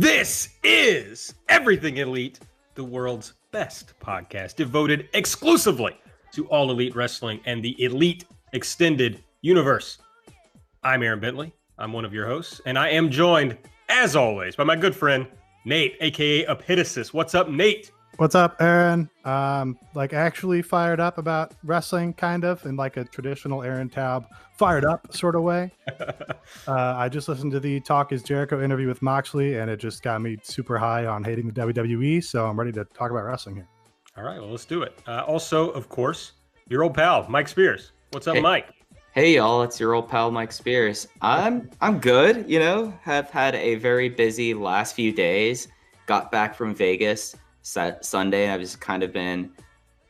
This is Everything Elite, the world's best podcast devoted exclusively to all elite wrestling and the elite extended universe. I'm Aaron Bentley. I'm one of your hosts, and I am joined, as always, by my good friend Nate, aka Epitasis. What's up, Nate? What's up, Aaron? Um, like actually fired up about wrestling, kind of in like a traditional Aaron Taub fired up sort of way. uh, I just listened to the Talk is Jericho interview with Moxley, and it just got me super high on hating the WWE. So I'm ready to talk about wrestling here. All right, well, let's do it. Uh, also, of course, your old pal Mike Spears. What's up, hey. Mike? Hey y'all, it's your old pal Mike Spears. I'm I'm good, you know, have had a very busy last few days. Got back from Vegas Sunday and I've just kind of been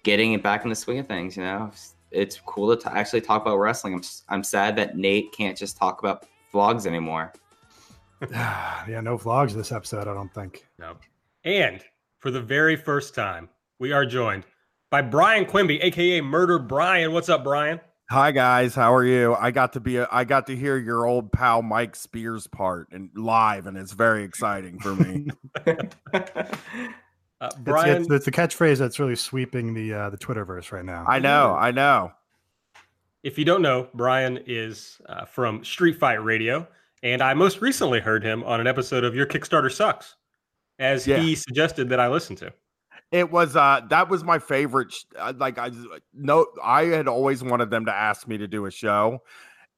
getting it back in the swing of things, you know. It's cool to t- actually talk about wrestling. I'm I'm sad that Nate can't just talk about vlogs anymore. yeah, no vlogs this episode, I don't think. No. And for the very first time, we are joined by Brian Quimby, aka Murder Brian. What's up, Brian? Hi guys, how are you? I got to be a, I got to hear your old pal Mike Spears part and live, and it's very exciting for me. uh, Brian, it's, it's, it's, the catchphrase that's really sweeping the uh, the Twitterverse right now. I know, I know. If you don't know, Brian is uh, from Street Fight Radio, and I most recently heard him on an episode of Your Kickstarter Sucks, as yeah. he suggested that I listen to. It was uh that was my favorite. Uh, like I no, I had always wanted them to ask me to do a show,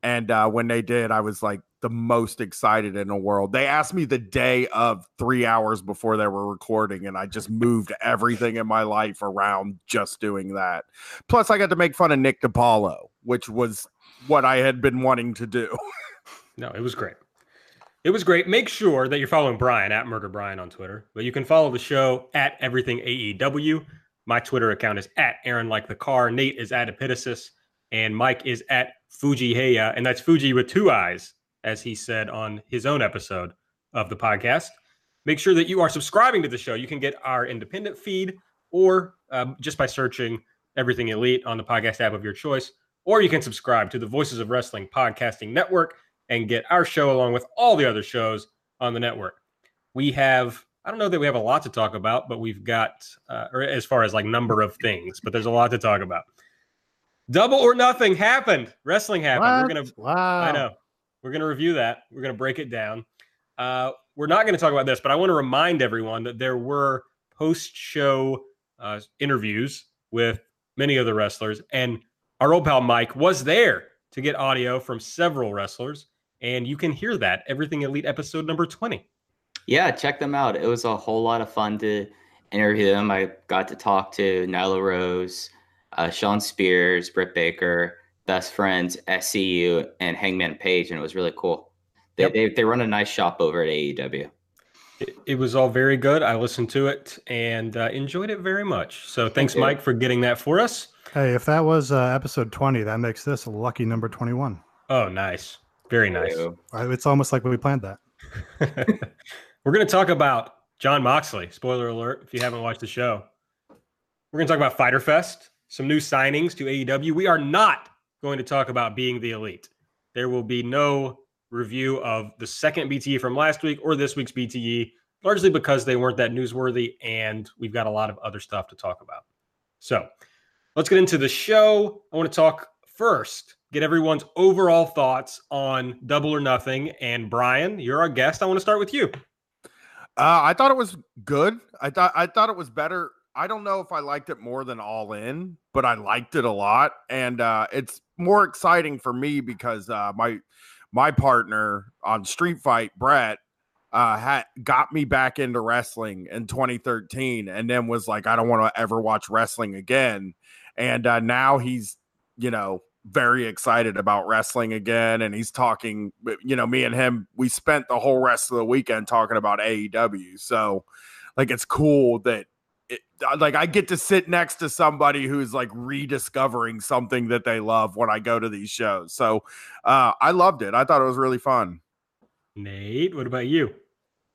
and uh, when they did, I was like the most excited in the world. They asked me the day of three hours before they were recording, and I just moved everything in my life around just doing that. Plus, I got to make fun of Nick DiPaolo, which was what I had been wanting to do. no, it was great. It was great. Make sure that you're following Brian at Murder Brian on Twitter, but you can follow the show at Everything AEW. My Twitter account is at Aaron Like the Car. Nate is at Epitasis, and Mike is at Fuji Heya, and that's Fuji with two eyes, as he said on his own episode of the podcast. Make sure that you are subscribing to the show. You can get our independent feed, or um, just by searching Everything Elite on the podcast app of your choice, or you can subscribe to the Voices of Wrestling podcasting network and get our show along with all the other shows on the network. We have, I don't know that we have a lot to talk about, but we've got, uh, or as far as like number of things, but there's a lot to talk about. Double or nothing happened. Wrestling happened. What? We're gonna, wow. I know, we're gonna review that. We're gonna break it down. Uh, we're not going to talk about this, but I want to remind everyone that there were post-show uh, interviews with many of the wrestlers, and our old pal Mike was there to get audio from several wrestlers and you can hear that everything elite episode number 20 yeah check them out it was a whole lot of fun to interview them i got to talk to nyla rose uh, shawn spears britt baker best friends scu and hangman page and it was really cool they, yep. they, they run a nice shop over at aew it, it was all very good i listened to it and uh, enjoyed it very much so thanks Thank mike for getting that for us hey if that was uh, episode 20 that makes this a lucky number 21 oh nice very nice. It's almost like we planned that. We're going to talk about John Moxley. Spoiler alert if you haven't watched the show. We're going to talk about Fighter Fest, some new signings to AEW. We are not going to talk about being the elite. There will be no review of the second BTE from last week or this week's BTE, largely because they weren't that newsworthy and we've got a lot of other stuff to talk about. So let's get into the show. I want to talk first get everyone's overall thoughts on Double or Nothing. And Brian, you're our guest. I want to start with you. Uh, I thought it was good. I thought I thought it was better. I don't know if I liked it more than All In, but I liked it a lot, and uh, it's more exciting for me because uh, my my partner on Street Fight, Brett, uh, had got me back into wrestling in 2013, and then was like, I don't want to ever watch wrestling again. And uh, now he's, you know, very excited about wrestling again and he's talking you know me and him we spent the whole rest of the weekend talking about AEW so like it's cool that it, like I get to sit next to somebody who's like rediscovering something that they love when I go to these shows. So uh I loved it. I thought it was really fun. Nate what about you?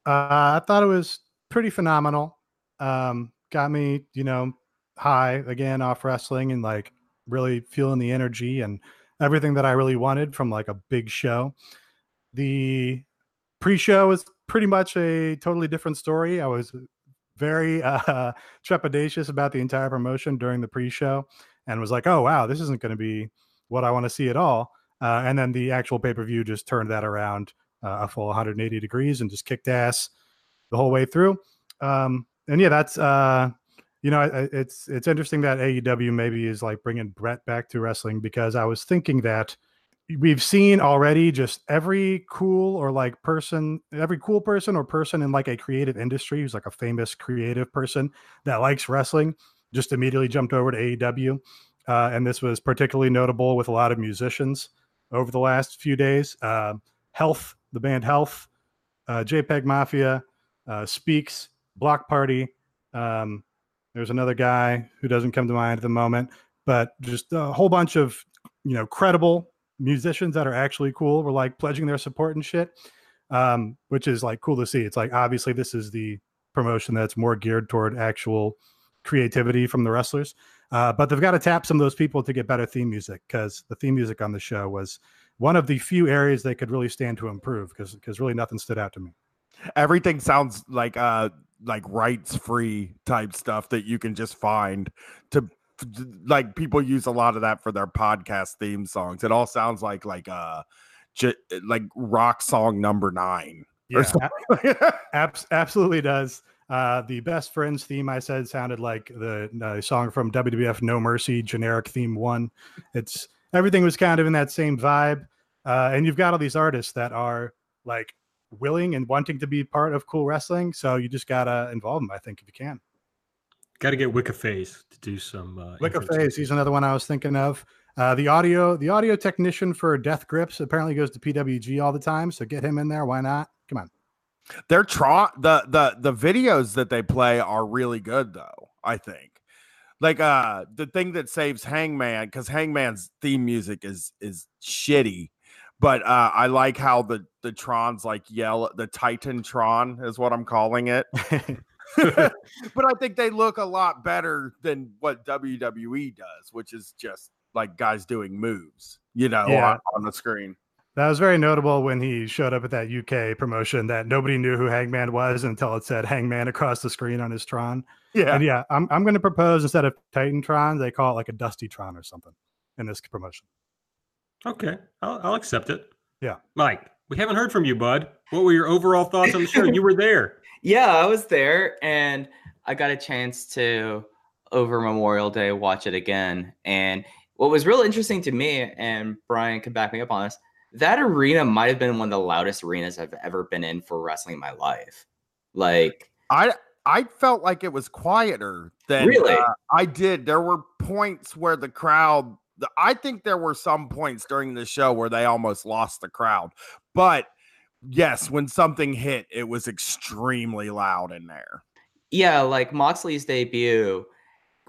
Uh I thought it was pretty phenomenal. Um got me you know high again off wrestling and like really feeling the energy and everything that I really wanted from like a big show. The pre-show is pretty much a totally different story. I was very uh, trepidatious about the entire promotion during the pre-show, and was like, "Oh wow, this isn't going to be what I want to see at all." Uh, and then the actual pay-per-view just turned that around uh, a full 180 degrees and just kicked ass the whole way through. Um, and yeah, that's uh, you know, it's it's interesting that AEW maybe is like bringing Brett back to wrestling because I was thinking that we've seen already just every cool or like person, every cool person or person in like a creative industry who's like a famous creative person that likes wrestling just immediately jumped over to AEW. Uh, and this was particularly notable with a lot of musicians over the last few days. Uh, Health, the band Health, uh, JPEG Mafia, uh, Speaks, Block Party. Um, there's another guy who doesn't come to mind at the moment, but just a whole bunch of you know credible musicians that are actually cool were like pledging their support and shit, um, which is like cool to see. It's like obviously this is the promotion that's more geared toward actual creativity from the wrestlers, uh, but they've got to tap some of those people to get better theme music because the theme music on the show was one of the few areas they could really stand to improve because because really nothing stood out to me. Everything sounds like uh like rights free type stuff that you can just find to like people use a lot of that for their podcast theme songs. It all sounds like like uh j- like rock song number nine. Yeah, abs- absolutely does. Uh, the best friends theme I said sounded like the uh, song from WWF No Mercy generic theme one. It's everything was kind of in that same vibe, uh, and you've got all these artists that are like willing and wanting to be part of cool wrestling. So you just gotta involve them. I think if you can. Got to get Wicca Phase to do some. Uh, Wicca Phase, he's another one I was thinking of. Uh, the audio, the audio technician for Death Grips apparently goes to PWG all the time, so get him in there. Why not? Come on. They're try the the the videos that they play are really good though. I think, like uh the thing that saves Hangman because Hangman's theme music is is shitty, but uh I like how the the Trons like yell the Titan Tron is what I'm calling it. but I think they look a lot better than what WWE does, which is just like guys doing moves, you know, yeah. on, on, the screen. That was very notable when he showed up at that UK promotion that nobody knew who Hangman was until it said Hangman across the screen on his Tron. Yeah. And yeah, I'm, I'm going to propose instead of Titan Tron, they call it like a Dusty Tron or something in this promotion. Okay. I'll, I'll accept it. Yeah. Mike, we haven't heard from you, bud. What were your overall thoughts on the show? you were there. Yeah, I was there and I got a chance to over Memorial Day watch it again. And what was real interesting to me, and Brian can back me up on this, that arena might have been one of the loudest arenas I've ever been in for wrestling in my life. Like I I felt like it was quieter than really uh, I did. There were points where the crowd I think there were some points during the show where they almost lost the crowd. But yes, when something hit, it was extremely loud in there. Yeah, like Moxley's debut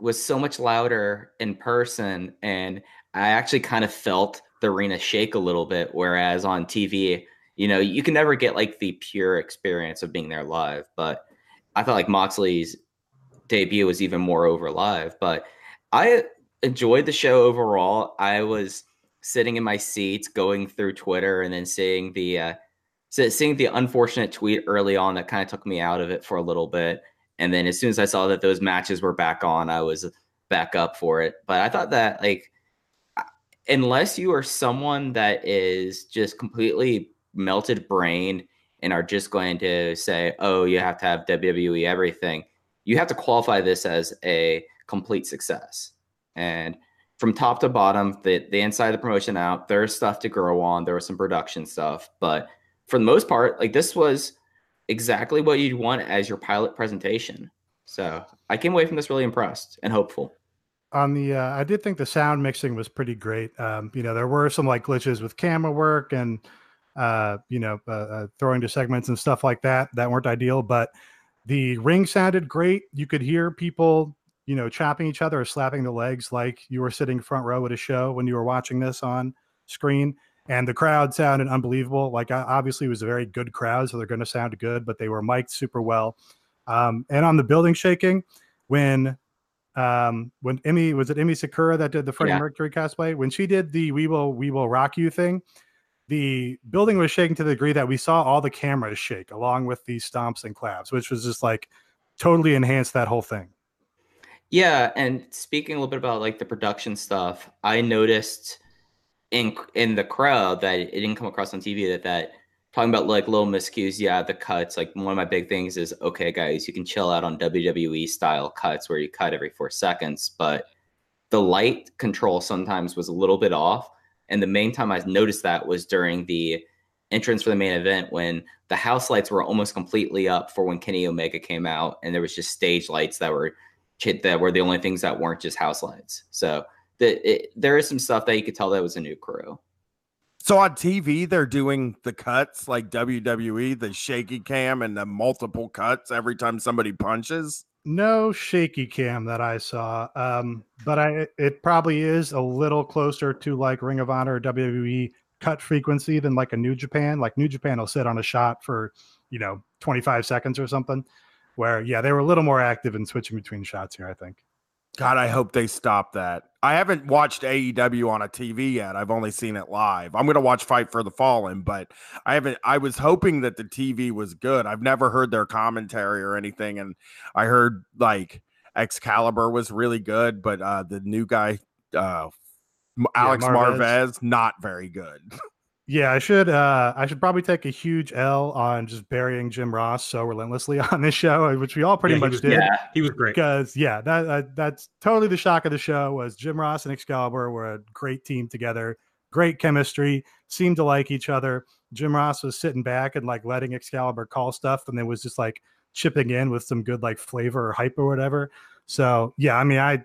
was so much louder in person, and I actually kind of felt the arena shake a little bit. Whereas on TV, you know, you can never get like the pure experience of being there live. But I felt like Moxley's debut was even more over live. But I enjoyed the show overall. I was sitting in my seats, going through Twitter, and then seeing the uh, seeing the unfortunate tweet early on that kind of took me out of it for a little bit. And then as soon as I saw that those matches were back on, I was back up for it. But I thought that like unless you are someone that is just completely melted brain and are just going to say, "Oh, you have to have WWE everything," you have to qualify this as a complete success. And from top to bottom, the the inside of the promotion out, there's stuff to grow on. There was some production stuff, but for the most part, like this was exactly what you'd want as your pilot presentation. So I came away from this really impressed and hopeful. On the, uh, I did think the sound mixing was pretty great. Um, you know, there were some like glitches with camera work and, uh, you know, uh, uh, throwing to segments and stuff like that that weren't ideal, but the ring sounded great. You could hear people, you know, chopping each other or slapping the legs like you were sitting front row at a show when you were watching this on screen and the crowd sounded unbelievable. Like obviously, it was a very good crowd, so they're going to sound good, but they were mic'd super well. Um, and on the building shaking, when um, when Emi was it Emi Sakura that did the Freddie yeah. Mercury cosplay when she did the "We Will We Will Rock You" thing, the building was shaking to the degree that we saw all the cameras shake along with these stomps and claps, which was just like totally enhanced that whole thing. Yeah, and speaking a little bit about like the production stuff, I noticed in in the crowd that it didn't come across on TV that that talking about like little miscues, yeah, the cuts. Like one of my big things is okay, guys, you can chill out on WWE style cuts where you cut every four seconds, but the light control sometimes was a little bit off. And the main time I noticed that was during the entrance for the main event when the house lights were almost completely up for when Kenny Omega came out, and there was just stage lights that were that were the only things that weren't just house lights. So the, it, there is some stuff that you could tell that was a new crew. So on TV, they're doing the cuts like WWE, the shaky cam and the multiple cuts every time somebody punches. No shaky cam that I saw, um, but I it probably is a little closer to like Ring of Honor or WWE cut frequency than like a New Japan. Like New Japan will sit on a shot for you know 25 seconds or something. Where yeah, they were a little more active in switching between shots here. I think. God, I hope they stop that. I haven't watched AEW on a TV yet. I've only seen it live. I'm going to watch Fight for the Fallen, but I haven't. I was hoping that the TV was good. I've never heard their commentary or anything, and I heard like Excalibur was really good, but uh, the new guy, uh, Alex yeah, Marvez. Marvez, not very good. Yeah, I should. Uh, I should probably take a huge L on just burying Jim Ross so relentlessly on this show, which we all pretty yeah, much was, did. Yeah, he was great. Because yeah, that uh, that's totally the shock of the show was Jim Ross and Excalibur were a great team together, great chemistry, seemed to like each other. Jim Ross was sitting back and like letting Excalibur call stuff, and then was just like chipping in with some good like flavor or hype or whatever. So yeah, I mean, I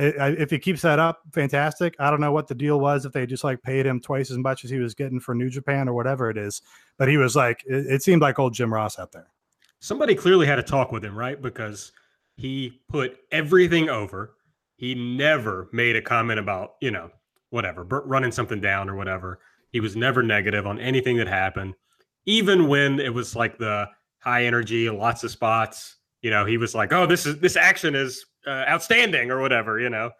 if he keeps that up, fantastic. I don't know what the deal was if they just like paid him twice as much as he was getting for New Japan or whatever it is, but he was like, it, it seemed like old Jim Ross out there. Somebody clearly had a talk with him, right? Because he put everything over. He never made a comment about, you know, whatever, running something down or whatever. He was never negative on anything that happened, even when it was like the high energy, lots of spots. You know, he was like, "Oh, this is this action is uh, outstanding or whatever, you know.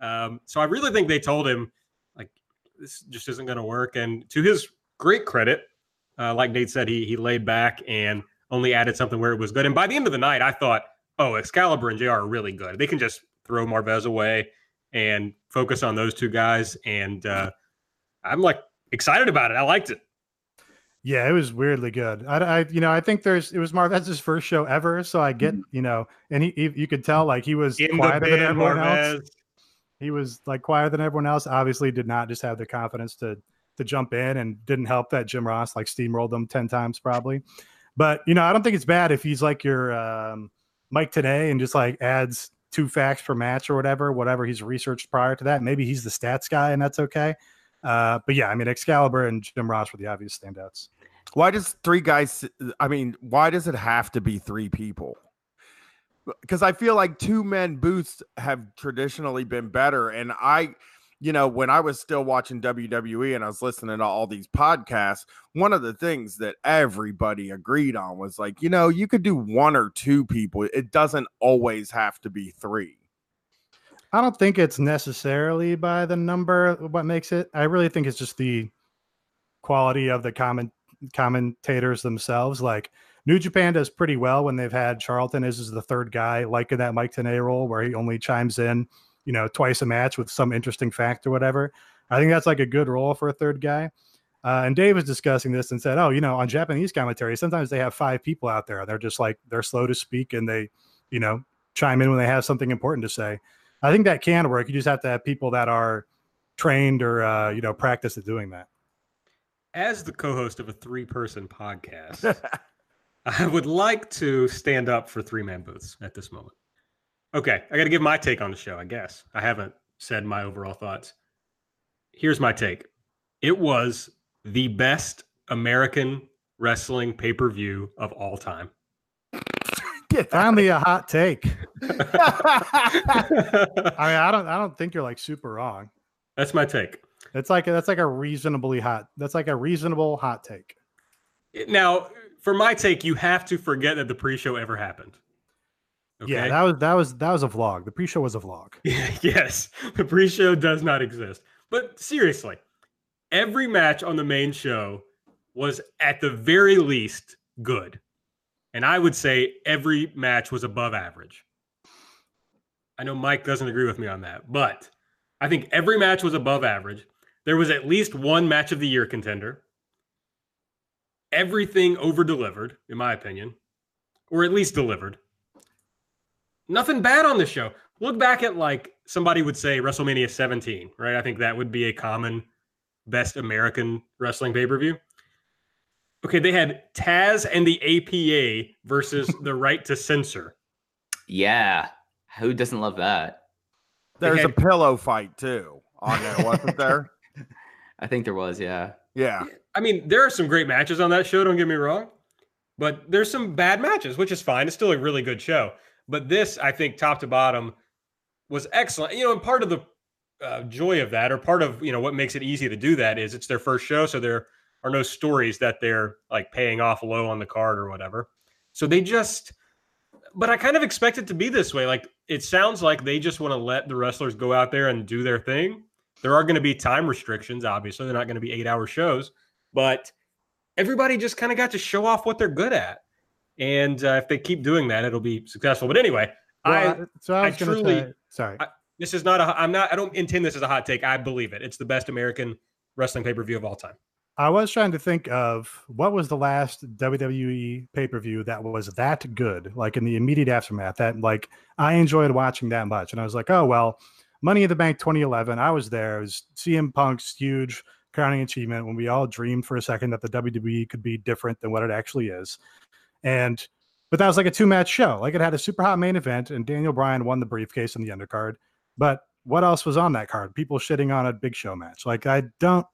Um, so I really think they told him like this just isn't going to work. And to his great credit, uh, like Nate said, he he laid back and only added something where it was good. And by the end of the night, I thought, oh, Excalibur and Jr. are really good. They can just throw Marvez away and focus on those two guys. And uh, I'm like excited about it. I liked it. Yeah, it was weirdly good. I, I, you know, I think there's it was Marvez's first show ever, so I get, mm-hmm. you know, and he, he you could tell like he was In quieter than everyone Marvez. else. He was like quieter than everyone else. Obviously, did not just have the confidence to to jump in, and didn't help that Jim Ross like steamrolled them ten times probably. But you know, I don't think it's bad if he's like your um, Mike Tenay and just like adds two facts per match or whatever, whatever he's researched prior to that. Maybe he's the stats guy, and that's okay. Uh, but yeah, I mean, Excalibur and Jim Ross were the obvious standouts. Why does three guys? I mean, why does it have to be three people? Because I feel like two men booths have traditionally been better. And I, you know, when I was still watching WWE and I was listening to all these podcasts, one of the things that everybody agreed on was like, you know, you could do one or two people. It doesn't always have to be three. I don't think it's necessarily by the number what makes it. I really think it's just the quality of the comment commentators themselves. Like New Japan does pretty well when they've had Charlton as, the third guy, like in that Mike Tenay role where he only chimes in, you know, twice a match with some interesting fact or whatever. I think that's like a good role for a third guy. Uh, and Dave was discussing this and said, "Oh, you know, on Japanese commentary, sometimes they have five people out there. They're just like they're slow to speak and they, you know, chime in when they have something important to say." I think that can work. You just have to have people that are trained or uh, you know practice at doing that. As the co-host of a three-person podcast, I would like to stand up for three-man booths at this moment. Okay, I got to give my take on the show. I guess I haven't said my overall thoughts. Here's my take. It was the best American wrestling pay-per-view of all time. Yeah, finally, a hot take. I mean, I don't, I don't think you're like super wrong. That's my take. It's like that's like a reasonably hot. That's like a reasonable hot take. Now, for my take, you have to forget that the pre-show ever happened. Okay? Yeah, that was that was that was a vlog. The pre-show was a vlog. yes, the pre-show does not exist. But seriously, every match on the main show was at the very least good. And I would say every match was above average. I know Mike doesn't agree with me on that, but I think every match was above average. There was at least one match of the year contender. Everything over delivered, in my opinion, or at least delivered. Nothing bad on the show. Look back at like somebody would say WrestleMania 17, right? I think that would be a common best American wrestling pay per view. Okay, they had Taz and the APA versus the right to censor. Yeah. Who doesn't love that? There's had- a pillow fight too on there, wasn't there? I think there was, yeah. Yeah. I mean, there are some great matches on that show, don't get me wrong, but there's some bad matches, which is fine. It's still a really good show. But this, I think, top to bottom, was excellent. You know, and part of the uh, joy of that, or part of you know what makes it easy to do that, is it's their first show, so there are no stories that they're like paying off low on the card or whatever. So they just, but I kind of expect it to be this way. Like it sounds like they just want to let the wrestlers go out there and do their thing. There are going to be time restrictions, obviously. They're not going to be eight hour shows, but everybody just kind of got to show off what they're good at. And uh, if they keep doing that, it'll be successful. But anyway, Well, I I- so I I was going to truly- say, sorry. I- this is not a. I'm not. I don't intend this as a hot take. I believe it. It's the best American wrestling pay per view of all time. I was trying to think of what was the last WWE pay per view that was that good, like in the immediate aftermath. That like I enjoyed watching that much, and I was like, oh well, Money in the Bank 2011. I was there. It was CM Punk's huge crowning achievement when we all dreamed for a second that the WWE could be different than what it actually is, and but that was like a two match show. Like it had a super hot main event, and Daniel Bryan won the briefcase in the undercard. But what else was on that card? People shitting on a big show match. Like I don't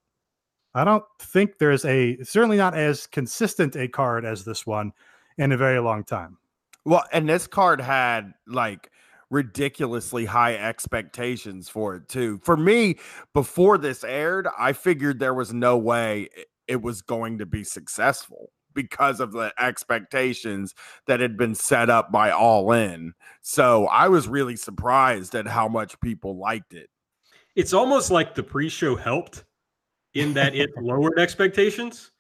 I don't think there's a certainly not as consistent a card as this one in a very long time. Well, and this card had like ridiculously high expectations for it too. For me, before this aired, I figured there was no way it was going to be successful because of the expectations that had been set up by All In. So I was really surprised at how much people liked it. It's almost like the pre show helped in that it lowered expectations.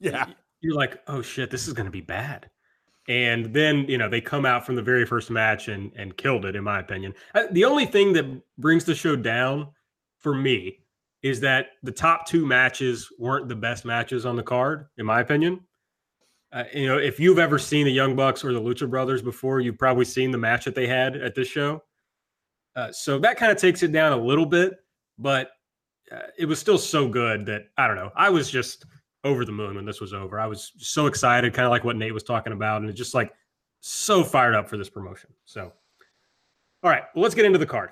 Yeah. You're like, oh shit, this is going to be bad. And then, you know, they come out from the very first match and, and killed it, in my opinion. The only thing that brings the show down for me is that the top two matches weren't the best matches on the card, in my opinion. Uh, you know, if you've ever seen the Young Bucks or the Lucha Brothers before, you've probably seen the match that they had at this show. Uh, so that kind of takes it down a little bit, but Uh, it was still so good that I don't know. I was just over the moon when this was over. I was so excited, kind of like what Nate was talking about, and it's just like so fired up for this promotion. So, all right, well, let's get into the card.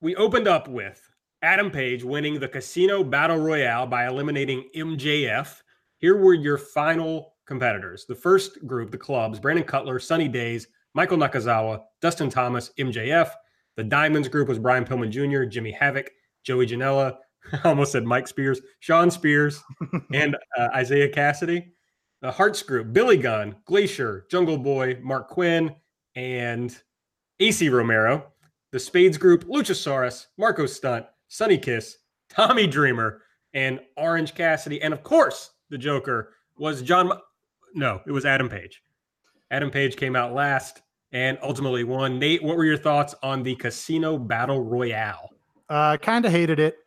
We opened up with Adam Page winning the Casino Battle Royale by eliminating MJF. Here were your final competitors. The first group, the clubs, Brandon Cutler, Sunny Daze, Michael Nakazawa, Dustin Thomas, MJF. The Diamonds group was Brian Pillman Jr., Jimmy Havoc, Joey Janela, I almost said Mike Spears, Shawn Spears, and uh, Isiah Kassidy. The Hearts group, Billy Gunn, Glacier, Jungle Boy, Marq Quen, and Ace Romero. The Spades group, Luchasaurus, Marko Stunt, Sunny Kiss, Tommy Dreamer, and Orange Cassidy. And of course, the Joker was John. Ma- No, it was Adam Page. Adam Page came out last and ultimately won. Nate, what were your thoughts on the Casino Battle Royale? Uh kind of hated it.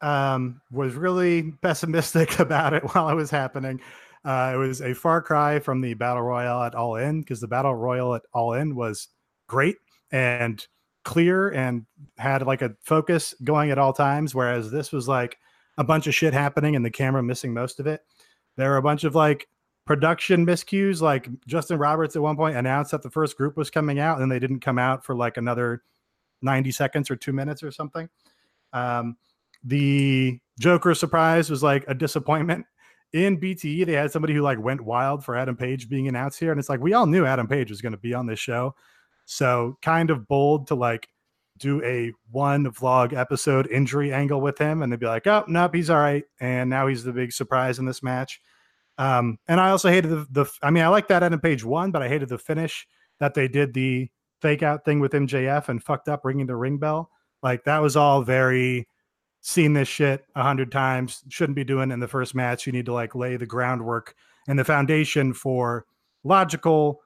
Um was really pessimistic about it while it was happening. Uh it was a far cry from the battle royale at All In because the battle royal at All In was great and clear and had like a focus going at all times whereas this was like a bunch of shit happening and the camera missing most of it. There were a bunch of like production miscues like Justin Roberts at one point announced that the first group was coming out and they didn't come out for like another 90 seconds or 2 minutes or something. Um the Joker surprise was like a disappointment. In BTE, they had somebody who like went wild for Adam Page being announced here, and it's like we all knew Adam Page was going to be on this show, so kind of bold to like do a one vlog episode injury angle with him, and they'd be like, "Oh, nope, he's all right," and now he's the big surprise in this match. Um, and I also hated the, the I mean, I like that Adam Page won, but I hated the finish that they did the fake out thing with MJF and fucked up ringing the ring bell. Like that was all very seen this shit a hundred times. Shouldn't be doing in the first match. You need to like lay the groundwork and the foundation for logical,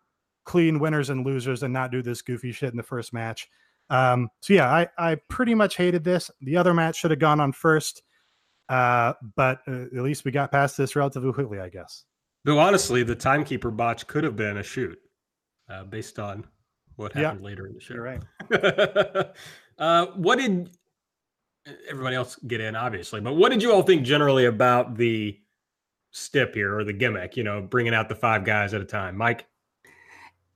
clean winners and losers, and not do this goofy shit in the first match. Um, so yeah, I I pretty much hated this. The other match should have gone on first, uh, but uh, at least we got past this relatively quickly, I guess. Though honestly, the timekeeper botch could have been a shoot, uh, based on what happened yeah, later in the show. You're right. uh, what did everybody else get in? Obviously, but what did you all think generally about the stip here or the gimmick? You know, bringing out the five guys at a time. Mike,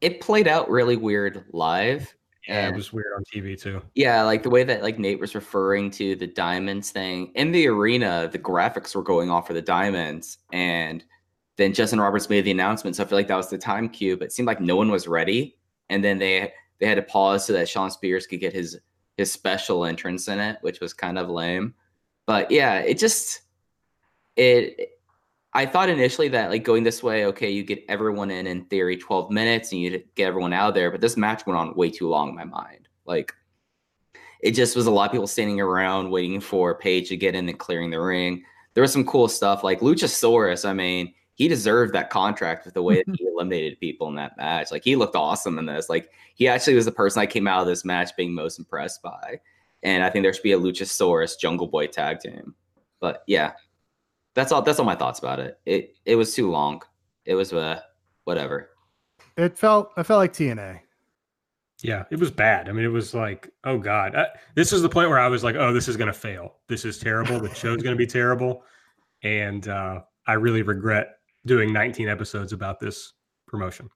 it played out really weird live. Yeah, and, it was weird on TV too. Yeah, like the way that like Nate was referring to the diamonds thing in the arena, the graphics were going off for the diamonds, and then Justin Roberts made the announcement. So I feel like that was the time cue, but it seemed like no one was ready, and then they they had to pause so that Shawn Spears could get his his special entrance in it, which was kind of lame. But yeah, it just it I thought initially that like going this way, okay, you get everyone in in theory 12 minutes and you get everyone out of there, but this match went on way too long in my mind. Like it just was a lot of people standing around waiting for Page to get in and clearing the ring. There was some cool stuff like Luchasaurus. I mean, he deserved that contract with the way that he eliminated people in that match. Like he looked awesome in this. Like he actually was the person I came out of this match being most impressed by. And I think there should be a Luchasaurus Jungle Boy tag team. But yeah, that's all. That's all my thoughts about it. It it was too long. It was uh whatever. It felt. I felt like TNA. Yeah, it was bad. I mean, it was like, oh god, I, this is the point where I was like, oh, this is gonna fail. This is terrible. The show's gonna be terrible, and uh, I really regret doing 19 episodes about this promotion.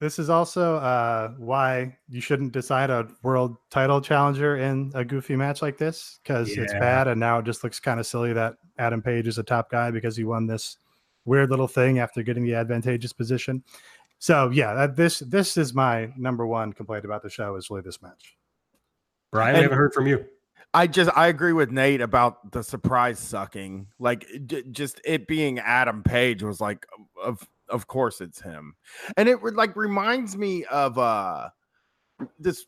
This is also uh, why you shouldn't decide a world title challenger in a goofy match like this because yeah. it's bad, and now it just looks kind of silly that Adam Page is a top guy because he won this weird little thing after getting the advantageous position. So yeah, that, this this is my number one complaint about the show is really this match. Brian, and, I haven't heard from you. I just I agree with Nate about the surprise sucking. Like d- just it being Adam Page was like of of course it's him. And it would like reminds me of uh this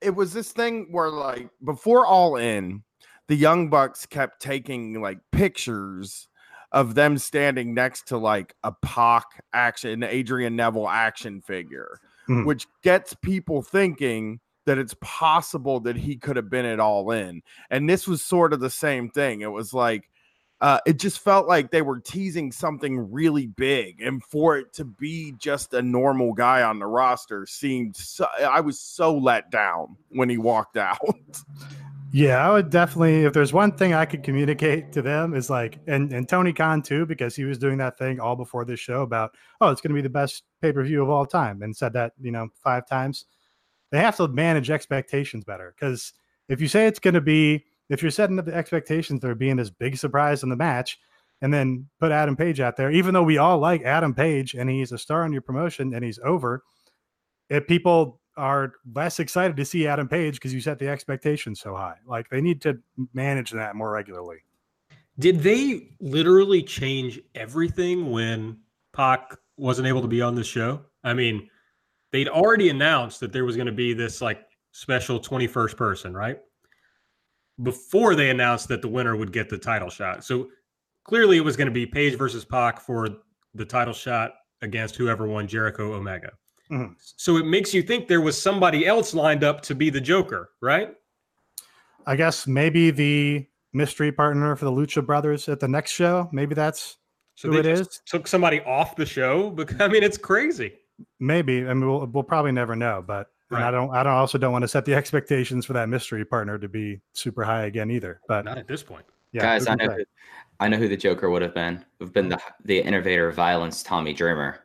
it was this thing where like before all in the young bucks kept taking like pictures of them standing next to like a Pac action Adrian Neville action figure, mm-hmm. which gets people thinking that it's possible that he could have been it all in. And this was sort of the same thing. It was like uh, it just felt like they were teasing something really big, and for it to be just a normal guy on the roster seemed. So, I was so let down when he walked out. Yeah, I would definitely. If there's one thing I could communicate to them is like, and and Tony Khan too, because he was doing that thing all before this show about, oh, it's going to be the best pay per view of all time, and said that you know five times. They have to manage expectations better because if you say it's going to be if you're setting up the expectations there being this big surprise in the match and then put Adam Page out there, even though we all like Adam Page and he's a star on your promotion and he's over, if people are less excited to see Adam Page because you set the expectations so high. Like they need to manage that more regularly. Did they literally change everything when Pac wasn't able to be on the show? I mean, they'd already announced that there was going to be this like special 21st person, right? before they announced that the winner would get the title shot. So clearly it was going to be Page versus Pac for the title shot against whoever won Jericho Omega. Mm-hmm. So it makes you think there was somebody else lined up to be the Joker, right? I guess maybe the mystery partner for the Lucha Brothers at the next show. Maybe that's so who it is. Took somebody off the show because I mean it's crazy. Maybe I mean we'll, we'll probably never know, but Right. And I don't I don't also don't want to set the expectations for that mystery partner to be super high again either. But not at this point. Yeah, guys, I know who, I know who the Joker would have been. Would have been the the innovator of violence, Tommy Dreamer.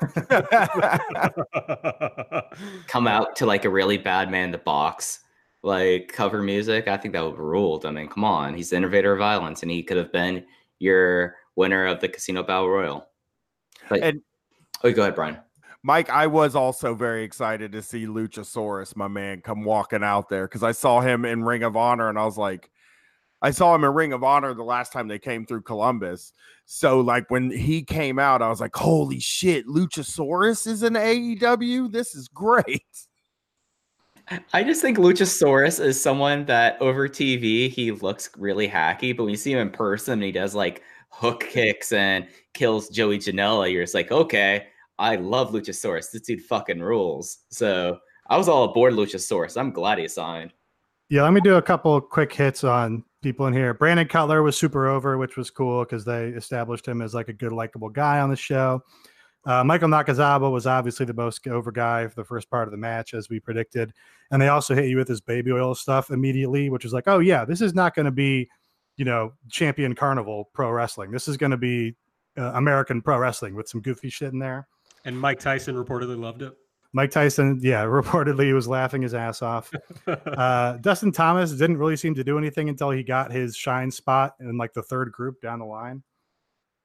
Come out to like a really bad man in the box, like cover music. I think that would have ruled. I mean, come on, he's the innovator of violence, and he could have been your winner of the Casino Battle Royal. But and, oh, go ahead, Brian. Mike, I was also very excited to see Luchasaurus, my man, come walking out there because I saw him in Ring of Honor and I was like, I saw him in Ring of Honor the last time they came through Columbus. So, like, when he came out, I was like, holy shit, Luchasaurus is in AEW. This is great. I just think Luchasaurus is someone that over TV he looks really hacky, but when you see him in person, and he does like hook kicks and kills Joey Janela. You're just like, okay, I love Luchasaurus. This dude fucking rules. So I was all aboard Luchasaurus. I'm glad he signed. Yeah, let me do a couple quick hits on people in here. Brandon Cutler was super over, which was cool because they established him as like a good, likable guy on the show. Uh, Michael Nakazawa was obviously the most over guy for the first part of the match, as we predicted. And they also hit you with this baby oil stuff immediately, which is like, oh, yeah, this is not going to be, you know, champion carnival pro wrestling. This is going to be uh, American pro wrestling with some goofy shit in there. And Mike Tyson reportedly loved it. Mike Tyson, yeah, reportedly was laughing his ass off. uh, Dustin Thomas didn't really seem to do anything until he got his shine spot in like the third group down the line.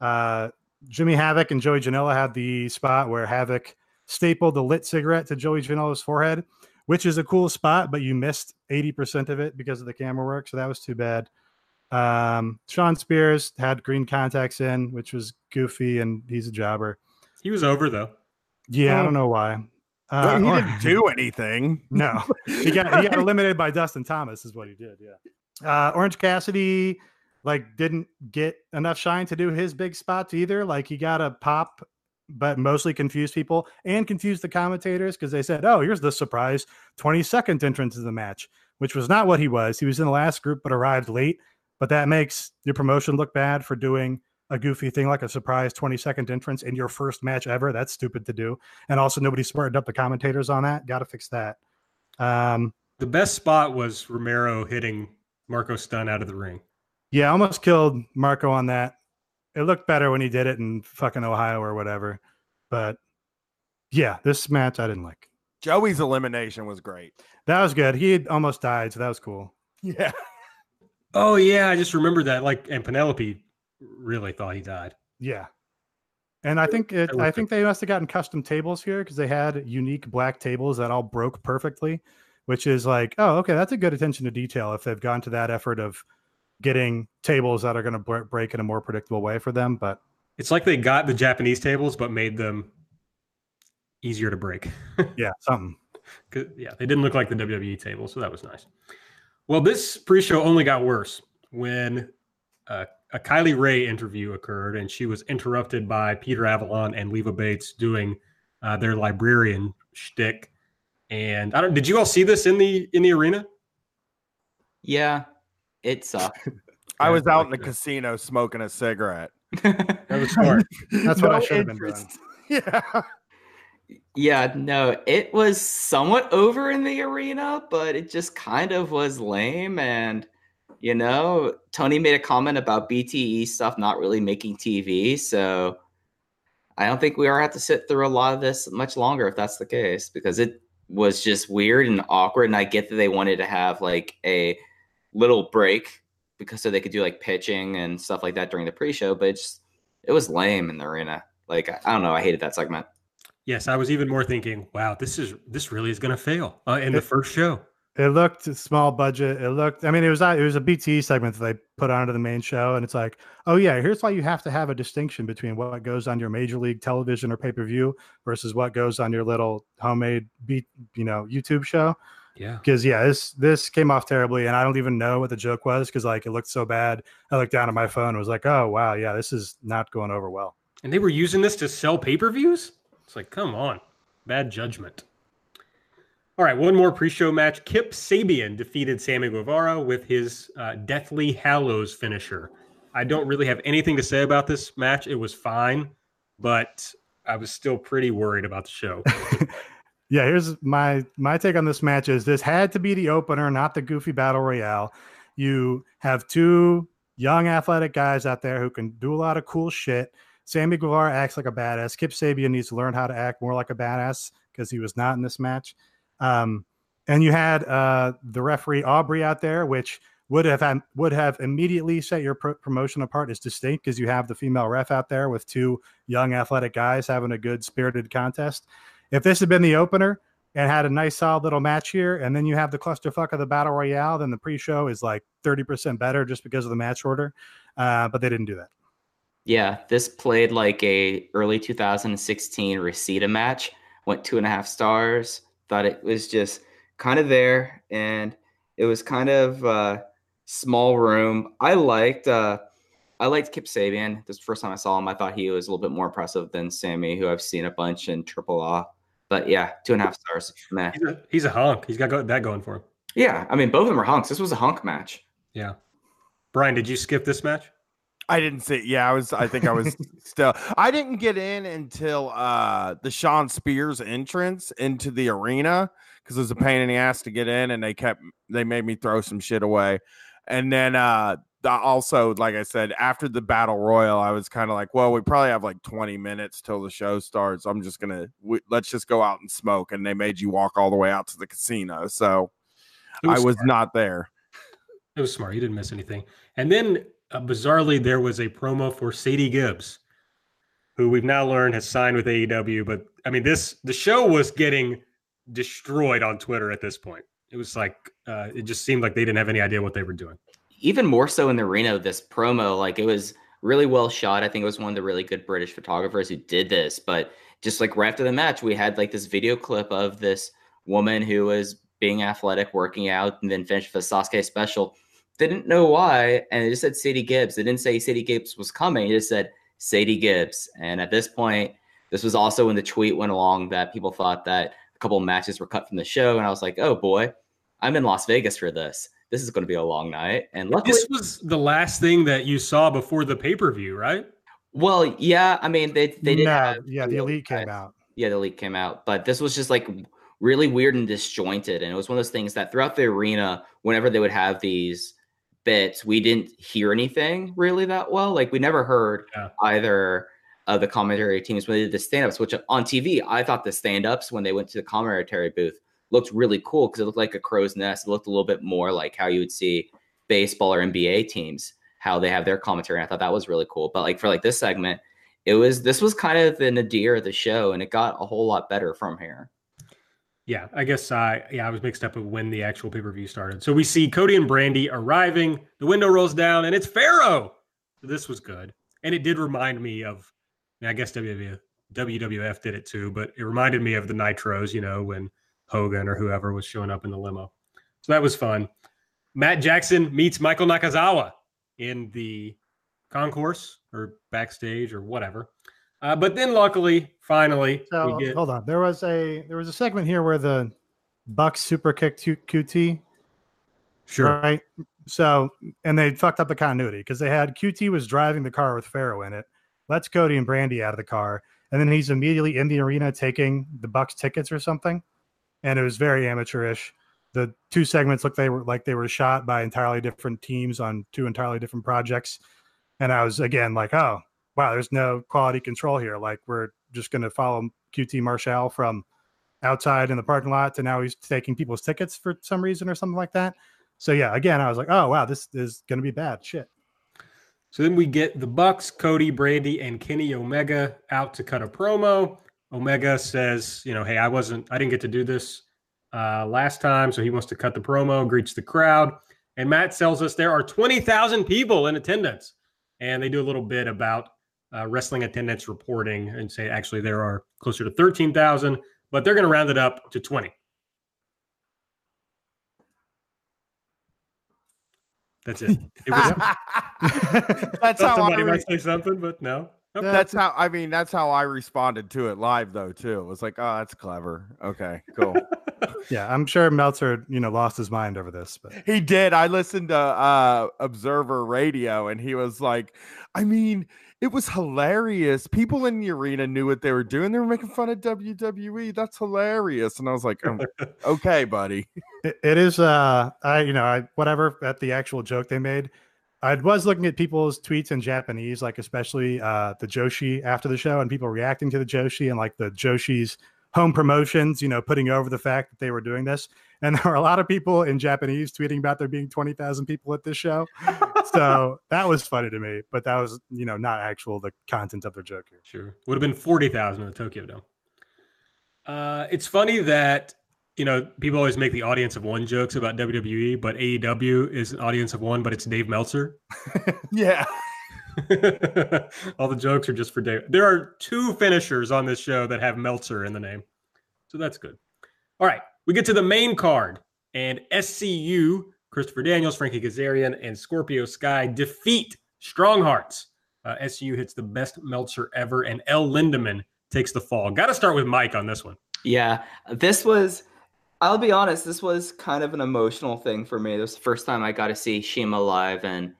Uh, Jimmy Havoc and Joey Janela had the spot where Havoc stapled the lit cigarette to Joey Janela's forehead, which is a cool spot, but you missed 80% of it because of the camera work. So that was too bad. Um, Shawn Spears had green contacts in, which was goofy, and he's a jobber. He was over though. Yeah, I don't know why. Uh, he didn't do anything. No, he got he got eliminated by Dustin Thomas, is what he did. Yeah. Uh, Orange Cassidy like didn't get enough shine to do his big spots either. Like he got a pop, but mostly confused people and confused the commentators because they said, "Oh, here's the surprise 20 second entrance to the match," which was not what he was. He was in the last group but arrived late. But that makes your promotion look bad for doing a goofy thing like a surprise 20 second entrance in your first match ever. That's stupid to do. And also, nobody smartened up the commentators on that. Got to fix that. Um, the best spot was Romero hitting Marko Stunt out of the ring. Yeah, almost killed Marko on that. It looked better when he did it in fucking Ohio or whatever. But yeah, this match I didn't like. Joey's elimination was great. That was good. He almost died, so that was cool. Yeah. Oh yeah, I just remembered that. Like, and Penelope really thought he died. Yeah. And I think it, I think they must have gotten custom tables here because they had unique black tables that all broke perfectly, which is like, oh, okay, that's a good attention to detail if they've gone to that effort of getting tables that are going to break in a more predictable way for them. But it's like they got the Japanese tables, but made them easier to break. yeah, something. Yeah, they didn't look like the WWE table, so that was nice. Well, this pre-show only got worse when uh, a Kylie Rae interview occurred, and she was interrupted by Peter Avalon and Leva Bates doing uh, their librarian shtick. And I don't. Did you all see this in the in the arena? Yeah, it sucked. I was out in the casino smoking a cigarette. that was smart. That's what no I should have been doing. Yeah. Yeah, no, it was somewhat over in the arena, but it just kind of was lame. And, you know, Tony made a comment about BTE stuff not really making TV. So I don't think we are have to sit through a lot of this much longer if that's the case, because it was just weird and awkward. And I get that they wanted to have like a little break because so they could do like pitching and stuff like that during the pre-show, but it's it was lame in the arena. Like I don't know, I hated that segment. Yes, I was even more thinking, wow, this is this really is going to fail uh, in the first show. It looked small budget. It looked. I mean, it was it was a BTE segment that they put onto the main show, and it's like, oh yeah, here's why you have to have a distinction between what goes on your major league television or pay per view versus what goes on your little homemade beat, you know, YouTube show. Yeah. Because yeah, this this came off terribly, and I don't even know what the joke was because like it looked so bad. I looked down at my phone and was like, oh wow, yeah, this is not going over well. And they were using this to sell pay per views. It's like, come on, bad judgment. All right, one more pre-show match. Kip Sabian defeated Sammy Guevara with his uh, Deathly Hallows finisher. I don't really have anything to say about this match. It was fine, but I was still pretty worried about the show. Yeah, here's my my take on this match is this had to be the opener, not the goofy battle royale. You have two young athletic guys out there who can do a lot of cool shit. Sammy Guevara acts like a badass. Kip Sabian needs to learn how to act more like a badass because he was not in this match. Um, and you had uh, the referee Aubrey out there, which would have had, would have immediately set your pro- promotion apart as distinct because you have the female ref out there with two young athletic guys having a good spirited contest. If this had been the opener and had a nice solid little match here, and then you have the clusterfuck of the battle royale, then the pre-show is like 30% better just because of the match order. Uh, but they didn't do that. Yeah, this played like a early 2016 Reseda match. Went two and a half stars. Thought it was just kind of there, and it was kind of uh, small room. I liked uh, I liked Kip Sabian. This first time I saw him, I thought he was a little bit more impressive than Sammy, who I've seen a bunch in Triple A. But yeah, two and a half stars. Meh. He's a, he's a hunk. He's got that going for him. Yeah, I mean both of them are hunks. This was a hunk match. Yeah. Brian, did you skip this match? I didn't see. Yeah, I was. I think I was still. I didn't get in until uh the Shawn Spears entrance into the arena because it was a pain in the ass to get in, and they kept they made me throw some shit away. And then uh also, like I said, after the battle royal, I was kind of like, well, we probably have like 20 minutes till the show starts. I'm just gonna we, let's just go out and smoke. And they made you walk all the way out to the casino, so was I was smart. not there. It was smart. You didn't miss anything. And then uh, bizarrely, there was a promo for Sadie Gibbs, who we've now learned has signed with AEW. But I mean, this the show was getting destroyed on Twitter at this point. It was like uh, it just seemed like they didn't have any idea what they were doing. Even more so in the arena, this promo, like it was really well shot. I think it was one of the really good British photographers who did this. But just like right after the match, we had like this video clip of this woman who was being athletic, working out, and then finished the Sasuke special didn't know why, and it just said Sadie Gibbs. It didn't say Sadie Gibbs was coming. It just said Sadie Gibbs. And at this point, this was also when the tweet went along that people thought that a couple matches were cut from the show, and I was like, oh boy, I'm in Las Vegas for this. This is going to be a long night. And luckily, this was the last thing that you saw before the pay per view, right? Well, yeah. I mean, they they did. No, yeah, the elite came out. Yeah, the elite came out, but this was just like really weird and disjointed, and it was one of those things that throughout the arena, whenever they would have these bits, we didn't hear anything really that well. Like we never heard yeah. either of the commentary teams when they did the stand-ups, which on TV, I thought the stand-ups when they went to the commentary booth looked really cool because it looked like a crow's nest. It looked a little bit more like how you would see baseball or NBA teams, how they have their commentary. And I thought that was really cool. But like for like this segment, it was this was kind of the nadir of the show, and it got a whole lot better from here. Yeah, I guess I yeah I was mixed up with when the actual pay per view started. So we see Cody and Brandi arriving. The window rolls down, and it's Pharaoh. This was good, and it did remind me of. I, mean, I guess WWF, WWF did it too, but it reminded me of the Nitros. You know when Hogan or whoever was showing up in the limo. So that was fun. Matt Jackson meets Michael Nakazawa in the concourse or backstage or whatever. Uh, but then, luckily, finally, so, get... hold on. There was a there was a segment here where the Bucks super kicked QT. Sure. Right. So, and they fucked up the continuity because they had QT was driving the car with Pharaoh in it. Let's Cody and Brandi out of the car, and then he's immediately in the arena taking the Bucks tickets or something, and it was very amateurish. The two segments looked they were like they were shot by entirely different teams on two entirely different projects, and I was again like, oh, wow, there's no quality control here. Like we're just going to follow QT Marshall from outside in the parking lot to now he's taking people's tickets for some reason or something like that. So yeah, again, I was like, oh wow, this is going to be bad shit. So then we get the Bucks, Cody, Brandi, and Kenny Omega out to cut a promo. Omega says, you know, hey, I wasn't, I didn't get to do this uh, last time, so he wants to cut the promo, greets the crowd. And Matt tells us there are 20,000 people in attendance. And they do a little bit about uh, wrestling attendance reporting and say actually there are closer to 13,000, but they're going to round it up to 20. That's it. it was, that's how somebody I re- might say something, but no. Okay. That's how I mean. That's how I responded to it live, though. Too. It was like, oh, that's clever. Okay, cool. yeah, I'm sure Meltzer, you know, lost his mind over this, but he did. I listened to uh Observer Radio, and he was like, I mean, it was hilarious. People in the arena knew what they were doing. They were making fun of WWE. That's hilarious. And I was like, um, okay, buddy. It, it is, uh, I, you know, I, whatever at the actual joke they made. I was looking at people's tweets in Japanese, like especially uh, the Joshi after the show and people reacting to the Joshi and like the Joshi's home promotions, you know, putting over the fact that they were doing this. And there were a lot of people in Japanese tweeting about there being 20,000 people at this show so that was funny to me, but that was, you know, not actual the content of their joke here. Sure. Would have been 40,000 in the Tokyo Dome. Uh, it's funny that, you know, people always make the audience of one jokes about WWE, but AEW is an audience of one, but it's Dave Meltzer. yeah. All the jokes are just for Dave. There are two finishers on this show that have Meltzer in the name. So that's good. All right We get to the main card, and SCU, Christopher Daniels, Frankie Kazarian, and Scorpio Sky defeat Strong Hearts. Uh, SCU hits the best Meltzer ever, and El Lindaman takes the fall. Got to start with Mike on this one. Yeah, this was. I'll be honest. This was kind of an emotional thing for me. This was the first time I got to see CIMA live in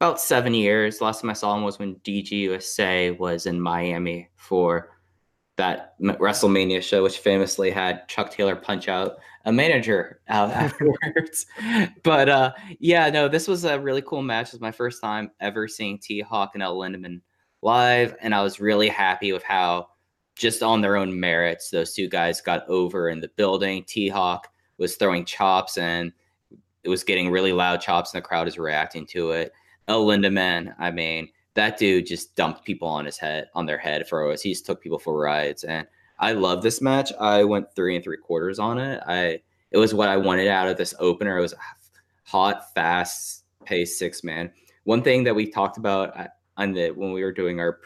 about seven years. Last time I saw him was when DGUSA was in Miami for that WrestleMania show, which famously had Chuck Taylor punch out a manager out afterwards. but uh, yeah, no, this was a really cool match. It was my first time ever seeing T Hawk and El Lindaman live, and I was really happy with how just on their own merits those two guys got over in the building. T Hawk was throwing chops and it was getting really loud chops, and the crowd is reacting to it. El Lindaman, I mean, that dude just dumped people on his head on their head for OS. He just took people for rides, and I love this match. I went three and three quarters on it. I it was what I wanted out of this opener. It was hot, fast paced six man. One thing that we talked about uh, on the when we were doing our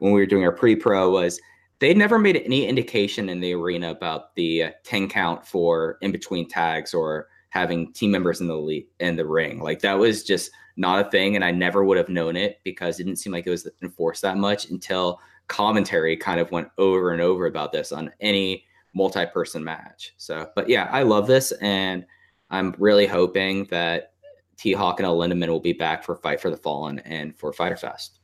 when we were doing our pre pro was they never made any indication in the arena about the uh, 10 count for in between tags or having team members in the lead, in the ring. Like that was just not a thing, and I never would have known it because it didn't seem like it was enforced that much until commentary kind of went over and over about this on any multi-person match. So, but yeah, I love this, and I'm really hoping that T Hawk and El Lindaman will be back for Fight for the Fallen and for Fyter Fest.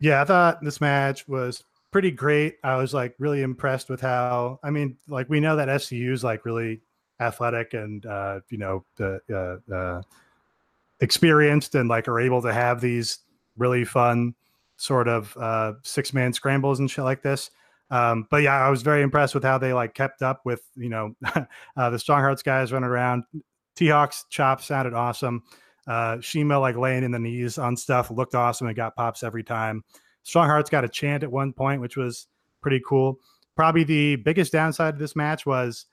Yeah, I thought this match was pretty great. I was like really impressed with how. I mean, like we know that SCU is like really athletic and uh, you know the uh, uh, experienced and like are able to have these really fun sort of uh, six man scrambles and shit like this. Um, but yeah, I was very impressed with how they like kept up with you know uh, the Strong Hearts guys running around. T Hawk's chop sounded awesome. Uh, CIMA like laying in the knees on stuff looked awesome and got pops every time. Strong Hearts got a chant at one point, which was pretty cool. Probably the biggest downside of this match was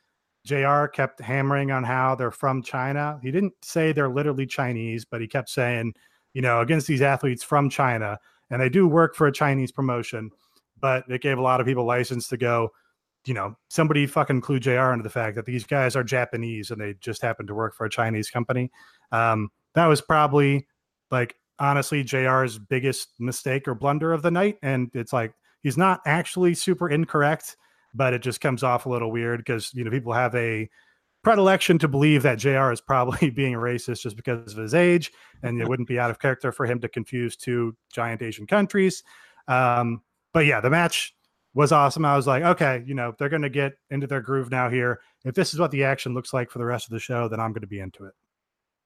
JR kept hammering on how they're from China. He didn't say they're literally Chinese, but he kept saying, you know, against these athletes from China, and they do work for a Chinese promotion, but it gave a lot of people license to go, you know, somebody fucking clue JR into the fact that these guys are Japanese and they just happen to work for a Chinese company. Um, that was probably like honestly JR's biggest mistake or blunder of the night. And it's like he's not actually super incorrect but it just comes off a little weird because you know people have a predilection to believe that JR is probably being racist just because of his age, and it wouldn't be out of character for him to confuse two giant Asian countries. Um, but yeah, the match was awesome. I was like, okay, you know, they're going to get into their groove now here. If this is what the action looks like for the rest of the show, then I'm going to be into it.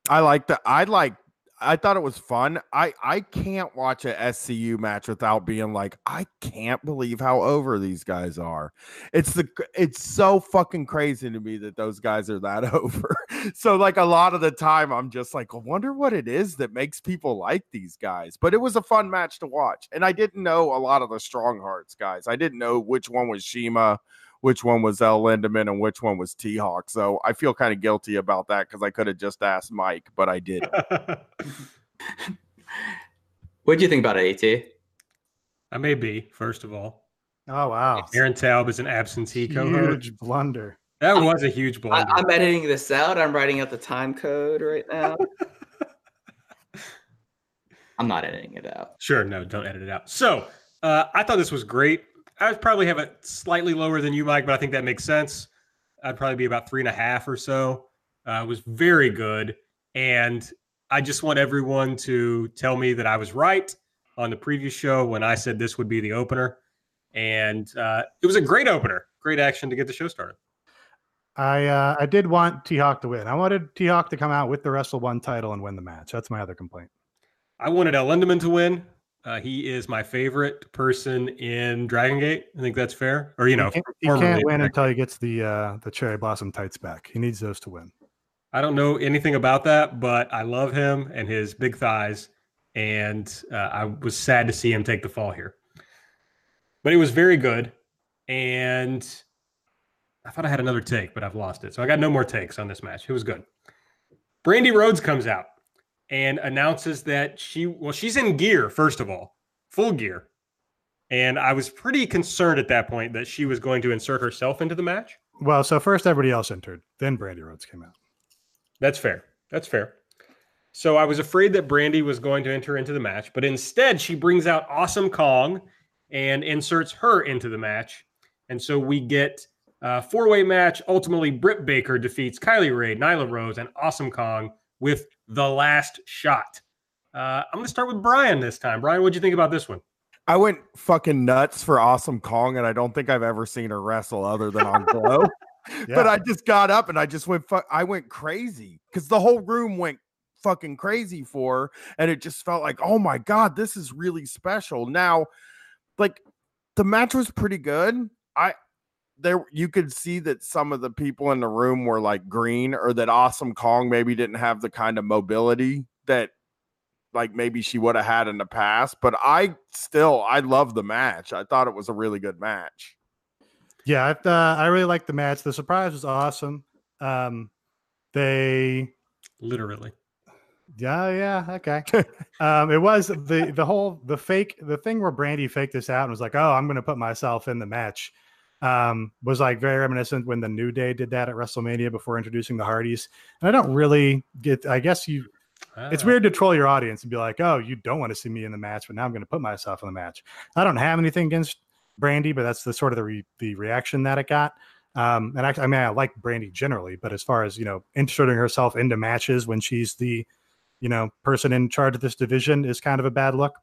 I like that. I like I thought it was fun. I I can't watch a SCU match without being like, I can't believe how over these guys are. It's the it's so fucking crazy to me that those guys are that over. so like a lot of the time, I'm just like, I wonder what it is that makes people like these guys. But it was a fun match to watch, and I didn't know a lot of the Strong Hearts guys. I didn't know which one was CIMA which one was El Lindaman and which one was T Hawk. So I feel kind of guilty about that because I could have just asked Mike, but I didn't. what do you think about it, AT? I may be, first of all. Oh wow. Aaron Taub is an absentee co-host. Huge blunder. That was a huge blunder. I, am editing this out. I'm writing out the time code right now. I'm not editing it out. Sure, no, don't edit it out. So uh, I thought this was great. I would probably have it slightly lower than you, Mike, but I think that makes sense. I'd probably be about three and a half or so. Uh, it was very good. And I just want everyone to tell me that I was right on the previous show when I said this would be the opener. And uh, it was a great opener, great action to get the show started. I uh, I did want T Hawk to win. I wanted T Hawk to come out with the Wrestle One title and win the match. That's my other complaint. I wanted El Lindaman to win. Uh, he is my favorite person in Dragon Gate. I think that's fair. Or you know, he can't, he can't win until he gets the uh, the cherry blossom tights back. He needs those to win. I don't know anything about that, but I love him and his big thighs, and uh, I was sad to see him take the fall here. But it was very good, and I thought I had another take, but I've lost it. So I got no more takes on this match. It was good. Brandi Rhodes comes out and announces that she well she's in gear first of all full gear and i was pretty concerned at that point that she was going to insert herself into the match Well, so first everybody else entered, then Brandi Rhodes came out. That's fair. That's fair. So I was afraid that Brandi was going to enter into the match, but instead she brings out Awesome Kong and inserts her into the match. And so we get a four way match. Ultimately, Britt Baker defeats Kylie Rae, Nyla Rose, and Awesome Kong with the last shot. Uh, I'm going to start with Brian this time. Brian, what'd you think about this one? I went fucking nuts for Awesome Kong, and I don't think I've ever seen her wrestle other than on Glow. Yeah. But I just got up and I just went. Fu- I went crazy because the whole room went fucking crazy for her, and it just felt like, oh my god, this is really special. Now, like the match was pretty good. I there you could see that some of the people in the room were like green, or that Awesome Kong maybe didn't have the kind of mobility that like maybe she would have had in the past. But I still I love the match. I thought it was a really good match. Yeah, I, uh, I really liked the match. The surprise was awesome. Um, they, Literally. yeah, yeah, okay. um, it was the the whole the fake the thing where Brandi faked this out and was like, "Oh, I'm going to put myself in the match." Um, was like very reminiscent when the New Day did that at WrestleMania before introducing the Hardys. And I don't really get. I guess you. It's Ah. weird to troll your audience and be like, "Oh, you don't want to see me in the match, but now I'm going to put myself in the match." I don't have anything against Brandi, but that's the sort of the re- the reaction that it got. Um, and actually, I mean, I like Brandi generally, but as far as you know, inserting herself into matches when she's the you know person in charge of this division is kind of a bad look.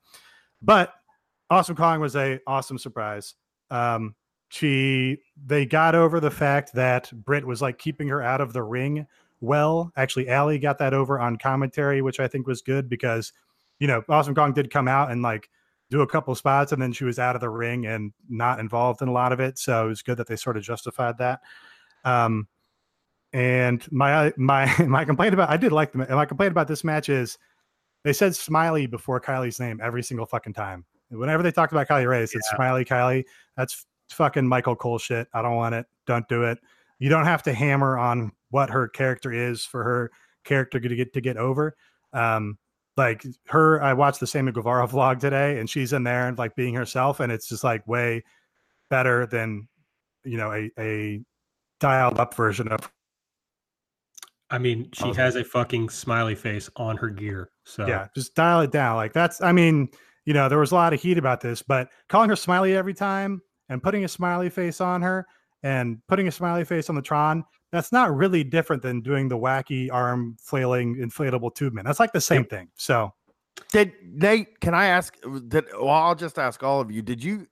But Awesome Kong was a awesome surprise. Um, she they got over the fact that Britt was like keeping her out of the ring well. Actually, Allie got that over on commentary, which I think was good because you know Awesome Kong did come out and like do a couple spots and then she was out of the ring and not involved in a lot of it. So it was good that they sort of justified that. Um, and my my my complaint about I did like the my complaint about this match is they said Smiley before Kylie's name every single fucking time. Whenever they talked about Kylie Rae, they said Smiley Kylie. That's fucking Michael Cole shit. I don't want it. Don't do it. You don't have to hammer on what her character is for her character to get to get over. Um, like her, I watched the Sammy Guevara vlog today, and she's in there and like being herself, and it's just like way better than you know a a dialed up version of I mean, she has a fucking smiley face on her gear. So yeah just dial it down like that's i mean you know there was a lot of heat about this but calling her smiley every time and putting a smiley face on her and putting a smiley face on the tron that's not really different than doing the wacky arm flailing inflatable tube man that's like the same thing so Did Nate? Can I ask? Did well, I'll just ask all of you. Did you?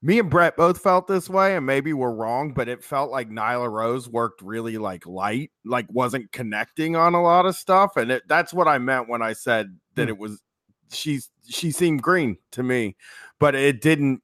Me and Brett both felt this way, and maybe we're wrong, but it felt like Nyla Rose worked really like light, like wasn't connecting on a lot of stuff, and it, that's what I meant when I said that Hmm. it was. She's she seemed green to me, but it didn't.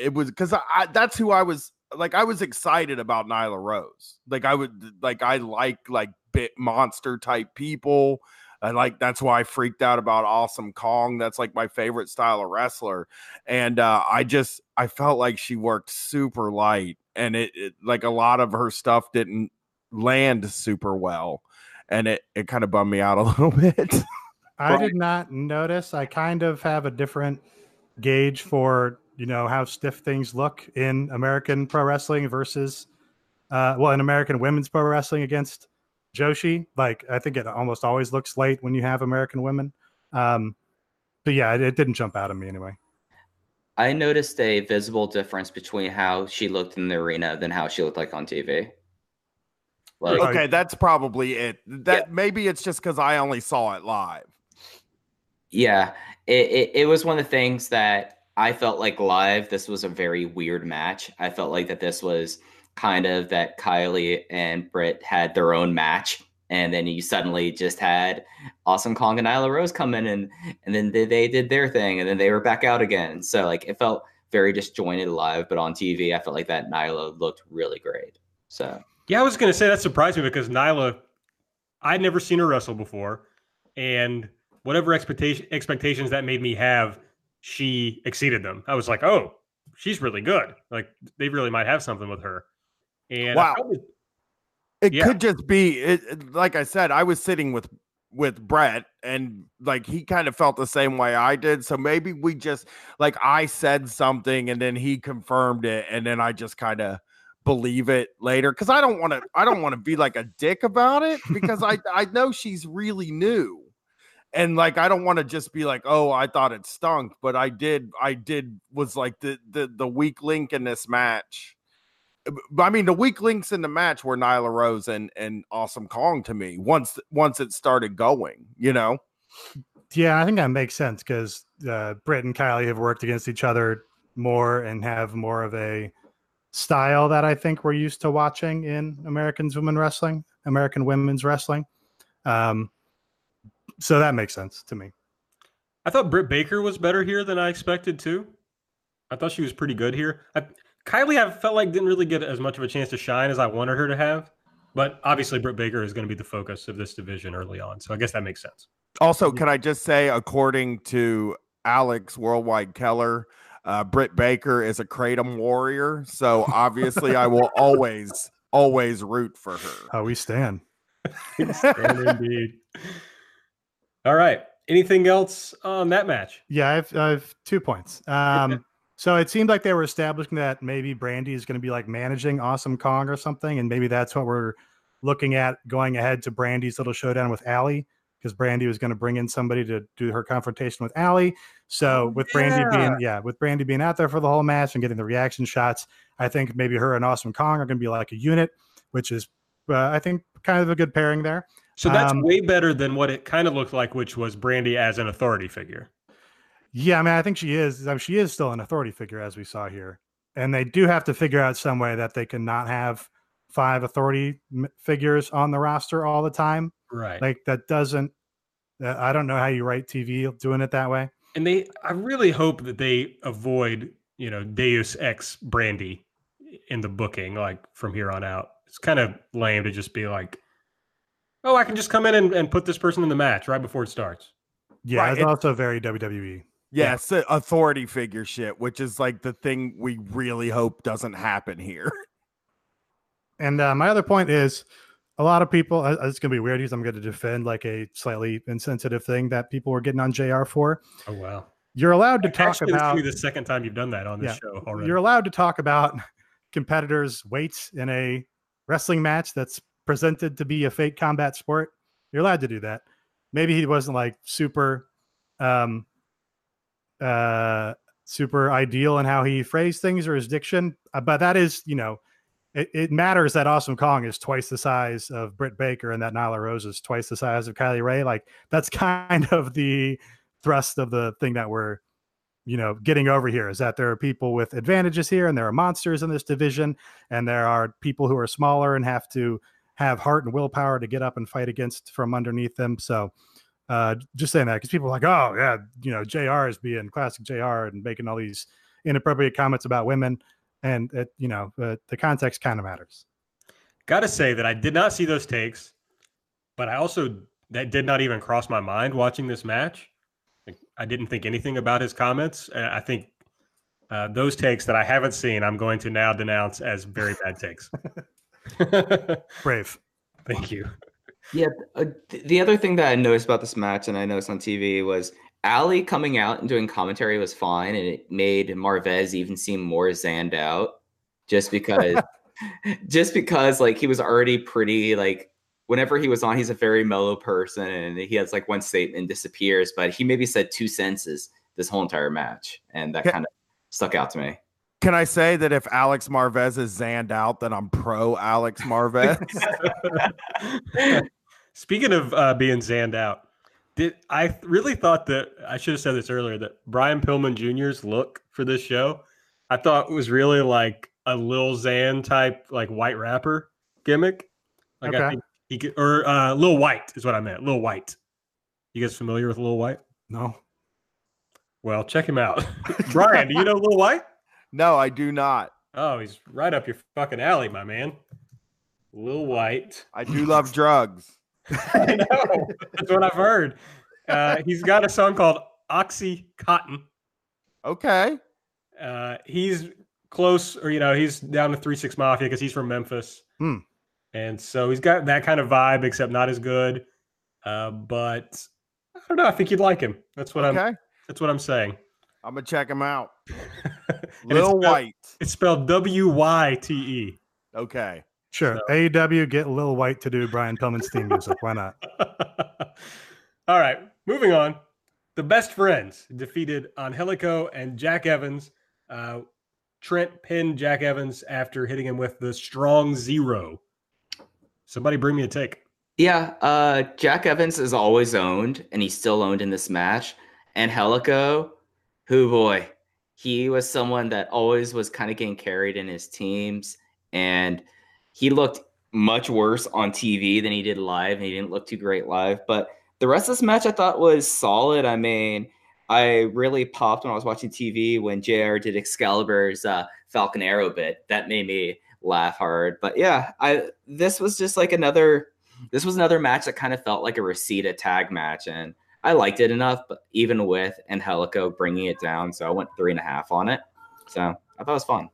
It was because I, I that's who I was like. I was excited about Nyla Rose. Like I would like I like like bit monster type people. I like that's why I freaked out about Awesome Kong. That's like my favorite style of wrestler. And uh, I just I felt like she worked super light and it, it like a lot of her stuff didn't land super well. And it it kind of bummed me out a little bit. i did not notice i kind of have a different gauge for you know how stiff things look in american pro wrestling versus uh well in american women's pro wrestling against joshi like i think it almost always looks late when you have american women um but yeah it, it didn't jump out at me anyway I noticed a visible difference between how she looked in the arena than how she looked like on TV. Like, Okay. okay, that's probably it. That maybe it's just because I only saw it live. yeah, it, it, it was one of the things that I felt like live, this was a very weird match. I felt like that this was kind of that Kylie and Britt had their own match. And then you suddenly just had Awesome Kong and Nyla Rose come in and and then they, they did their thing and then they were back out again. So like it felt very disjointed live, but on TV I felt like that Nyla looked really great. So Yeah, I was going to say that surprised me because Nyla, I'd never seen her wrestle before, and whatever expectation expectations that made me have, she exceeded them. I was like, oh, she's really good. Like they really might have something with her. And Wow. probably- It Yeah. could just be it, like I said, I was sitting with with Brett and like he kind of felt the same way I did. So maybe we just like I said something and then he confirmed it and then I just kind of believe it later because I don't want to I don't want to be like a dick about it because I I know she's really new. And like I don't want to just be like, "Oh, I thought it stunk," but I did I did was like the the the weak link in this match. I mean, the weak links in the match were Nyla Rose and and Awesome Kong to me once once it started going, you know. Yeah, I think that makes sense because uh, Britt and Kylie have worked against each other more and have more of a style that I think we're used to watching in Americans women wrestling, American women's wrestling. Um, so that makes sense to me. I thought Britt Baker was better here than I expected too. I thought she was pretty good here. I, Kylie, I felt like didn't really get as much of a chance to shine as I wanted her to have. But obviously, Britt Baker is going to be the focus of this division early on. So I guess that makes sense. Also, can I just say, according to Alex Worldwide Keller, uh, Britt Baker is a Kratom warrior. So obviously, I will always, always root for her. How we stand. stand indeed. All right. Anything else on that match? Yeah, I have, I have two points. Um, so it seemed like they were establishing that maybe Brandi is going to be like managing Awesome Kong or something, and maybe that's what we're looking at going ahead to Brandi's little showdown with Allie because Brandi was going to bring in somebody to do her confrontation with Allie. So with yeah. Brandi being yeah, with Brandi being out there for the whole match and getting the reaction shots, I think maybe her and Awesome Kong are going to be like a unit, which is uh, I think kind of a good pairing there. So that's um, way better than what it kind of looked like, which was Brandi as an authority figure. Yeah, I mean, I think she is. I mean, she is still an authority figure, as we saw here, and they do have to figure out some way that they can not have five authority figures on the roster all the time. Right. Like that doesn't. Uh, I don't know how you write TV doing it that way. And they, I really hope that they avoid, you know, Deus Ex Brandi in the booking, like from here on out. It's kind of lame to just be like, oh, I can just come in and, and put this person in the match right before it starts. Yeah, right. it's also very WWE. Yes, yeah. authority figure shit, which is like the thing we really hope doesn't happen here. And uh, my other point is a lot of people, uh, it's going to be weird because I'm going to defend like a slightly insensitive thing that people were getting on JR for. Oh, wow. You're allowed to talk Actually, about. This the second time you've done that on this yeah, show already. You're allowed to talk about competitors' weights in a wrestling match that's presented to be a fake combat sport. You're allowed to do that. Maybe he wasn't like super um, uh, super ideal in how he phrased things or his diction, uh, but that is, you know, it, it, matters that Awesome Kong is twice the size of Britt Baker and that Nyla Rose is twice the size of Kylie Rae. Like that's kind of the thrust of the thing that we're, you know, getting over here is that there are people with advantages here and there are monsters in this division and there are people who are smaller and have to have heart and willpower to get up and fight against from underneath them. So uh, just saying that because people are like, oh yeah, you know, Jr. is being classic Jr. and making all these inappropriate comments about women, and it, you know, uh, the context kind of matters. Got to say that I did not see those takes, but I also that did not even cross my mind watching this match. I didn't think anything about his comments. I think uh, those takes that I haven't seen, I'm going to now denounce as very bad takes. Brave. Thank you. Yeah. Uh, th- the other thing that I noticed about this match, and I noticed on TV, was Allie coming out and doing commentary was fine, and it made Marvez even seem more zanned out, just because, just because like he was already pretty like whenever he was on, he's a very mellow person, and he has like one statement disappears, but he maybe said two senses this whole entire match, and that kind of stuck out to me. Can I say that if Alex Marvez is zanned out, then I'm pro Alex Marvez? Speaking of uh, being zanned out, did I really thought that I should have said this earlier that Brian Pillman Jr.'s look for this show, I thought was really like a Lil Xan type, like white rapper gimmick. Like okay. I think he could, or uh, Lil Wyte is what I meant. Lil Wyte. You guys familiar with Lil Wyte? No. Well, check him out. Brian, do you know Lil Wyte? No, I do not. Oh, he's right up your fucking alley, my man. Lil Wyte. I do love drugs. I know. That's what I've heard. Uh, he's got a song called Oxy Cotton. Okay. Uh, he's close, or you know, he's down to Three Six Mafia because he's from Memphis, hmm. and so he's got that kind of vibe, except not as good. Uh, but I don't know. I think you'd like him. That's what okay. I'm. That's what I'm saying. I'm gonna check him out. Lil Wyte. It's spelled W Y T E. Okay. Sure. So- AEW get Lil Wyte to do Brian Pillman's theme music. Why not? All right, moving on. The best friends defeated Angelico and Jack Evans. Uh, Trent pinned Jack Evans after hitting him with the strong zero. Somebody bring me a take. Yeah, uh, Jack Evans is always owned, and he's still owned in this match. Angelico, who boy, he was someone that always was kind of getting carried in his teams, and he looked much worse on TV than he did live, and he didn't look too great live. But the rest of this match I thought was solid. I mean, I really popped when I was watching TV when JR did Excalibur's uh, Falcon Arrow bit. That made me laugh hard. But yeah, I this was just like another this was another match that kind of felt like a Reseda tag match, and I liked it enough. But even with Angelico bringing it down, so I went three and a half on it. So I thought it was fun.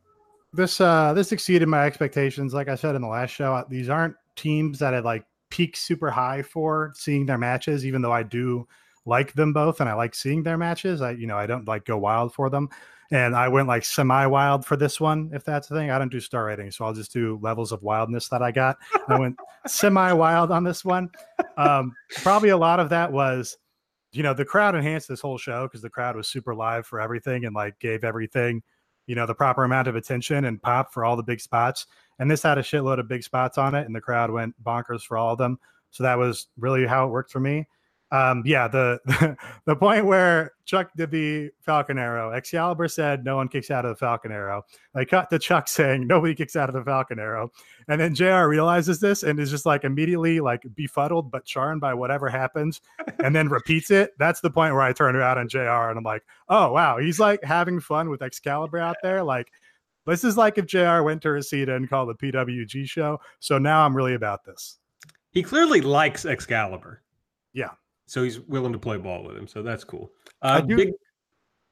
This uh this exceeded my expectations. Like I said in the last show, these aren't teams that I like peak super high for seeing their matches, even though I do like them both and I like seeing their matches. I you know I don't like go wild for them. And I went like semi wild for this one, if that's the thing. I don't do star rating, so I'll just do levels of wildness that I got. I went semi wild on this one. Um, probably a lot of that was, you know, the crowd enhanced this whole show because the crowd was super live for everything and like gave everything, you know, the proper amount of attention and pop for all the big spots. And this had a shitload of big spots on it, and the crowd went bonkers for all of them. So that was really how it worked for me um yeah the the point where chuck did the falcon arrow excalibur said no one kicks out of the falcon arrow. I cut to chuck saying nobody kicks out of the falcon arrow. And then jr realizes this and is just like immediately like befuddled but charmed by whatever happens and then repeats it. That's the point where i turn around on jr and i'm like oh wow he's like having fun with excalibur out there. Like this is like if jr went to Reseda and called the pwg show. So now i'm really about this. He clearly likes Excalibur. Yeah. So he's willing to play ball with him. So that's cool. I Uh, do- big,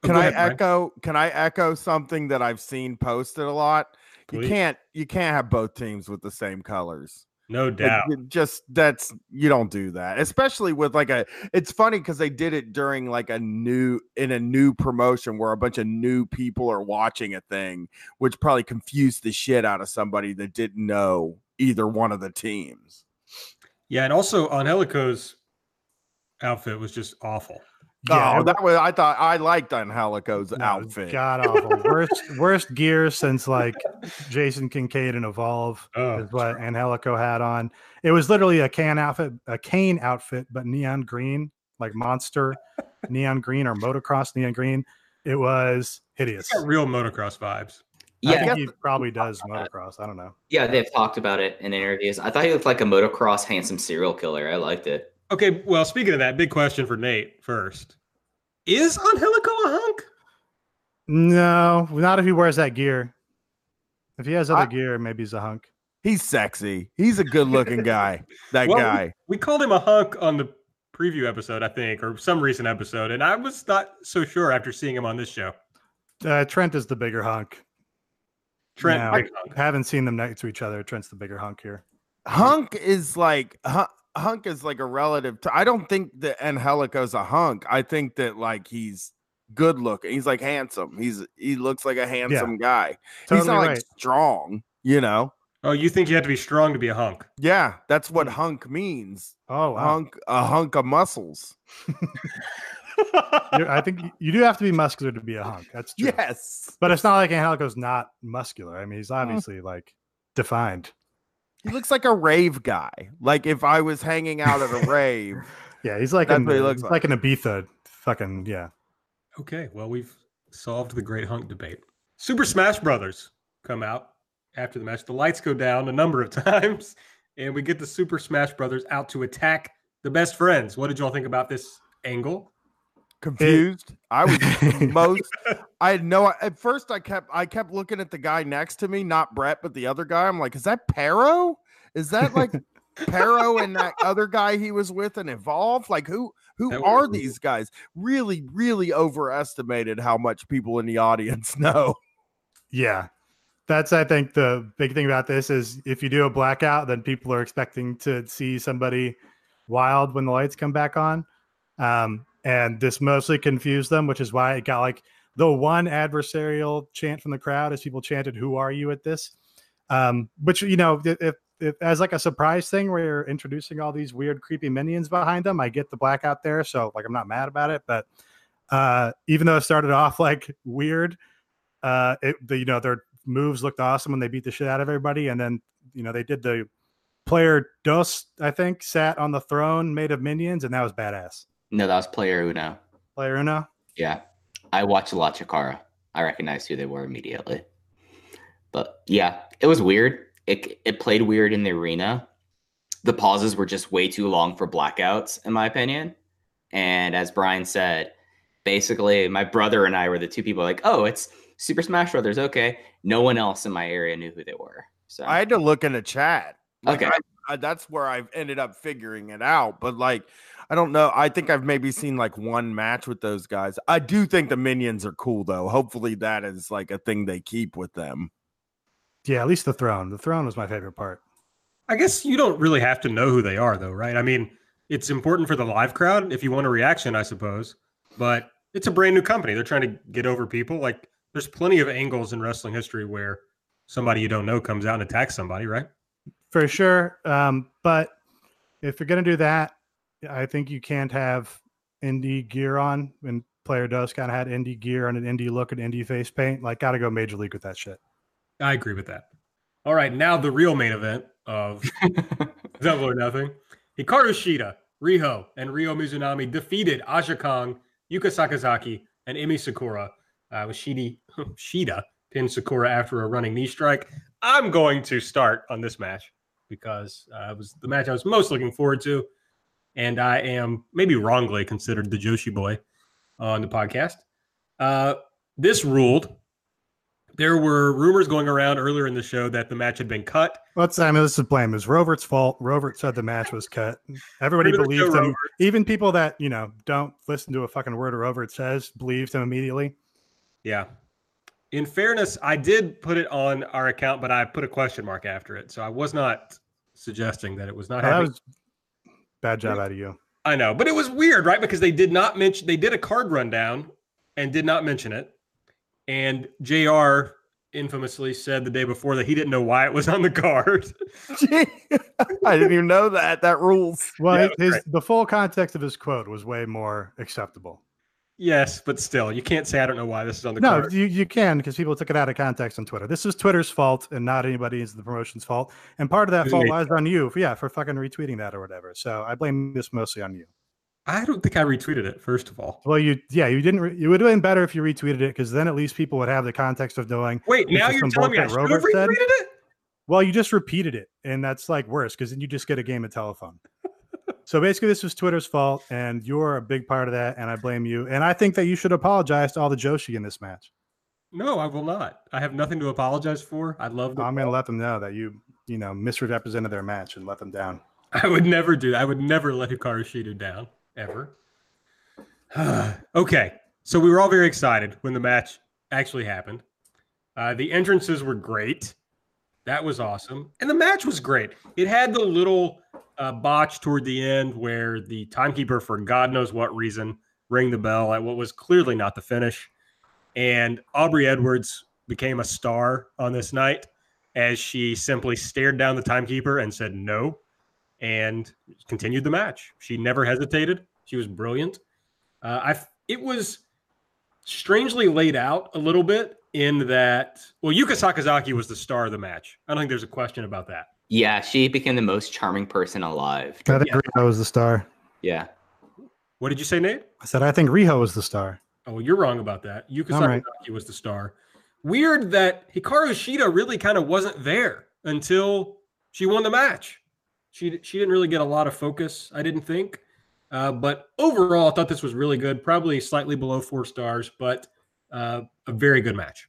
Oh, Can I ahead, Brian. echo? Can I echo something that I've seen posted a lot? You can't. You can't have both teams with the same colors. No doubt. you just that's you don't do that, especially with like a. It's funny because they did it during like a new in a new promotion where a bunch of new people are watching a thing, which probably confused the shit out of somebody that didn't know either one of the teams. Yeah, and also Angelico's outfit was just awful. Oh, yeah, oh, that was I thought I liked Angelico's No, outfit. God awful. worst worst gear since like Jason Kincaid and Evolve Oh, is what Angelico had on. It was literally a can outfit, a cane outfit, but neon green, like monster neon green or motocross neon green. It was hideous. Real motocross vibes. I Yeah, think he probably does motocross. I don't know. yeah, they've talked about it in interviews. I thought he looked like a motocross handsome serial killer. I liked it. Okay, well, speaking of that, big question for Nate first. Is Angelico a hunk? No, not if he wears that gear. If he has other I- gear, maybe he's a hunk. He's sexy. He's a good looking guy. That Well, guy. We called him a hunk on the preview episode, I think, or some recent episode, and I was not so sure after seeing him on this show. Uh, Trent is the bigger hunk. Trent, No. big hunk. Haven't seen them next to each other. Trent's the bigger hunk here. Hunk is like hu- hunk is like a relative to I don't think that Angelico's a hunk. I think that like he's good looking. He's like handsome. He's he looks like a handsome guy. he's Totally not like strong, you know. Oh, you think you have to be strong to be a hunk? Yeah, that's what hmm. hunk means. Oh, wow. Hunk a hunk of muscles. I think you do have to be muscular to be a hunk. That's true. Yes. But it's not like Angelico's not muscular. I mean, he's mm. obviously like defined. He looks like a rave guy. Like if I was hanging out at a rave. Yeah, he's like That's an, what he looks he's like an Ibiza fucking yeah. Okay, well, we've solved the great hunk debate. Super Smash Brothers come out after the match. The lights go down a number of times, and we get the Super Smash Brothers out to attack the best friends. What did y'all think about this angle? Confused. I was most. I had no. At first, I kept. I kept looking at the guy next to me, not Brett, but the other guy. I'm like, is that Pero? Is that like Pero and that other guy he was with and Evolve? Like, who? Who That are was- these guys? Really, really overestimated how much people in the audience know. Yeah. That's I think the big thing about this is if you do a blackout, then people are expecting to see somebody wild when the lights come back on. Um, and this mostly confused them, which is why it got like the one adversarial chant from the crowd as people chanted, Who are you at this? Um, which you know, if, if as like a surprise thing where you're introducing all these weird, creepy minions behind them, I get the blackout there, so like I'm not mad about it. But uh, even though it started off like weird, uh, it the, you know their moves looked awesome when they beat the shit out of everybody, and then you know they did the player dos I think sat on the throne made of minions, and that was badass. No, that was player Uno. Player Uno. Yeah, I watched a lot Chikara. I recognized who they were immediately. But yeah, it was weird. It it played weird in the arena. The pauses were just way too long for blackouts, in my opinion. And as Brian said, basically my brother and I were the two people like, oh, it's Super Smash Brothers. Okay. No one else in my area knew who they were. So I had to look in the chat. Like, Okay. I, I, that's where I've ended up figuring it out. But like, I don't know. I think I've maybe seen like one match with those guys. I do think the minions are cool though. Hopefully that is like a thing they keep with them. Yeah, at least the throne. The throne was my favorite part. I guess you don't really have to know who they are, though, right? I mean, it's important for the live crowd if you want a reaction, I suppose. But it's a brand new company. They're trying to get over people. Like, there's plenty of angles in wrestling history where somebody you don't know comes out and attacks somebody, right? for sure. Um, but if you're gonna do that, I think you can't have indie gear on. And Player Dos kind of had indie gear and an indie look and indie face paint. Like, gotta go major league with that shit. I agree with that. All right, now the real main event of Double or Nothing. Hikaru Shida, Riho, and Ryo Mizunami defeated Aja Kong, Yuka Sakazaki, and Emi Sakura. Uh, with Shidi, Shida pinned Sakura after a running knee strike. I'm going to start on this match because uh, it was the match I was most looking forward to. And I am maybe wrongly considered the Joshi boy on the podcast. Uh, this ruled. There were rumors going around earlier in the show that the match had been cut. Let's I mean, this is blame. It was Rovert's fault. Rovert said the match was cut. Everybody believed him. Rovert. Even people that you know don't listen to a fucking word Rovert says believed him immediately. Yeah. In fairness, I did put it on our account, but I put a question mark after it. So I was not suggesting that it was not that happening. was bad job out of you. I know, but it was weird, right? Because they did not mention they did a card rundown and did not mention it. And JR infamously said the day before that he didn't know why it was on the card. I didn't even know that. That rules. Well, Yeah, his right. the full context of his quote was way more acceptable. Yes, but still, you can't say I don't know why this is on the No, card. you, you can because people took it out of context on Twitter. This is Twitter's fault and not anybody's the promotion's fault. And part of that fault lies on you, for, yeah, for fucking retweeting that or whatever. So I blame this mostly on you. I don't think I retweeted it, first of all. Well, you, yeah, you didn't. Re- it would have been better if you retweeted it because then at least people would have the context of knowing. Wait, now you're telling me I should have Robert said? retweeted it? Well, you just repeated it, and that's like worse because then you just get a game of telephone. So basically, this was Twitter's fault, and you're a big part of that, and I blame you. And I think that you should apologize to all the Joshi in this match. No, I will not. I have nothing to apologize for. I love the I'm going to let them know that you, you know, misrepresented their match and let them down. I would never do that. I would never let Hikaru Shida down, ever. okay, so we were all very excited when the match actually happened. Uh, the entrances were great. That was awesome. And the match was great. It had the little uh, botch toward the end where the timekeeper, for God knows what reason, rang the bell at what was clearly not the finish. And Aubrey Edwards became a star on this night as she simply stared down the timekeeper and said no and continued the match. She never hesitated. She was brilliant. Uh, I it was strangely laid out a little bit in that. Well, Yuka Sakazaki was the star of the match. I don't think there's a question about that. Yeah, she became the most charming person alive. I think Yeah. Riho was the star. Yeah. What did you say, Nate? I said I think Riho was the star. Oh, well, you're wrong about that. Yuka I'm right. Was the star. Weird that Hikaru Shida really kind of wasn't there until she won the match. She she didn't really get a lot of focus, I didn't think. Uh, but overall, I thought this was really good. Probably slightly below four stars, but uh, a very good match.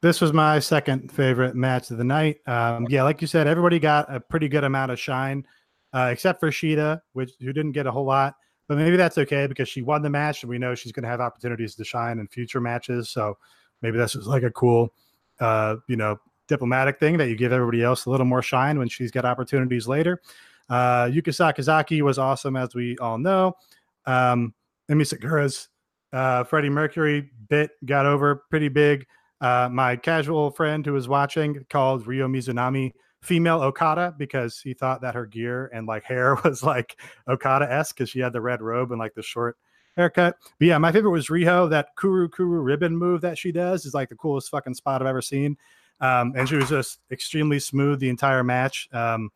This was my second favorite match of the night. Um, yeah, like you said, everybody got a pretty good amount of shine, uh, except for Shida, which who didn't get a whole lot. But maybe that's okay because she won the match, and we know she's going to have opportunities to shine in future matches. So maybe that's just like a cool, uh, you know, diplomatic thing that you give everybody else a little more shine when she's got opportunities later. Uh, Yuka Sakazaki was awesome, as we all know. Um, Emi Sakura's uh, Freddie Mercury bit got over pretty big. Uh, my casual friend who was watching called Ryo Mizunami female Okada because he thought that her gear and like hair was like Okada esque because she had the red robe and like the short haircut. But yeah, my favorite was Riho. That Kuru Kuru ribbon move that she does is like the coolest fucking spot I've ever seen. Um, and she was just extremely smooth the entire match. Um,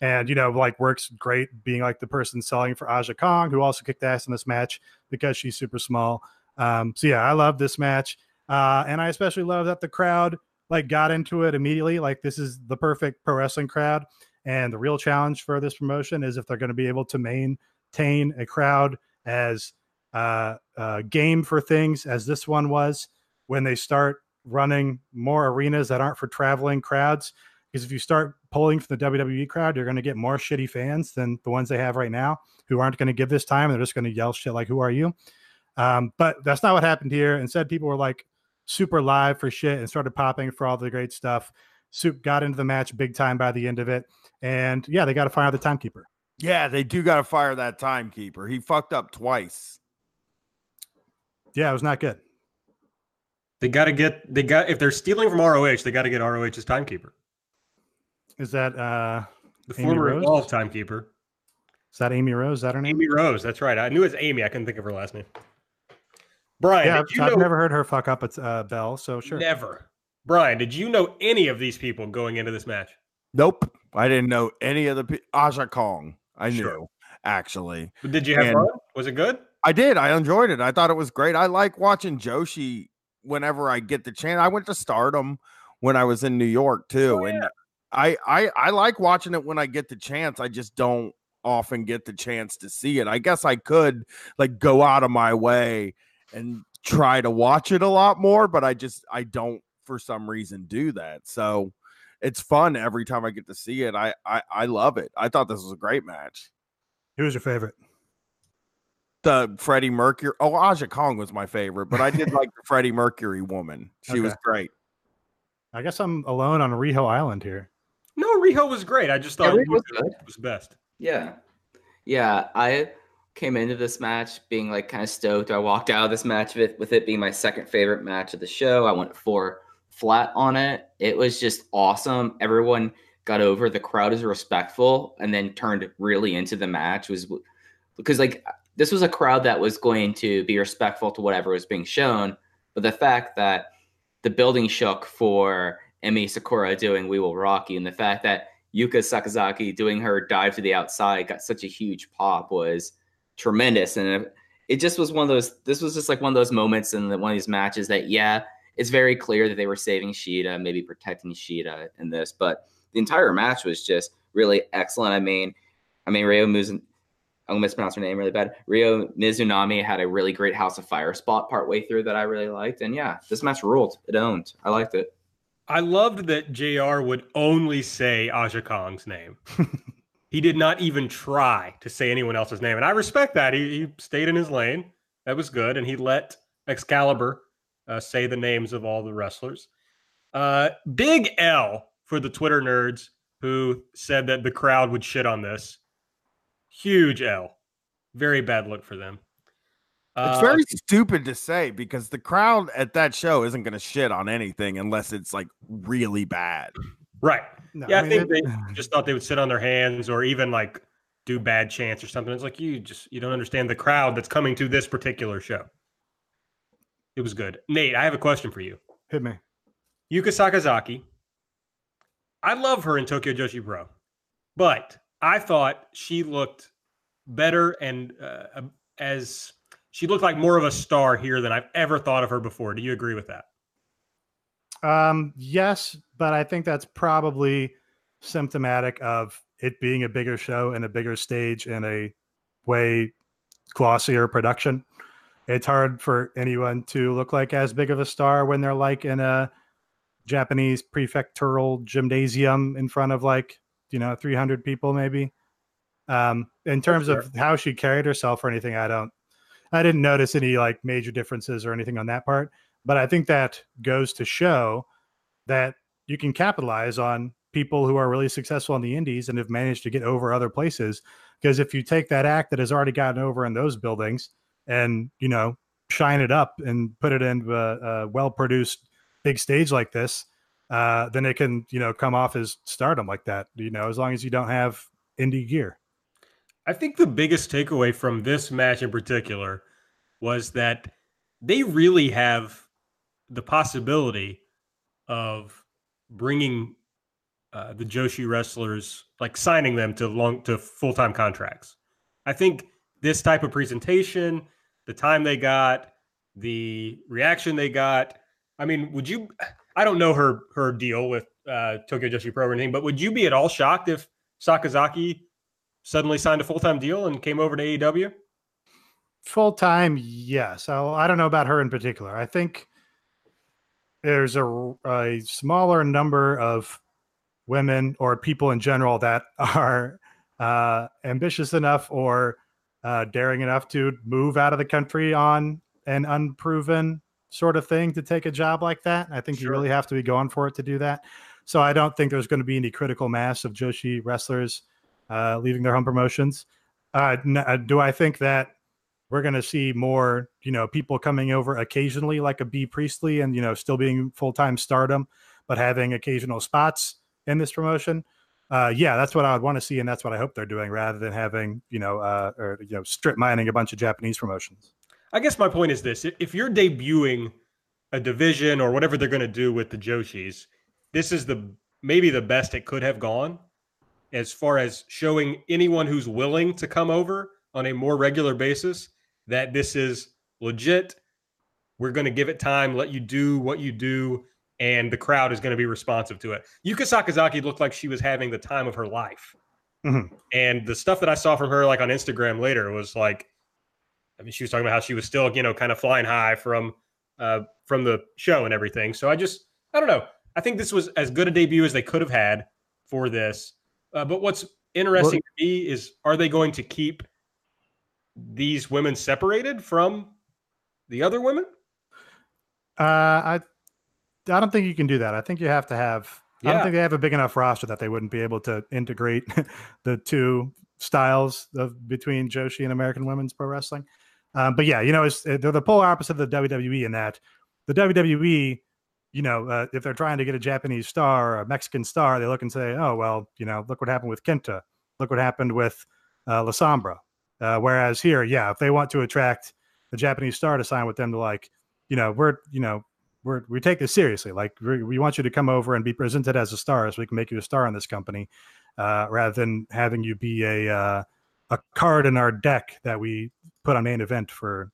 and you know, like works great being like the person selling for Aja Kong, who also kicked ass in this match because she's super small. Um, so yeah, I love this match. Uh, and I especially love that the crowd like got into it immediately. Like this is the perfect pro wrestling crowd. And the real challenge for this promotion is if they're going to be able to maintain a crowd as uh, uh, game for things as this one was when they start running more arenas that aren't for traveling crowds. Because if you start pulling from the WWE crowd, you're going to get more shitty fans than the ones they have right now who aren't going to give this time. They're just going to yell shit like, Who are you? Um, but that's not what happened here. Instead, people were like super live for shit and started popping for all the great stuff. Soup got into the match big time by the end of it. And yeah, they got to fire the timekeeper. Yeah, they do got to fire that timekeeper. He fucked up twice. Yeah, it was not good. They got to get they got if they're stealing from ROH, they got to get ROH's timekeeper. Is that uh The Amy former Rose? Evolve timekeeper, is that Amy Rose? Is that her name? Amy Rose. That's right. I knew it was Amy. I couldn't think of her last name. Brian, Yeah, did you I've know never heard her fuck up at uh, Bell, so sure. never? Brian, did you know any of these people going into this match? Nope. I didn't know any of the pe- Aja Kong. I Sure. knew actually. But Did you have And- fun? Was it good? I did. I enjoyed it. I thought it was great. I like watching Joshi whenever I get the chance. I went to Stardom when I was in New York too, Oh, and. I, I I like watching it when I get the chance. I just don't often get the chance to see it. I guess I could like go out of my way and try to watch it a lot more, but I just I don't for some reason do that. So it's fun every time I get to see it. I I, I love it. I thought this was a great match. Who was your favorite? the Freddie Mercury. Oh, Aja Kong was my favorite, but I did like the Freddie Mercury woman. She was great. I guess I'm alone on Riho Island here. No, Riho was great. I just Yeah, thought Riho was was best. Yeah. Yeah. I came into this match being like kind of stoked. I walked out of this match with, with it being my second favorite match of the show. I went four flat on it. It was just awesome. Everyone got over. The crowd is respectful and then turned really into the match. was because like this was a crowd that was going to be respectful to whatever was being shown. But the fact that the building shook for Emi Sakura doing We Will Rock You and the fact that Yuka Sakazaki doing her dive to the outside got such a huge pop was tremendous. And it, just was one of those, this was just like one of those moments in the, one of these matches that, yeah, it's very clear that they were saving Shida, maybe protecting Shida in this, but the entire match was just really excellent. I mean, I mean, Ryo Muzun, I'm gonna mispronounce her name really bad. Ryo Mizunami had a really great House of Fire spot partway through that I really liked. And yeah, this match ruled. It owned. I liked it. I loved that JR would only say Aja Kong's name. he did not even try to say anyone else's name. And I respect that. He, he stayed in his lane. That was good. And he let Excalibur uh, say the names of all the wrestlers. Uh, big L for the Twitter nerds who said that the crowd would shit on this. Huge L. Very bad look for them. It's Uh, very stupid to say because the crowd at that show isn't going to shit on anything unless it's like really bad. Right. No, Yeah, I, mean, think it- they just thought they would sit on their hands or even like do bad chants or something. It's like you just you don't understand the crowd that's coming to this particular show. It was good. Nate, I have a question for you. hit me. Yuka Sakazaki. I love her in Tokyo Joshi Pro, but I thought she looked better and uh, as she looked like more of a star here than I've ever thought of her before. Do you agree with that? Um, yes, but I think that's probably symptomatic of it being a bigger show and a bigger stage and a way glossier production. It's hard for anyone to look like as big of a star when they're like in a Japanese prefectural gymnasium in front of like, you know, 300 people maybe. Um, in terms of how she carried herself or anything, I don't, I didn't notice any like major differences or anything on that part. But I think that goes to show that you can capitalize on people who are really successful in the indies and have managed to get over other places. Because if you take that act that has already gotten over in those buildings and, you know, shine it up and put it into a, a well produced big stage like this, uh, then it can you know come off as stardom like that. You know, as long as you don't have indie gear. I think the biggest takeaway from this match in particular was that they really have the possibility of bringing uh, the Joshi wrestlers, like signing them to long to full time contracts. I think this type of presentation, the time they got, the reaction they got. I mean, would you? I don't know her her deal with uh, Tokyo Joshi Pro or anything, but would you be at all shocked if Sakazaki suddenly signed a full time deal and came over to AEW? Full time, yes. I, I don't know about her in particular. I think there's a, a smaller number of women or people in general that are uh, ambitious enough or uh, daring enough to move out of the country on an unproven sort of thing to take a job like that. I think sure. you really have to be going for it to do that. So I don't think there's going to be any critical mass of Joshi wrestlers uh, leaving their home promotions. Uh, n- uh, do I think that we're going to see more, you know, people coming over occasionally, like a Bea Priestley, and you know, still being full time stardom, but having occasional spots in this promotion? Uh, yeah, that's what I would want to see, and that's what I hope they're doing, rather than having you know, uh, or you know, strip mining a bunch of Japanese promotions. I guess my point is this: if you're debuting a division or whatever they're going to do with the Joshis, this is the maybe the best it could have gone as far as showing anyone who's willing to come over on a more regular basis that this is legit. We're going to give it time, let you do what you do, and the crowd is going to be responsive to it. Yuka Sakazaki looked like she was having the time of her life. Mm-hmm. And the stuff that I saw from her, like on Instagram later, was like, I mean, she was talking about how she was still, you know, kind of flying high from uh, from the show and everything. So I just, I don't know. I think this was as good a debut as they could have had for this. Uh, but what's interesting well, to me is are they going to keep these women separated from the other women? Uh, I I don't think you can do that. I think you have to have. Yeah. I don't think they have a big enough roster that they wouldn't be able to integrate the two styles of between Joshi and American Women's Pro Wrestling. Um, but yeah, you know, it's they're the polar opposite of the WWE in that the WWE you know, uh, if they're trying to get a Japanese star or a Mexican star, they look and say, oh, well, you know, look what happened with Kenta. Look what happened with uh, La Sombra. Uh, whereas here, yeah, if they want to attract a Japanese star to sign with them, to like, you know, we're, you know, we're, we take this seriously. Like, we want you to come over and be presented as a star so we can make you a star in this company uh, rather than having you be a, uh, a card in our deck that we put on main event for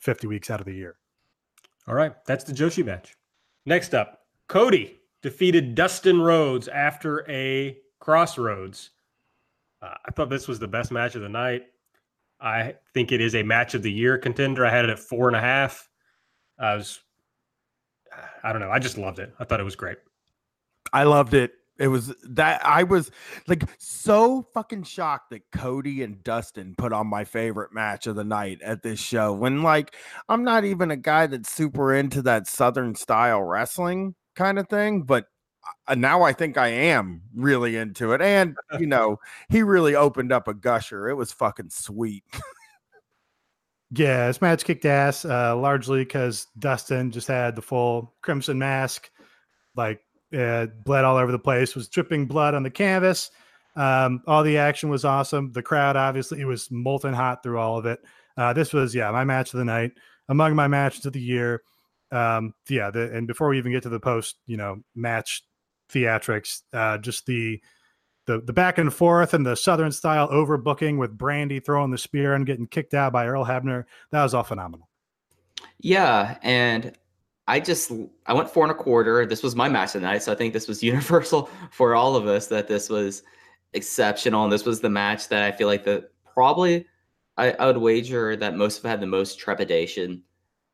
50 weeks out of the year. All right. That's the Joshi match. Next up, Cody defeated Dustin Rhodes after a crossroads. Uh, I thought this was the best match of the night. I think it is a match of the year contender. I had it at four and a half. I was, I don't know. I just loved it. I thought it was great. I loved it. It was that I was like so fucking shocked that Cody and Dustin put on my favorite match of the night at this show when like I'm not even a guy that's super into that southern style wrestling kind of thing, but uh, now I think I am really into it. And you know, he really opened up a gusher. It was fucking sweet. yeah, this match kicked ass, uh, largely because Dustin just had the full crimson mask, like uh, bled all over the place, was dripping blood on the canvas. Um, all the action was awesome. The crowd, obviously, it was molten hot through all of it. Uh, this was, yeah, my match of the night, among my matches of the year. Um, yeah, the, and before we even get to the post, you know, match theatrics, uh, just the the the back and forth and the Southern style overbooking with Brandi throwing the spear and getting kicked out by Earl Hebner, that was all phenomenal. Yeah, and I just I went four and a quarter. This was my match tonight, so I think this was universal for all of us that this was exceptional, and this was the match that I feel like the probably I, I would wager that most of had the most trepidation,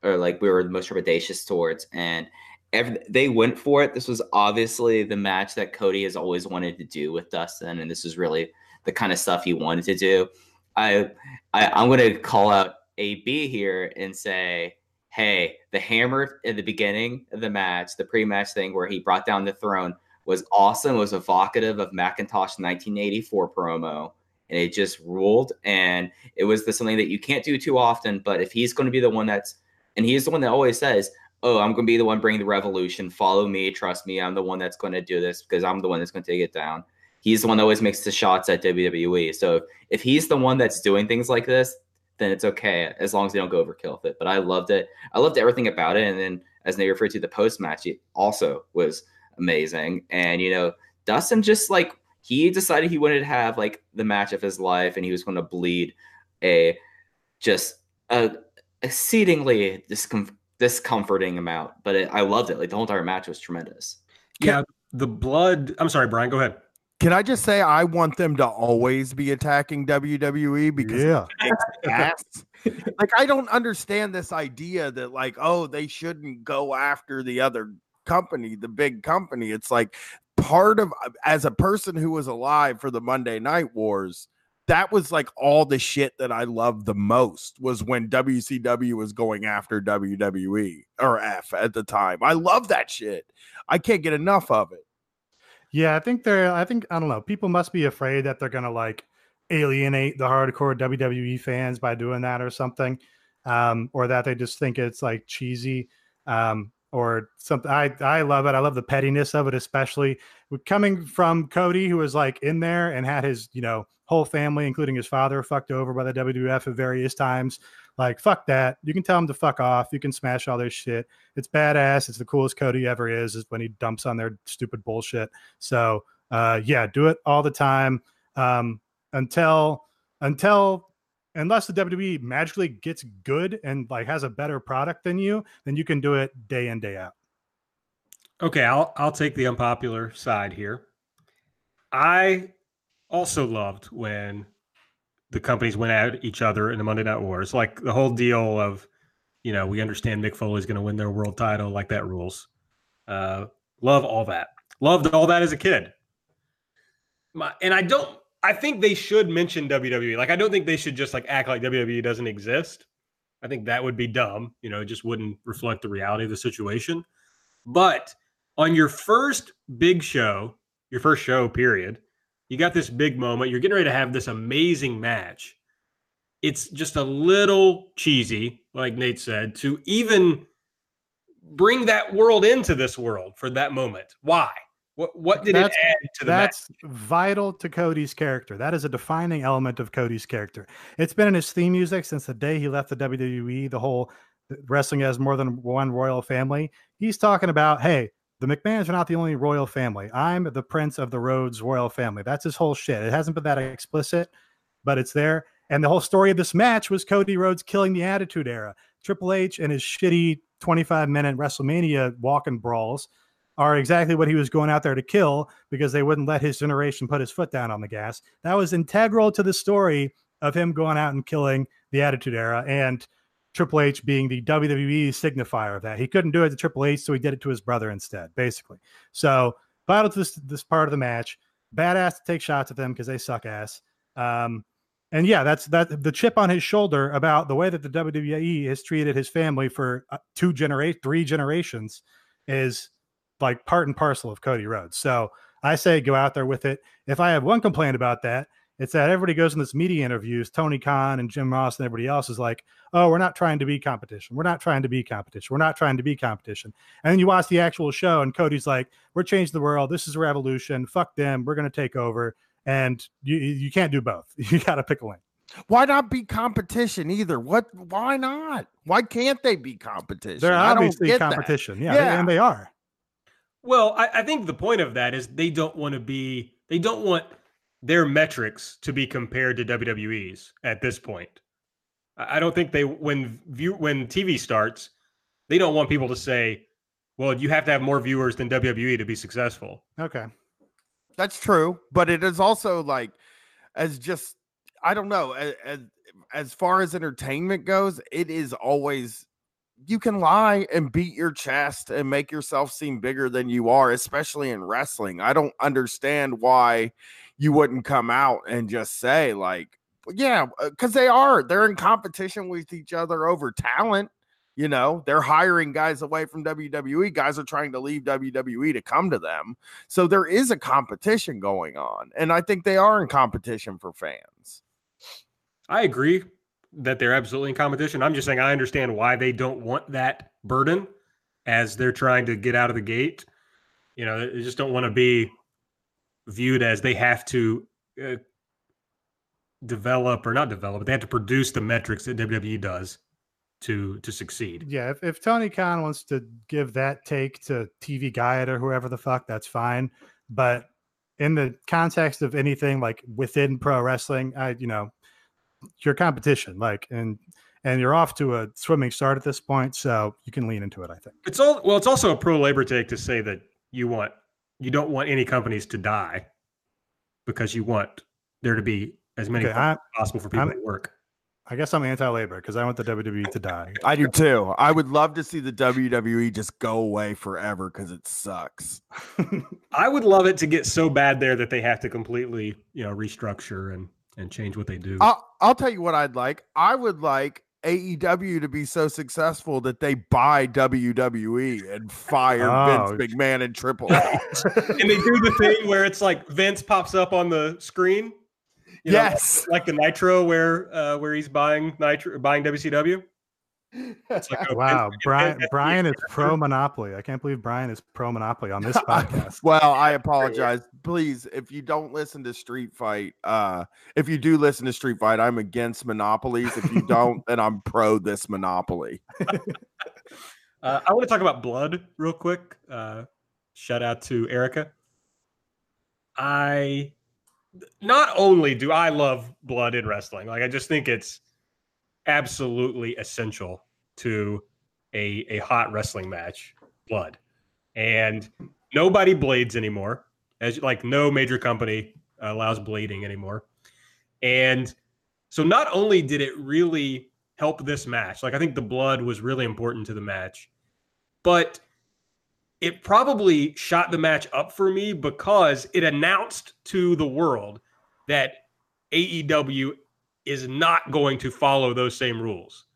or like we were the most trepidatious towards, and every, they went for it. This was obviously the match that Cody has always wanted to do with Dustin, and this is really the kind of stuff he wanted to do. I, I I'm going to call out AB here and say hey, the hammer in the beginning of the match, the pre-match thing where he brought down the throne was awesome. Was evocative of Macintosh 1984 promo, and it just ruled. And it was the, something that you can't do too often. But if he's going to be the one that's, and he's the one that always says, oh, I'm going to be the one bringing the revolution. Follow me, trust me. I'm the one that's going to do this because I'm the one that's going to take it down. He's the one that always makes the shots at WWE. So if he's the one that's doing things like this, then it's okay as long as they don't go overkill with it. But I loved it. I loved everything about it. And then as they referred to the post match, it also was amazing. And you know, Dustin just like he decided he wanted to have like the match of his life, and he was going to bleed a just a exceedingly discom- discomforting amount. But it, I loved it. Like the whole entire match was tremendous. Yeah, the blood. I'm sorry, Brian. Go ahead. Can I just say I want them to always be attacking WWE because Yeah. ass. like I don't understand this idea that like oh they shouldn't go after the other company, the big company. It's like part of as a person who was alive for the Monday Night Wars, that was like all the shit that I loved the most was when WCW was going after WWE or F at the time. I love that shit. I can't get enough of it. Yeah, I think they're. I think I don't know. People must be afraid that they're gonna like alienate the hardcore WWE fans by doing that or something, um, or that they just think it's like cheesy, um, or something. I I love it. I love the pettiness of it, especially coming from Cody, who was like in there and had his you know whole family, including his father, fucked over by the WWF at various times. Like, fuck that. You can tell him to fuck off. You can smash all their shit. It's badass. It's the coolest Cody ever is, is when he dumps on their stupid bullshit. So, uh, yeah, do it all the time um, until, until, unless the WWE magically gets good and like has a better product than you, then you can do it day in, day out. Okay, I'll I'll take the unpopular side here. I also loved when the companies went at each other in the Monday Night Wars. Like the whole deal of, you know, we understand Mick Foley's going to win their world title, like that rules. Uh, love all that. Loved all that as a kid. My, and I don't. I think they should mention WWE. Like I don't think they should just like act like WWE doesn't exist. I think that would be dumb. You know, it just wouldn't reflect the reality of the situation. But on your first big show, your first show, period, you got this big moment. You're getting ready to have this amazing match. It's just a little cheesy, like Nate said, to even bring that world into this world for that moment. Why? What what did That's- it add to the That's match? vital to Cody's character. That is a defining element of Cody's character. It's been in his theme music since the day he left the WWE, the whole wrestling as more than one royal family. He's talking about, hey, the McMahons are not the only royal family. I'm the prince of the Rhodes royal family. That's his whole shit. It hasn't been that explicit, but it's there. And the whole story of this match was Cody Rhodes killing the Attitude Era. Triple H and his shitty 25 minute WrestleMania walking brawls are exactly what he was going out there to kill because they wouldn't let his generation put his foot down on the gas. That was integral to the story of him going out and killing the Attitude Era and Triple H being the WWE signifier of that. He couldn't do it to Triple H, so he did it to his brother instead, basically. So, vital to this this part of the match. Badass to take shots at them because they suck ass. Um, and yeah, that's that the chip on his shoulder about the way that the WWE has treated his family for uh, two generate three generations is like part and parcel of Cody Rhodes. So I say go out there with it. If I have one complaint about that, it's that everybody goes in this media interviews, Tony Khan and Jim Ross and everybody else is like, oh, we're not trying to be competition. We're not trying to be competition. We're not trying to be competition. And then you watch the actual show and Cody's like, we're changing the world. This is a revolution. Fuck them. We're going to take over. And you you can't do both. You got to pick a lane. Why not be competition either? What? Why not? Why can't they be competition? They're I don't obviously get that. competition. Yeah, Yeah. and they are. Well, I, I think the point of that is they don't want to be they don't want their metrics to be compared to WWE's at this point. I don't think they when view when TV starts, they don't want people to say, "Well, you have to have more viewers than WWE to be successful." Okay. That's true, but it is also like as just I don't know as, as far as entertainment goes, it is always you can lie and beat your chest and make yourself seem bigger than you are, especially in wrestling. I don't understand why you wouldn't come out and just say like, yeah, uh, because they are they're in competition with each other over talent. You know, they're hiring guys away from WWE. Guys are trying to leave WWE to come to them. So there is a competition going on. And I think they are in competition for fans. I agree that they're absolutely in competition. I'm just saying I understand why they don't want that burden. as they're trying to get out of the gate. You know, they just don't want to be viewed as they have to uh, develop or not develop, but they have to produce the metrics that WWE does to to succeed. Yeah, if, if Tony Khan wants to give that take to TV Guide or whoever the fuck, that's fine. But in the context of anything like within pro wrestling, I you know, your competition, like and and you're off to a swimming start at this point, so you can lean into it. I think it's all well. It's also a pro labor take to say that you want you don't want any companies to die because you want there to be as many okay, possible for people I'm, to work. I guess I'm anti-labor because I want the WWE to die. I do too. I would love to see the WWE just go away forever because it sucks. I would love it to get so bad there that they have to completely, you know, restructure and and change what they do. I'll, I'll tell you what I'd like. I would like AEW to be so successful that they buy WWE and fire oh. Vince McMahon and Triple H. and they do the thing where it's like Vince pops up on the screen. yes, know, like the Nitro where uh, where he's buying Nitro buying WCW. Like wow, Brian Brian is pro monopoly. I can't believe Brian is pro monopoly on this podcast. well, I apologize. Please, if you don't listen to Street Fight, uh, if you do listen to Street Fight, I'm against monopolies. If you don't, then I'm pro this monopoly. uh, I want to talk about blood real quick. Uh, shout out to Erica. I not only do I love blood in wrestling, like I just think it's absolutely essential to a, a hot wrestling match, blood. And nobody blades anymore, as like no major company allows blading anymore. And so not only did it really help this match, like I think the blood was really important to the match, but it probably shot the match up for me because it announced to the world that AEW is not going to follow those same rules.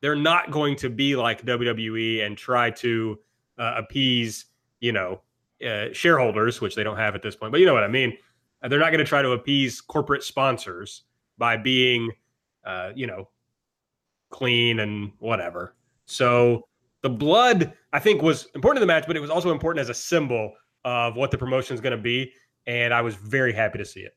They're not going to be like WWE and try to uh, appease, you know, uh, shareholders, which they don't have at this point. But you know what I mean. Uh, they're not going to try to appease corporate sponsors by being, uh, you know, clean and whatever. So the blood, I think, was important to the match, but it was also important as a symbol of what the promotion is going to be. And I was very happy to see it.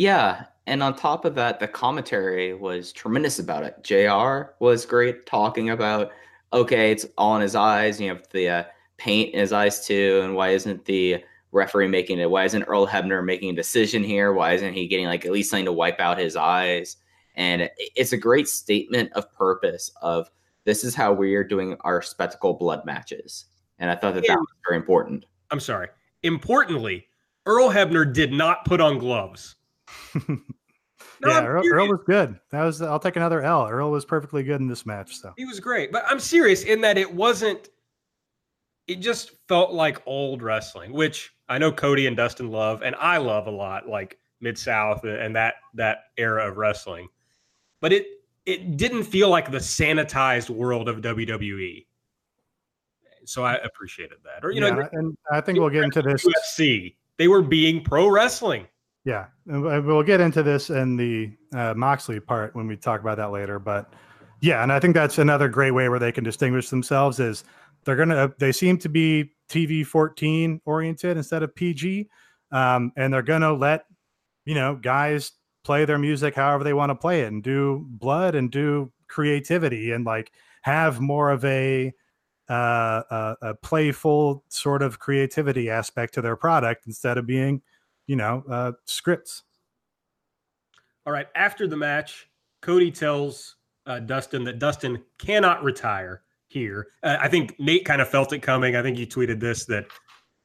Yeah, and on top of that, the commentary was tremendous about it. JR was great talking about, okay, it's all in his eyes. You have the uh, paint in his eyes too. And why isn't the referee making it? Why isn't Earl Hebner making a decision here? Why isn't he getting like at least something to wipe out his eyes? And it's a great statement of purpose of this is how we are doing our spectacle blood matches. And I thought that that was very important. I'm sorry. Importantly, Earl Hebner did not put on gloves. No, yeah, Earl, Earl, was good. That was I'll take another L. Earl was perfectly good in this match. So he was great, but I'm serious in that it wasn't. It just felt like old wrestling, which I know Cody and Dustin love, and I love a lot, like Mid South and that that era of wrestling. But it it didn't feel like the sanitized world of WWE. So I appreciated that. Or you yeah, know, and I think we'll get into this. UFC. They were being pro wrestling. Yeah, and we'll get into this in the uh, Moxley part when we talk about that later. But yeah, and I think that's another great way where they can distinguish themselves is they're gonna they seem to be TV 14 oriented instead of PG, um, and they're gonna let you know guys play their music however they want to play it and do blood and do creativity and like have more of a uh, a, a playful sort of creativity aspect to their product instead of being you know, uh, scripts. All right. After the match, Cody tells uh, Dustin that Dustin cannot retire here. Uh, I think Nate kind of felt it coming. I think he tweeted this that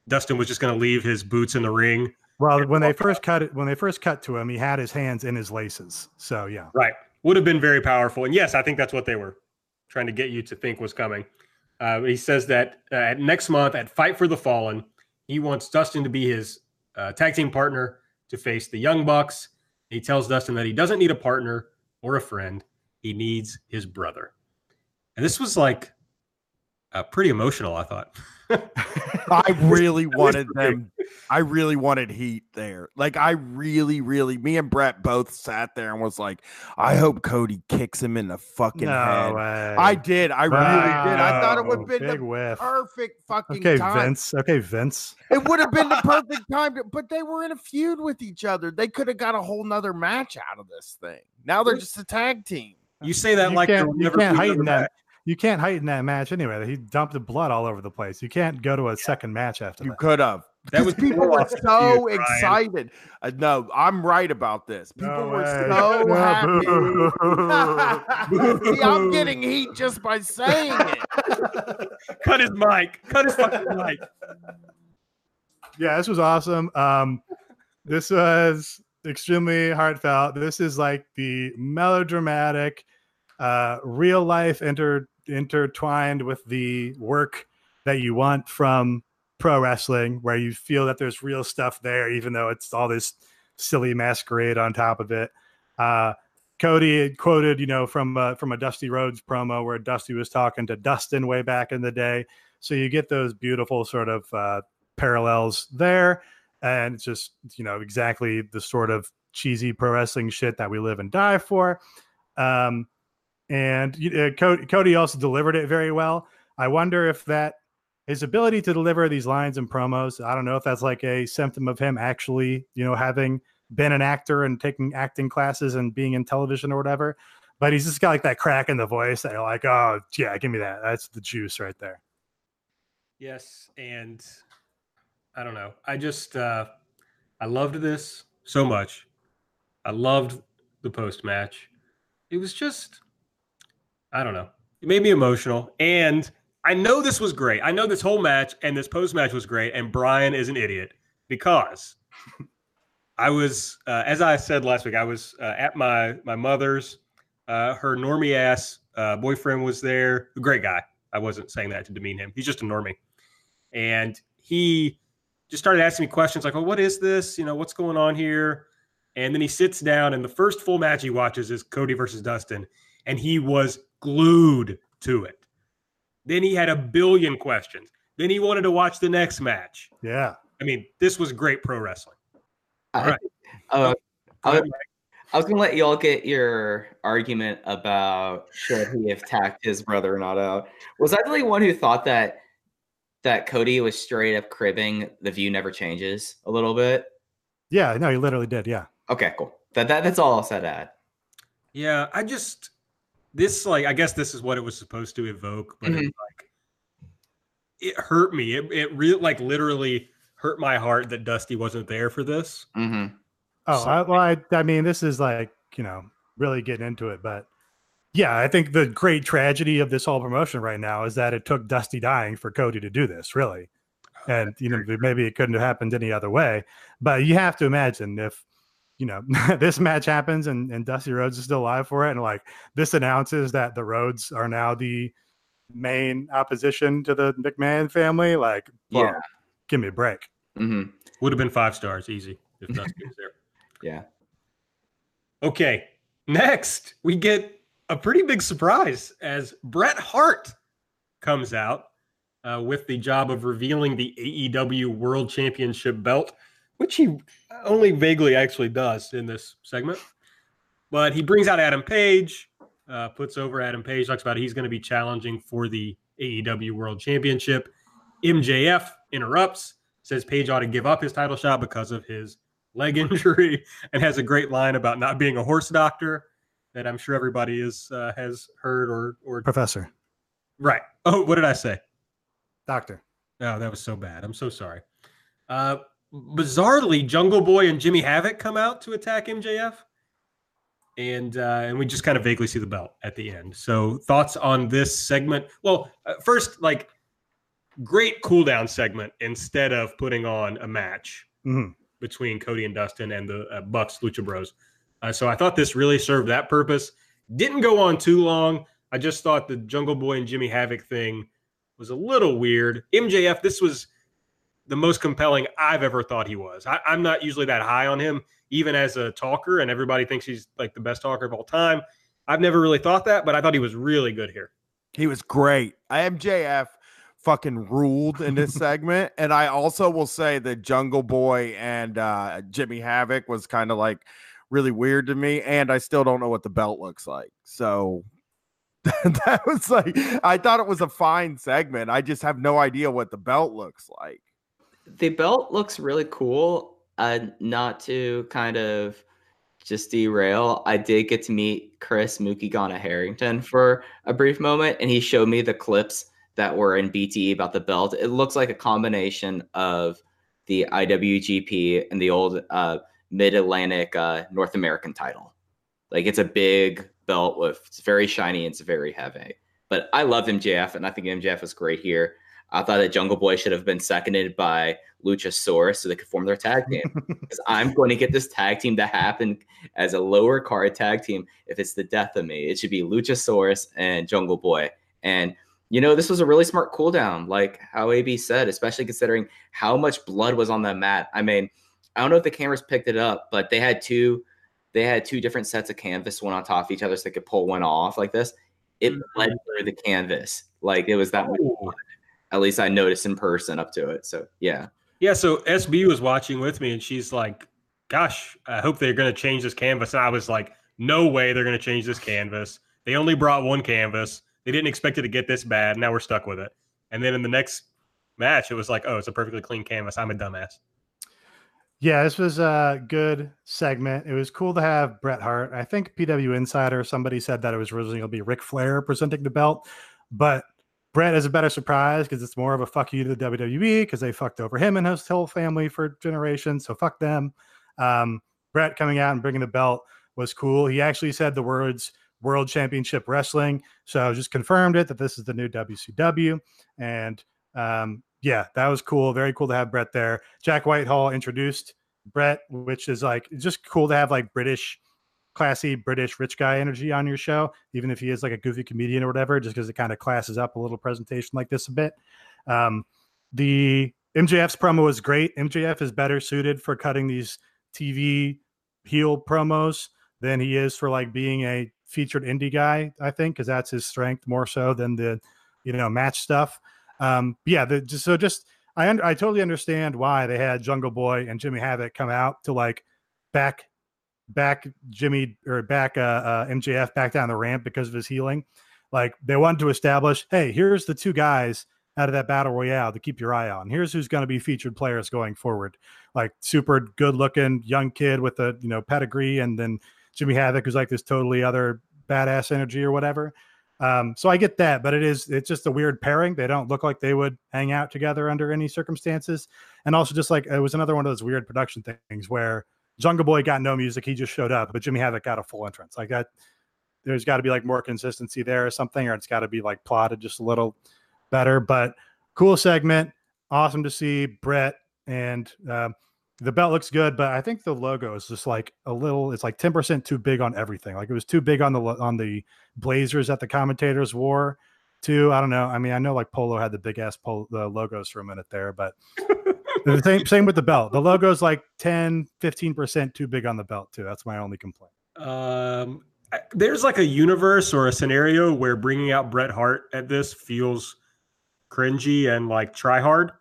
Dustin was just going to leave his boots in the ring. Well, when they first cut it, when they first cut to him, he had his hands in his laces. So yeah, right. Would have been very powerful. And yes, I think that's what they were trying to get you to think was coming. Uh, he says that uh, next month at Fight for the Fallen, he wants Dustin to be his uh, tag team partner to face the Young Bucks. He tells Dustin that he doesn't need a partner or a friend, he needs his brother. And this was like uh, pretty emotional, I thought. I really wanted them. I really wanted heat there. Like I really, really. Me and Brett both sat there and was like, "I hope Cody kicks him in the fucking no head." way. I did. I really did. I thought it would have been big the whiff. perfect fucking Okay, time. Vince. Okay, Vince. It would have been the perfect time, to, but they were in a feud with each other. They could have got a whole nother match out of this thing. Now they're just a tag team. You say that You like can't, you never can't heighten another that. Match. You can't heighten that match anyway. He dumped the blood all over the place. You can't go to a second match after You that. could have. That was people were so feud, Brian. excited. Uh, no, I'm right about this. People No were way. so No, happy. boo. See, I'm getting heat just by saying it. Cut his mic. Cut his fucking mic. Yeah, this was awesome. Um, this was extremely heartfelt. This is like the melodramatic, uh, real life inter intertwined with the work that you want from pro wrestling, where you feel that there's real stuff there, even though it's all this silly masquerade on top of it. Uh, Cody quoted, you know, from uh, from a Dusty Rhodes promo where Dusty was talking to Dustin way back in the day. So you get those beautiful sort of uh, parallels there, and it's just you know exactly the sort of cheesy pro wrestling shit that we live and die for. Um, and uh, Cody, also delivered it very well. I wonder if that his ability to deliver these lines and promos. I don't know if that's like a symptom of him actually, you know, having been an actor and taking acting classes and being in television or whatever. But he's just got like that crack in the voice that you're like, oh yeah, give me that. That's the juice right there. Yes, and I don't know. I just uh I loved this so much. I loved the post match. It was just I don't know. It made me emotional and I know this was great. I know this whole match and this post match was great and Brian is an idiot because I was uh, as I said last week I was uh, at my my mother's uh her normie ass uh boyfriend was there. Great guy. I wasn't saying that to demean him. He's just a normie and he just started asking me questions like, "Oh, what is this? You know, what's going on here?" And then he sits down, and the first full match he watches is Cody versus Dustin, and he was glued to it. Then he had a billion questions. Then he wanted to watch the next match. Yeah. I mean, this was great pro wrestling. I, All right. uh, Go I, ahead, I was gonna let y'all get your argument about should he have tacked his brother or not out. Was I the only one who thought that that Cody was straight up cribbing the view never changes a little bit? Yeah. No, he literally did. Yeah. Okay, cool. That, that that's all I'll say to add. Yeah, I just this like I guess this is what it was supposed to evoke, but Mhm. it's like it hurt me. It it really like literally hurt my heart that Dusty wasn't there for this. Mm-hmm. Oh, So- I, well, I, I mean, this is like, you know, really getting into it. But yeah, I think the great tragedy of this whole promotion right now is that it took Dusty dying for Cody to do this, really. And, you know, maybe it couldn't have happened any other way. But you have to imagine if, you know, this match happens and, and Dusty Rhodes is still alive for it. And like this announces that the Rhodes are now the main opposition to the McMahon family. Like, well, Yeah. give me a break. Mm-hmm. Would have been five stars easy if Dusty was there. Yeah. Okay, next we get a pretty big surprise as Bret Hart comes out uh, with the job of revealing the AEW World Championship belt, which he only vaguely actually does in this segment. But he brings out Adam Page, uh, puts over Adam Page, talks about he's going to be challenging for the AEW World Championship. MJF interrupts, says Page ought to give up his title shot because of his leg injury, and has a great line about not being a horse doctor that I'm sure everybody is uh, has heard or or Professor, right. Oh, what did I say? doctor. Oh, that was so bad. I'm so sorry. Uh, bizarrely, Jungle Boy and Jimmy Havoc come out to attack MJF, and uh, and we just kind of vaguely see the belt at the end. So, thoughts on this segment? Well, uh, first, like, great cool down segment instead of putting on a match Mhm. between Cody and Dustin and the uh, Bucks Lucha Bros. Uh, so I thought this really served that purpose. Didn't go on too long. I just thought the Jungle Boy and Jimmy Havoc thing was a little weird. MJF, this was the most compelling I've ever thought he was. I, I'm not usually that high on him, even as a talker, and everybody thinks he's like the best talker of all time. I've never really thought that, but I thought he was really good here. He was great. MJF fucking ruled in this segment. And I also will say that Jungle Boy and uh, Jimmy Havoc was kind of like really weird to me. And I still don't know what the belt looks like. So that was like, I thought it was a fine segment. I just have no idea what the belt looks like. The belt looks really cool. Uh, not to kind of just derail, I did get to meet Chris Mookie Ghana Harrington for a brief moment, and he showed me the clips that were in BTE about the belt. It looks like a combination of the IWGP and the old uh, Mid Atlantic uh, North American title. Like it's a big belt with it's very shiny and it's very heavy. But I love MJF, and I think MJF was great here. I thought that Jungle Boy should have been seconded by Luchasaurus so they could form their tag team. Because I'm going to get this tag team to happen as a lower card tag team. If it's the death of me, it should be Luchasaurus and Jungle Boy. And you know, this was a really smart cooldown, like how AB said, especially considering how much blood was on that mat. I mean, I don't know if the cameras picked it up, but they had two they had two different sets of canvas, one on top of each other, so they could pull one off like this. It mm-hmm. bled through the canvas. Like it was that much At least I noticed in person up to it. So yeah. Yeah. So SB was watching with me and she's like, Gosh, I hope they're gonna change this canvas. And I was like, No way they're gonna change this canvas. They only brought one canvas. They didn't expect it to get this bad. Now we're stuck with it. And then in the next match, it was like, oh, it's a perfectly clean canvas. I'm a dumbass. Yeah, this was a good segment. It was cool to have Bret Hart. I think PW Insider, somebody said that it was originally going to be Ric Flair presenting the belt, but Bret is a better surprise because it's more of a fuck you to the WWE because they fucked over him and his whole family for generations. So fuck them. Um, Bret coming out and bringing the belt was cool. He actually said the words World Championship Wrestling. So just confirmed it that this is the new WCW. And um, yeah, that was cool. Very cool to have Bret there. Jack Whitehall introduced Bret, which is like just cool to have like British, classy British rich guy energy on your show, even if he is like a goofy comedian or whatever, just because it kind of classes up a little presentation like this a bit. Um, the MJF's promo was great. MJF is better suited for cutting these TV heel promos than he is for like being a featured indie guy, I think, because that's his strength more so than the, you know, match stuff. Um, yeah, the, so just I I totally understand why they had Jungle Boy and Jimmy Havoc come out to like back back Jimmy or back uh, uh, MJF back down the ramp because of his healing. Like they wanted to establish, hey, here's the two guys out of that battle royale to keep your eye on. Here's who's going to be featured players going forward. Like super good looking young kid with a you know pedigree, and then Jimmy Havoc, who's like this totally other badass energy or whatever. Um, so I get that, but it is it's just a weird pairing. They don't look like they would hang out together under any circumstances. And also just like it was another one of those weird production things where Jungle Boy got no music, he just showed up, but Jimmy Havoc got a full entrance. Like that there's got to be like more consistency there or something, or it's got to be like plotted just a little better. But cool segment. Awesome to see Bret and um, the belt looks good, but I think the logo is just like a little. It's like ten percent too big on everything. Like it was too big on the on the blazers that the commentators wore. Too, I don't know. I mean, I know like Polo had the big ass polo, the logos for a minute there, but the same same with the belt. The logo is like 10, 15 percent too big on the belt too. That's my only complaint. Um, there's like a universe or a scenario where bringing out Bret Hart at this feels cringy and like try hard,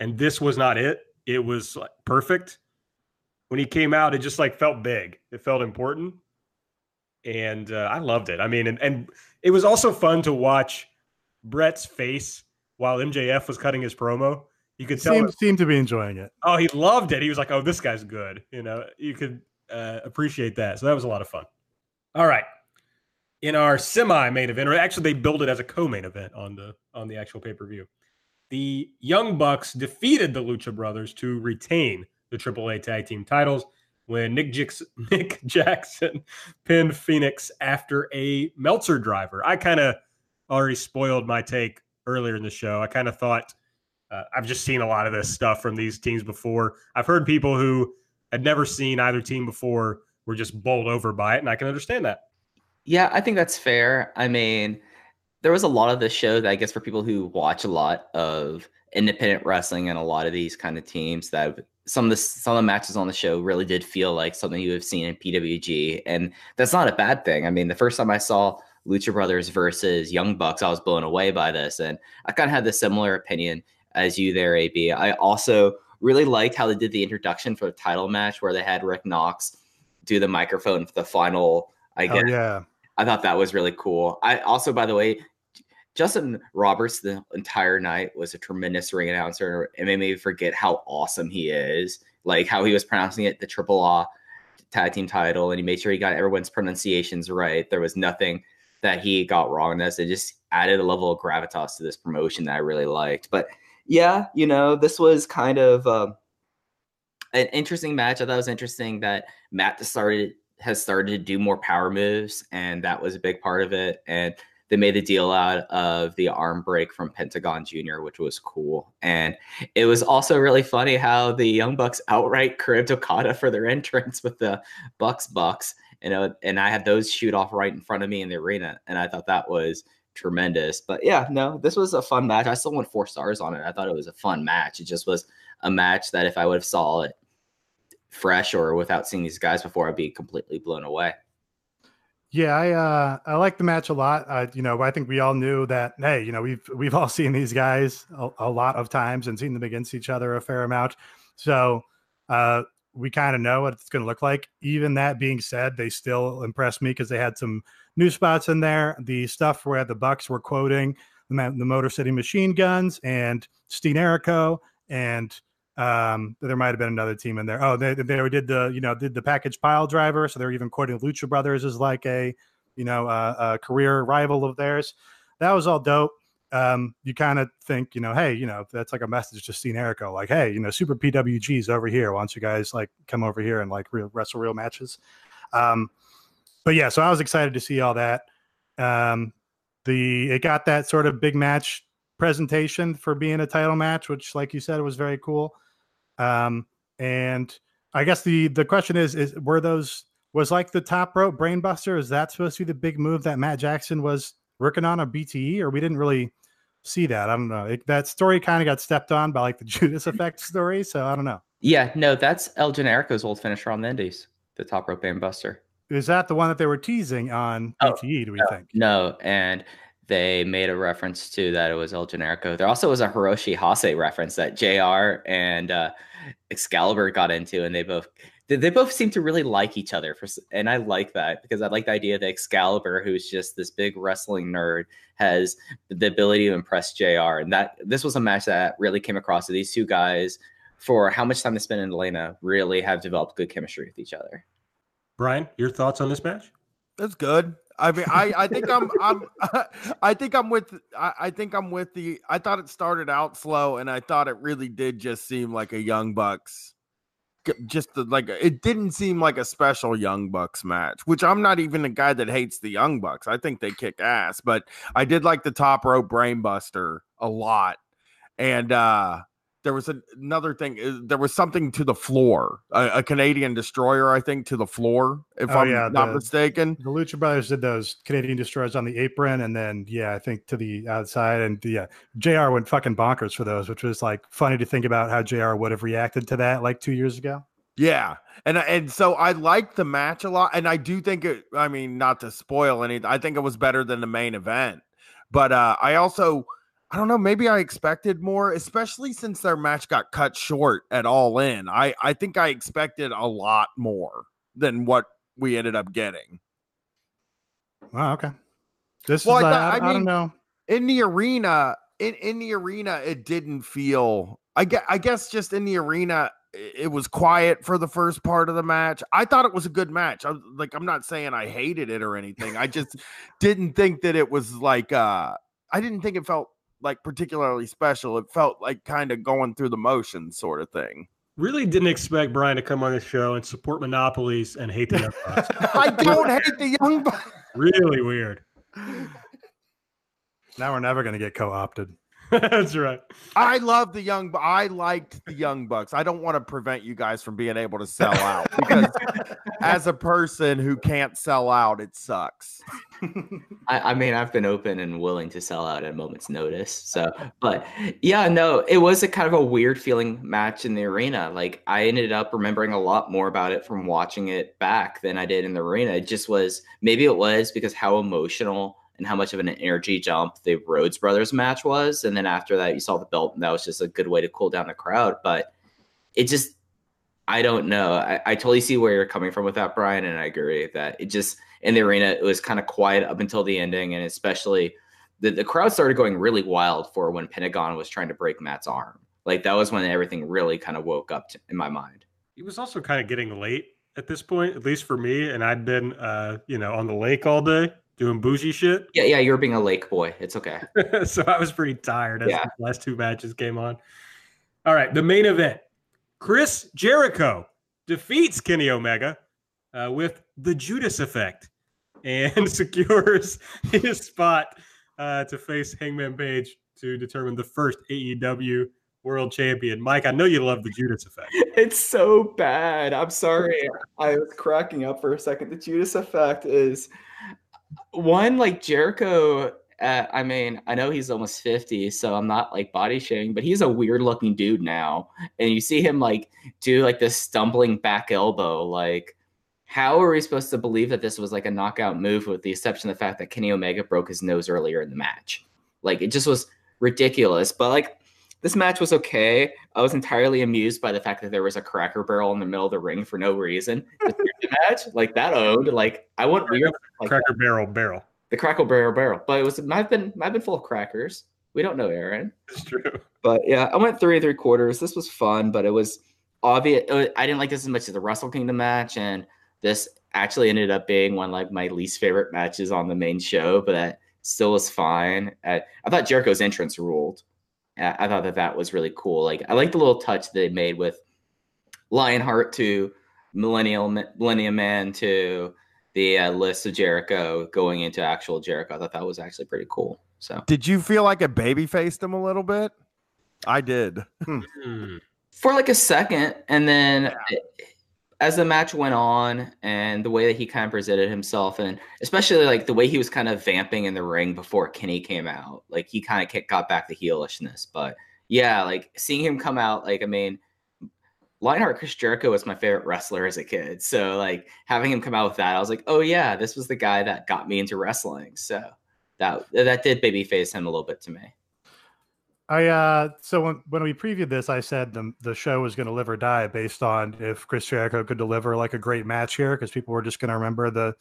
and this was not it it was like perfect. When he came out, it just like felt big. It felt important, and uh, I loved it. I mean, and, and it was also fun to watch Bret's face while MJF was cutting his promo. You could tell seemed, seemed to be enjoying it. Oh, he loved it. He was like, "Oh, this guy's good." You know, you could uh, appreciate that. So that was a lot of fun. All right, in our semi-main event, or actually they built it as a co-main event on the on the actual pay-per-view the Young Bucks defeated the Lucha Brothers to retain the AAA Tag Team titles when Nick, Jix- Nick Jackson pinned Fénix after a Meltzer driver. I kind of already spoiled my take earlier in the show. I kind of thought uh, I've just seen a lot of this stuff from these teams before. I've heard people who had never seen either team before were just bowled over by it, and I can understand that. Yeah, I think that's fair. I mean, there was a lot of the show that I guess for people who watch a lot of independent wrestling and a lot of these kind of teams that some of the some of the matches on the show really did feel like something you have seen in PWG, and that's not a bad thing. I mean, the first time I saw Lucha Brothers versus Young Bucks, I was blown away by this. And I kind of had the similar opinion as you there, AB. I also really liked how they did the introduction for the title match where they had Rick Knox do the microphone for the final. I oh, guess. Oh, yeah. I thought that was really cool. I also, by the way, Justin Roberts the entire night was a tremendous ring announcer. It made me forget how awesome he is, like how he was pronouncing it the Triple A tag team title, and he made sure he got everyone's pronunciations right. There was nothing that he got wrong in this. It just added a level of gravitas to this promotion that I really liked. But yeah, you know, this was kind of uh, an interesting match. I thought it was interesting that Matt started has started to do more power moves, and that was a big part of it. And they made a deal out of the arm break from Pentagon Jr., which was cool. And it was also really funny how the Young Bucks outright cribbed Okada for their entrance with the Bucks Bucks. You know, and I had those shoot off right in front of me in the arena. And I thought that was tremendous. But yeah, no, this was a fun match. I still went four stars on it. I thought it was a fun match. It just was a match that if I would have saw it fresh or without seeing these guys before, I'd be completely blown away. Yeah, I uh, I like the match a lot. Uh, you know, I think we all knew that. Hey, you know, we've we've all seen these guys a, a lot of times and seen them against each other a fair amount. So uh, we kind of know what it's going to look like. Even that being said, they still impressed me because they had some new spots in there. The stuff where the Bucks were quoting the, the Motor City Machine Guns and Steenerico and um, there might have been another team in there. Oh, they they did the you know did the package pile driver, so they're even quoting Lucha Brothers as like a you know a, a career rival of theirs. That was all dope. Um, you kind of think you know, hey, you know that's like a message to Steenerico, like hey, you know, Super PWG's over here. Why don't you guys like come over here and like real wrestle real matches? Um, but yeah, so I was excited to see all that. Um, the it got that sort of big match presentation for being a title match, which, like you said, was very cool. Um, and I guess the the question is is were those was like the top rope brainbuster? Is that supposed to be the big move that Matt Jackson was working on a BTE, or we didn't really see that? I don't know. It, that story kind of got stepped on by like the Judas Effect story, so I don't know. Yeah, no, that's El Generico's old finisher on the Indies, the top rope brainbuster. Is that the one that they were teasing on BTE? Oh, do we no, think? No, and they made a reference to that it was El Generico. There also was a Hiroshi Hase reference that JR and uh, Excalibur got into, and they both they both seem to really like each other. For and I like that because I like the idea that Excalibur, who's just this big wrestling nerd, has the ability to impress JR. And that this was a match that really came across. So these two guys, for how much time they spent in Atlanta, really have developed good chemistry with each other. Brian, your thoughts on this match? That's good. I mean, I, I think I'm I'm I think I'm with I, I think I'm with the I thought it started out slow and I thought it really did just seem like a Young Bucks just the, like it didn't seem like a special Young Bucks match, which I'm not even a guy that hates the Young Bucks. I think they kick ass, but I did like the top rope brainbuster a lot. And uh there was another thing. Uh, there was something to the floor, a, a Canadian destroyer, I think, to the floor, if oh, I'm yeah, not the, mistaken. The Lucha Brothers did those Canadian destroyers on the apron, and then yeah, I think to the outside, and yeah, JR went fucking bonkers for those, which was like funny to think about how JR would have reacted to that like two years ago. Yeah, and and so I liked the match a lot, and I do think it. I mean, not to spoil anything, I think it was better than the main event, but uh, I also I don't know. Maybe I expected more, especially since their match got cut short at All In. I I think I expected a lot more than what we ended up getting. Wow. Okay. This well, is. I, I, I, mean, I don't know. In the arena, in in the arena, it didn't feel. I get. I guess just in the arena, it was quiet for the first part of the match. I thought it was a good match. I like. I'm not saying I hated it or anything. I just didn't think that it was like. uh I didn't think it felt like particularly special. It felt like kind of going through the motions sort of thing. Really didn't expect Brian to come on the show and support monopolies and hate the Young Bucks. I don't hate the Young Bucks. Really weird. Now we're never going to get co-opted. That's right. I love the young. I liked the young bucks. I don't want to prevent you guys from being able to sell out because, as a person who can't sell out, it sucks. I, I, mean, I've been open and willing to sell out at a moment's notice. So, but yeah, no, it was a kind of a weird feeling match in the arena. Like I ended up remembering a lot more about it from watching it back than I did in the arena. It just was maybe it was because how emotional and how much of an energy jump the Rhodes brothers match was. And then after that, you saw the belt, and that was just a good way to cool down the crowd. But it just, I don't know. I, I totally see where you're coming from with that, Brian, and I agree that it just in the arena it was kind of quiet up until the ending, and especially the the crowd started going really wild for when Pentagon was trying to break Matt's arm. Like that was when everything really kind of woke up to, in my mind. It was also kind of getting late at this point, at least for me, and I'd been, uh, you know, on the lake all day doing bougie shit. Yeah, yeah, you're being a lake boy. It's okay. so I was pretty tired as yeah. the last two matches came on. All right, the main event: Chris Jericho defeats Kenny Omega uh, with the Judas effect and secures his spot uh, to face Hangman Page to determine the first AEW world champion. Mike, I know you love the Judas effect. It's so bad. I'm sorry. I was cracking up for a second. The Judas effect is one like Jericho. Uh, I mean, I know he's almost 50, so I'm not like body shaming, but he's a weird looking dude now. And you see him like do like this stumbling back elbow. Like, how are we supposed to believe that this was like a knockout move with the exception of the fact that Kenny Omega broke his nose earlier in the match? Like, it just was ridiculous. But like, this match was okay. I was entirely amused by the fact that there was a Cracker Barrel in the middle of the ring for no reason. the match like that owned. Like I want weird like Cracker. Barrel barrel. The Cracker Barrel barrel, but it was might have been might have been full of crackers. We don't know, Aaron. It's true. But yeah, I went three and three quarters. This was fun, but it was obvious. Uh, I didn't like this as much as the Wrestle Kingdom match, and this actually ended up being one of, like my least favorite matches on the main show. But that still was fine. I, I thought Jericho's entrance ruled. I thought that that was really cool. Like I like the little touch they made with Lionheart to Millennial Millennium Man to the uh, list of Jericho going into actual Jericho. I thought that was actually pretty cool. So, did you feel like it baby faced him a little bit? I did. Hmm. Hmm. For like a second, and then yeah. it, as the match went on and the way that he kind of presented himself and especially like the way he was kind of vamping in the ring before Kenny came out, like he kind of got back the heelishness. But yeah, like seeing him come out, like I mean, Lionheart Chris Jericho was my favorite wrestler as a kid. So like having him come out with that, I was like, oh yeah, this was the guy that got me into wrestling. So that that did babyface him a little bit to me. I uh so when when we previewed this, I said the the show was going to live or die based on if Chris Jericho could deliver like a great match here because people were just going to remember the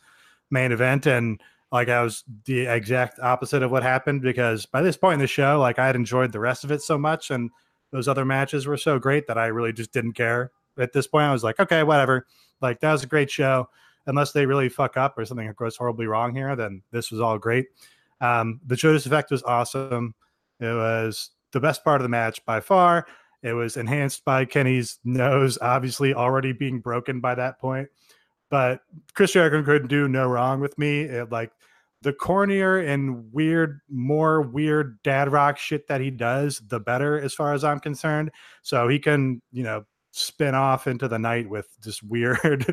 main event and like I was the exact opposite of what happened because by this point in the show, like I had enjoyed the rest of it so much and those other matches were so great that I really just didn't care. At this point, I was like, okay, whatever. Like that was a great show. Unless they really fuck up or something goes horribly wrong here, then this was all great. Um, the Judas effect was awesome. It was the best part of the match by far. It was enhanced by Kenny's nose, obviously already being broken by that point. But Chris Jericho couldn't do no wrong with me. It, like the cornier and weird, more weird dad rock shit that he does, the better, as far as I'm concerned. So he can, you know, spin off into the night with just weird,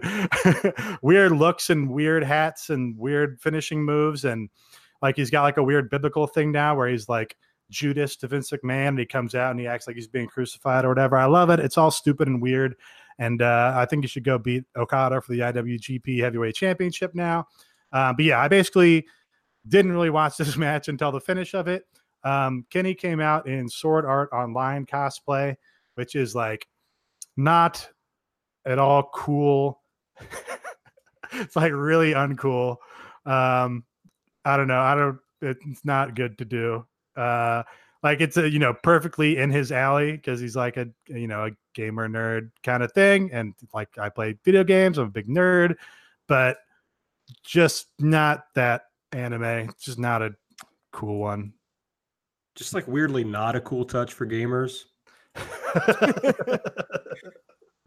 weird looks and weird hats and weird finishing moves. And like he's got like a weird biblical thing now where he's like, Judas to Vince McMahon and he comes out and he acts like he's being crucified or whatever. I love it. It's all stupid and weird. And uh, I think you should go beat Okada for the IWGP Heavyweight Championship now. Uh, but yeah, I basically didn't really watch this match until the finish of it. Um, Kenny came out in Sword Art Online cosplay, which is like not at all cool. it's like really uncool. Um, I don't know. I don't. It's not good to do. Uh, like it's a you know perfectly in his alley because he's like a you know a gamer nerd kind of thing, and like I play video games, I'm a big nerd, but just not that anime. Just not a cool one. Just like weirdly not a cool touch for gamers.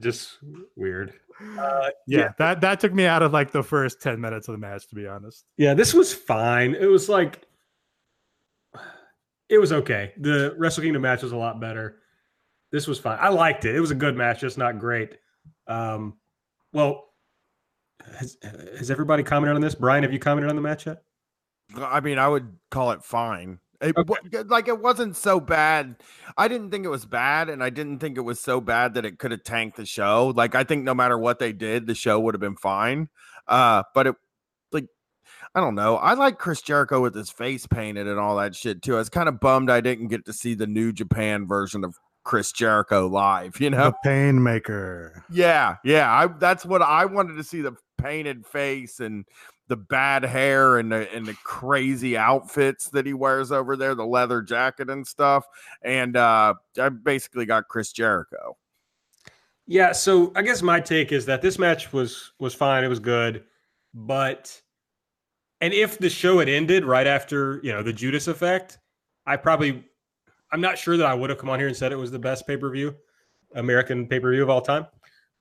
just weird. Uh, yeah, yeah, that that took me out of like the first 10 minutes of the match to be honest. Yeah, this was fine. It was like it was okay. The Wrestle Kingdom match was a lot better. This was fine. I liked it. It was a good match, just not great. Um, well, has, has everybody commented on this? Brian, have you commented on the match yet? I mean, I would call it fine. It, okay. Like it wasn't so bad. I didn't think it was bad, and I didn't think it was so bad that it could have tanked the show. Like I think no matter what they did, the show would have been fine. Uh, but it I don't know. I like Chris Jericho with his face painted and all that shit too. I was kind of bummed I didn't get to see the New Japan version of Chris Jericho live. You know, the Pain Maker. Yeah, yeah. I that's what I wanted to see the painted face and the bad hair and the and the crazy outfits that he wears over there, the leather jacket and stuff. And uh I basically got Chris Jericho. Yeah, so I guess my take is that this match was was fine, it was good, but and if the show had ended right after, you know, the Judas effect, I probably I'm not sure that I would have come on here and said it was the best pay-per-view, American pay-per-view of all time.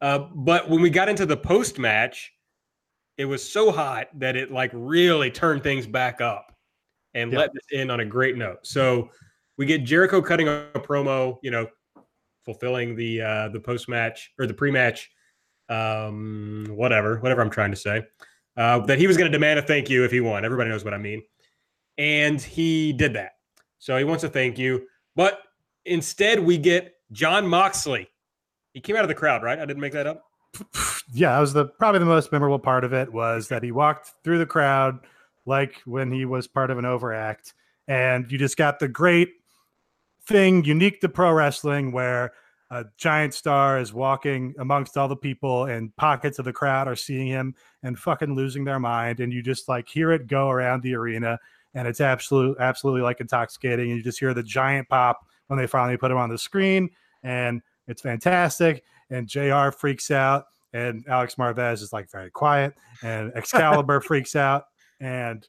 Uh, but when we got into the post match, it was so hot that it like really turned things back up and yeah. let this in on a great note. So we get Jericho cutting a promo, you know, fulfilling the uh the post match or the pre match, um, whatever, whatever I'm trying to say. Uh, that he was going to demand a thank you if he won. Everybody knows what I mean. And he did that. So he wants a thank you. But instead, we get Jon Moxley. He came out of the crowd, right? I didn't make that up yeah, that was the probably the most memorable part of it was that he walked through the crowd like when he was part of an overact, and you just got the great thing unique to pro wrestling where a giant star is walking amongst all the people and pockets of the crowd are seeing him and fucking losing their mind and you just like hear it go around the arena and it's absolute absolutely like intoxicating and you just hear the giant pop when they finally put him on the screen and it's fantastic and JR freaks out, and Alex Marvez is like very quiet, and Excalibur freaks out, and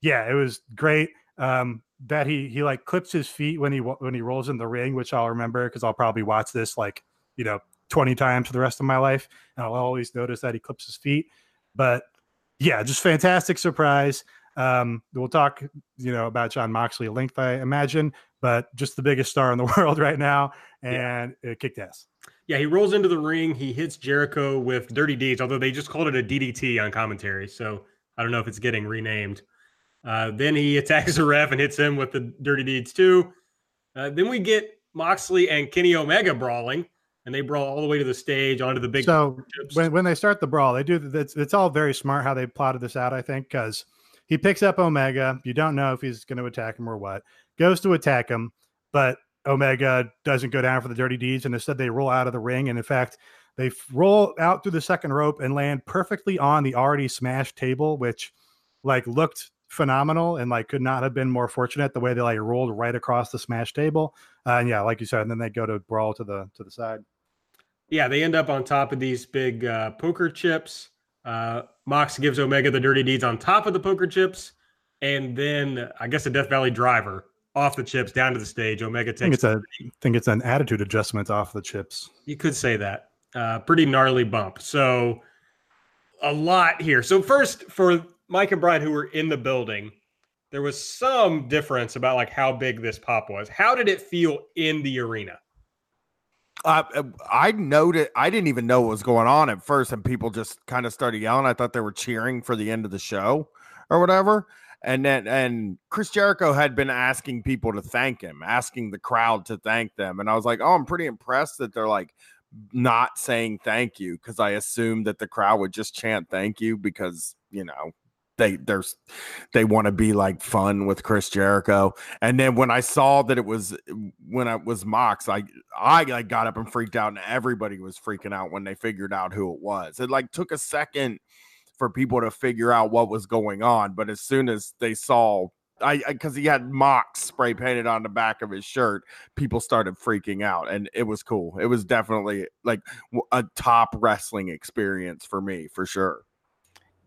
yeah, it was great. Um, that he he like clips his feet when he when he rolls in the ring, which I'll remember because I'll probably watch this like you know 20 times for the rest of my life, and I'll always notice that he clips his feet. But yeah, just fantastic surprise. Um, we'll talk, you know, about Jon Moxley at length, I imagine, but just the biggest star in the world right now, and yeah. it kicked ass. Yeah, he rolls into the ring. He hits Jericho with Dirty Deeds, although they just called it a DDT on commentary. So I don't know if it's getting renamed. Uh, then he attacks the ref and hits him with the Dirty Deeds too. Uh, then we get Moxley and Kenny Omega brawling, and they brawl all the way to the stage onto the big. So when, when they start the brawl, they do it's, it's all very smart how they plotted this out. I think because he picks up Omega. You don't know if he's going to attack him or what. Goes to attack him, but Omega doesn't go down for the dirty deeds, and instead they roll out of the ring. And in fact, they roll out through the second rope and land perfectly on the already smashed table, which like looked phenomenal and like could not have been more fortunate the way they like rolled right across the smash table. Uh, and yeah, like you said, and then they go to brawl to the to the side. Yeah, they end up on top of these big uh, poker chips. Uh, Mox gives Omega the dirty deeds on top of the poker chips, and then I guess a Death Valley driver off the chips down to the stage. Omega takes. I think it's a I think it's an attitude adjustment off the chips. You could say that. Uh, pretty gnarly bump. So a lot here. So first, for Mike and Brian who were in the building, there was some difference about like how big this pop was. How did it feel in the arena? Uh, I noted I didn't even know what was going on at first, and people just kind of started yelling. I thought they were cheering for the end of the show or whatever and then and Chris Jericho had been asking people to thank him, asking the crowd to thank them, and I was like, oh, I'm pretty impressed that they're like not saying thank you because I assumed that the crowd would just chant thank you because you know they there's they want to be like fun with Chris Jericho. And then when I saw that it was when it was Mox, I I like got up and freaked out, and everybody was freaking out when they figured out who it was. It like took a second for people to figure out what was going on. But as soon as they saw, I because he had Mox spray painted on the back of his shirt, people started freaking out, and it was cool. It was definitely like a top wrestling experience for me, for sure.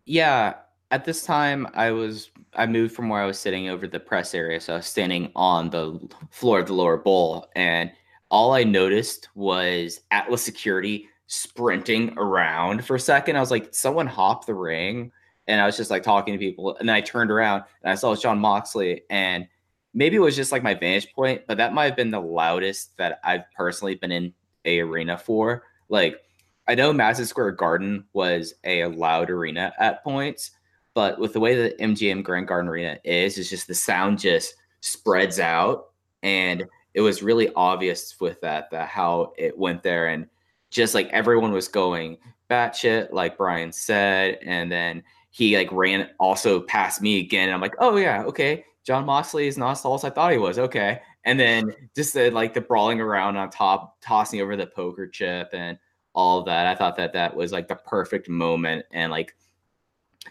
Yeah, at this time I was I moved from where I was sitting over the press area, so I was standing on the floor of the lower bowl, and all I noticed was Atlas security sprinting around for a second. I was like, someone hop the ring. And I was just like talking to people. And then I turned around and I saw Jon Moxley and maybe it was just like my vantage point, but that might have been the loudest that I've personally been in a arena for. Like I know Madison Square Garden was a loud arena at points, but with the way that MGM Grand Garden Arena is, it's just the sound just spreads out, and it was really obvious with that that how it went there, and just like everyone was going batshit, like Brian said, and then he like ran also past me again, and I'm like, oh yeah, okay, Jon Moxley is not as tall as I thought he was, okay, and then just the like the brawling around on top, tossing over the poker chip, and all that. I thought that that was like the perfect moment. And like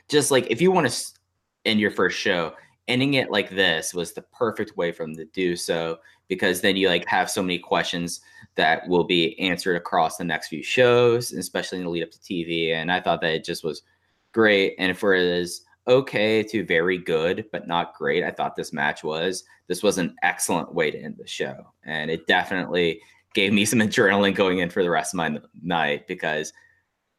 just like if you want to end your first show, ending it like this was the perfect way for them to do so because then you like have so many questions that will be answered across the next few shows, especially in the lead up to TV. And I thought that it just was great. And for it is okay to very good, but not great, I thought this match was. This was an excellent way to end the show. And it definitely gave me some adrenaline going in for the rest of my night because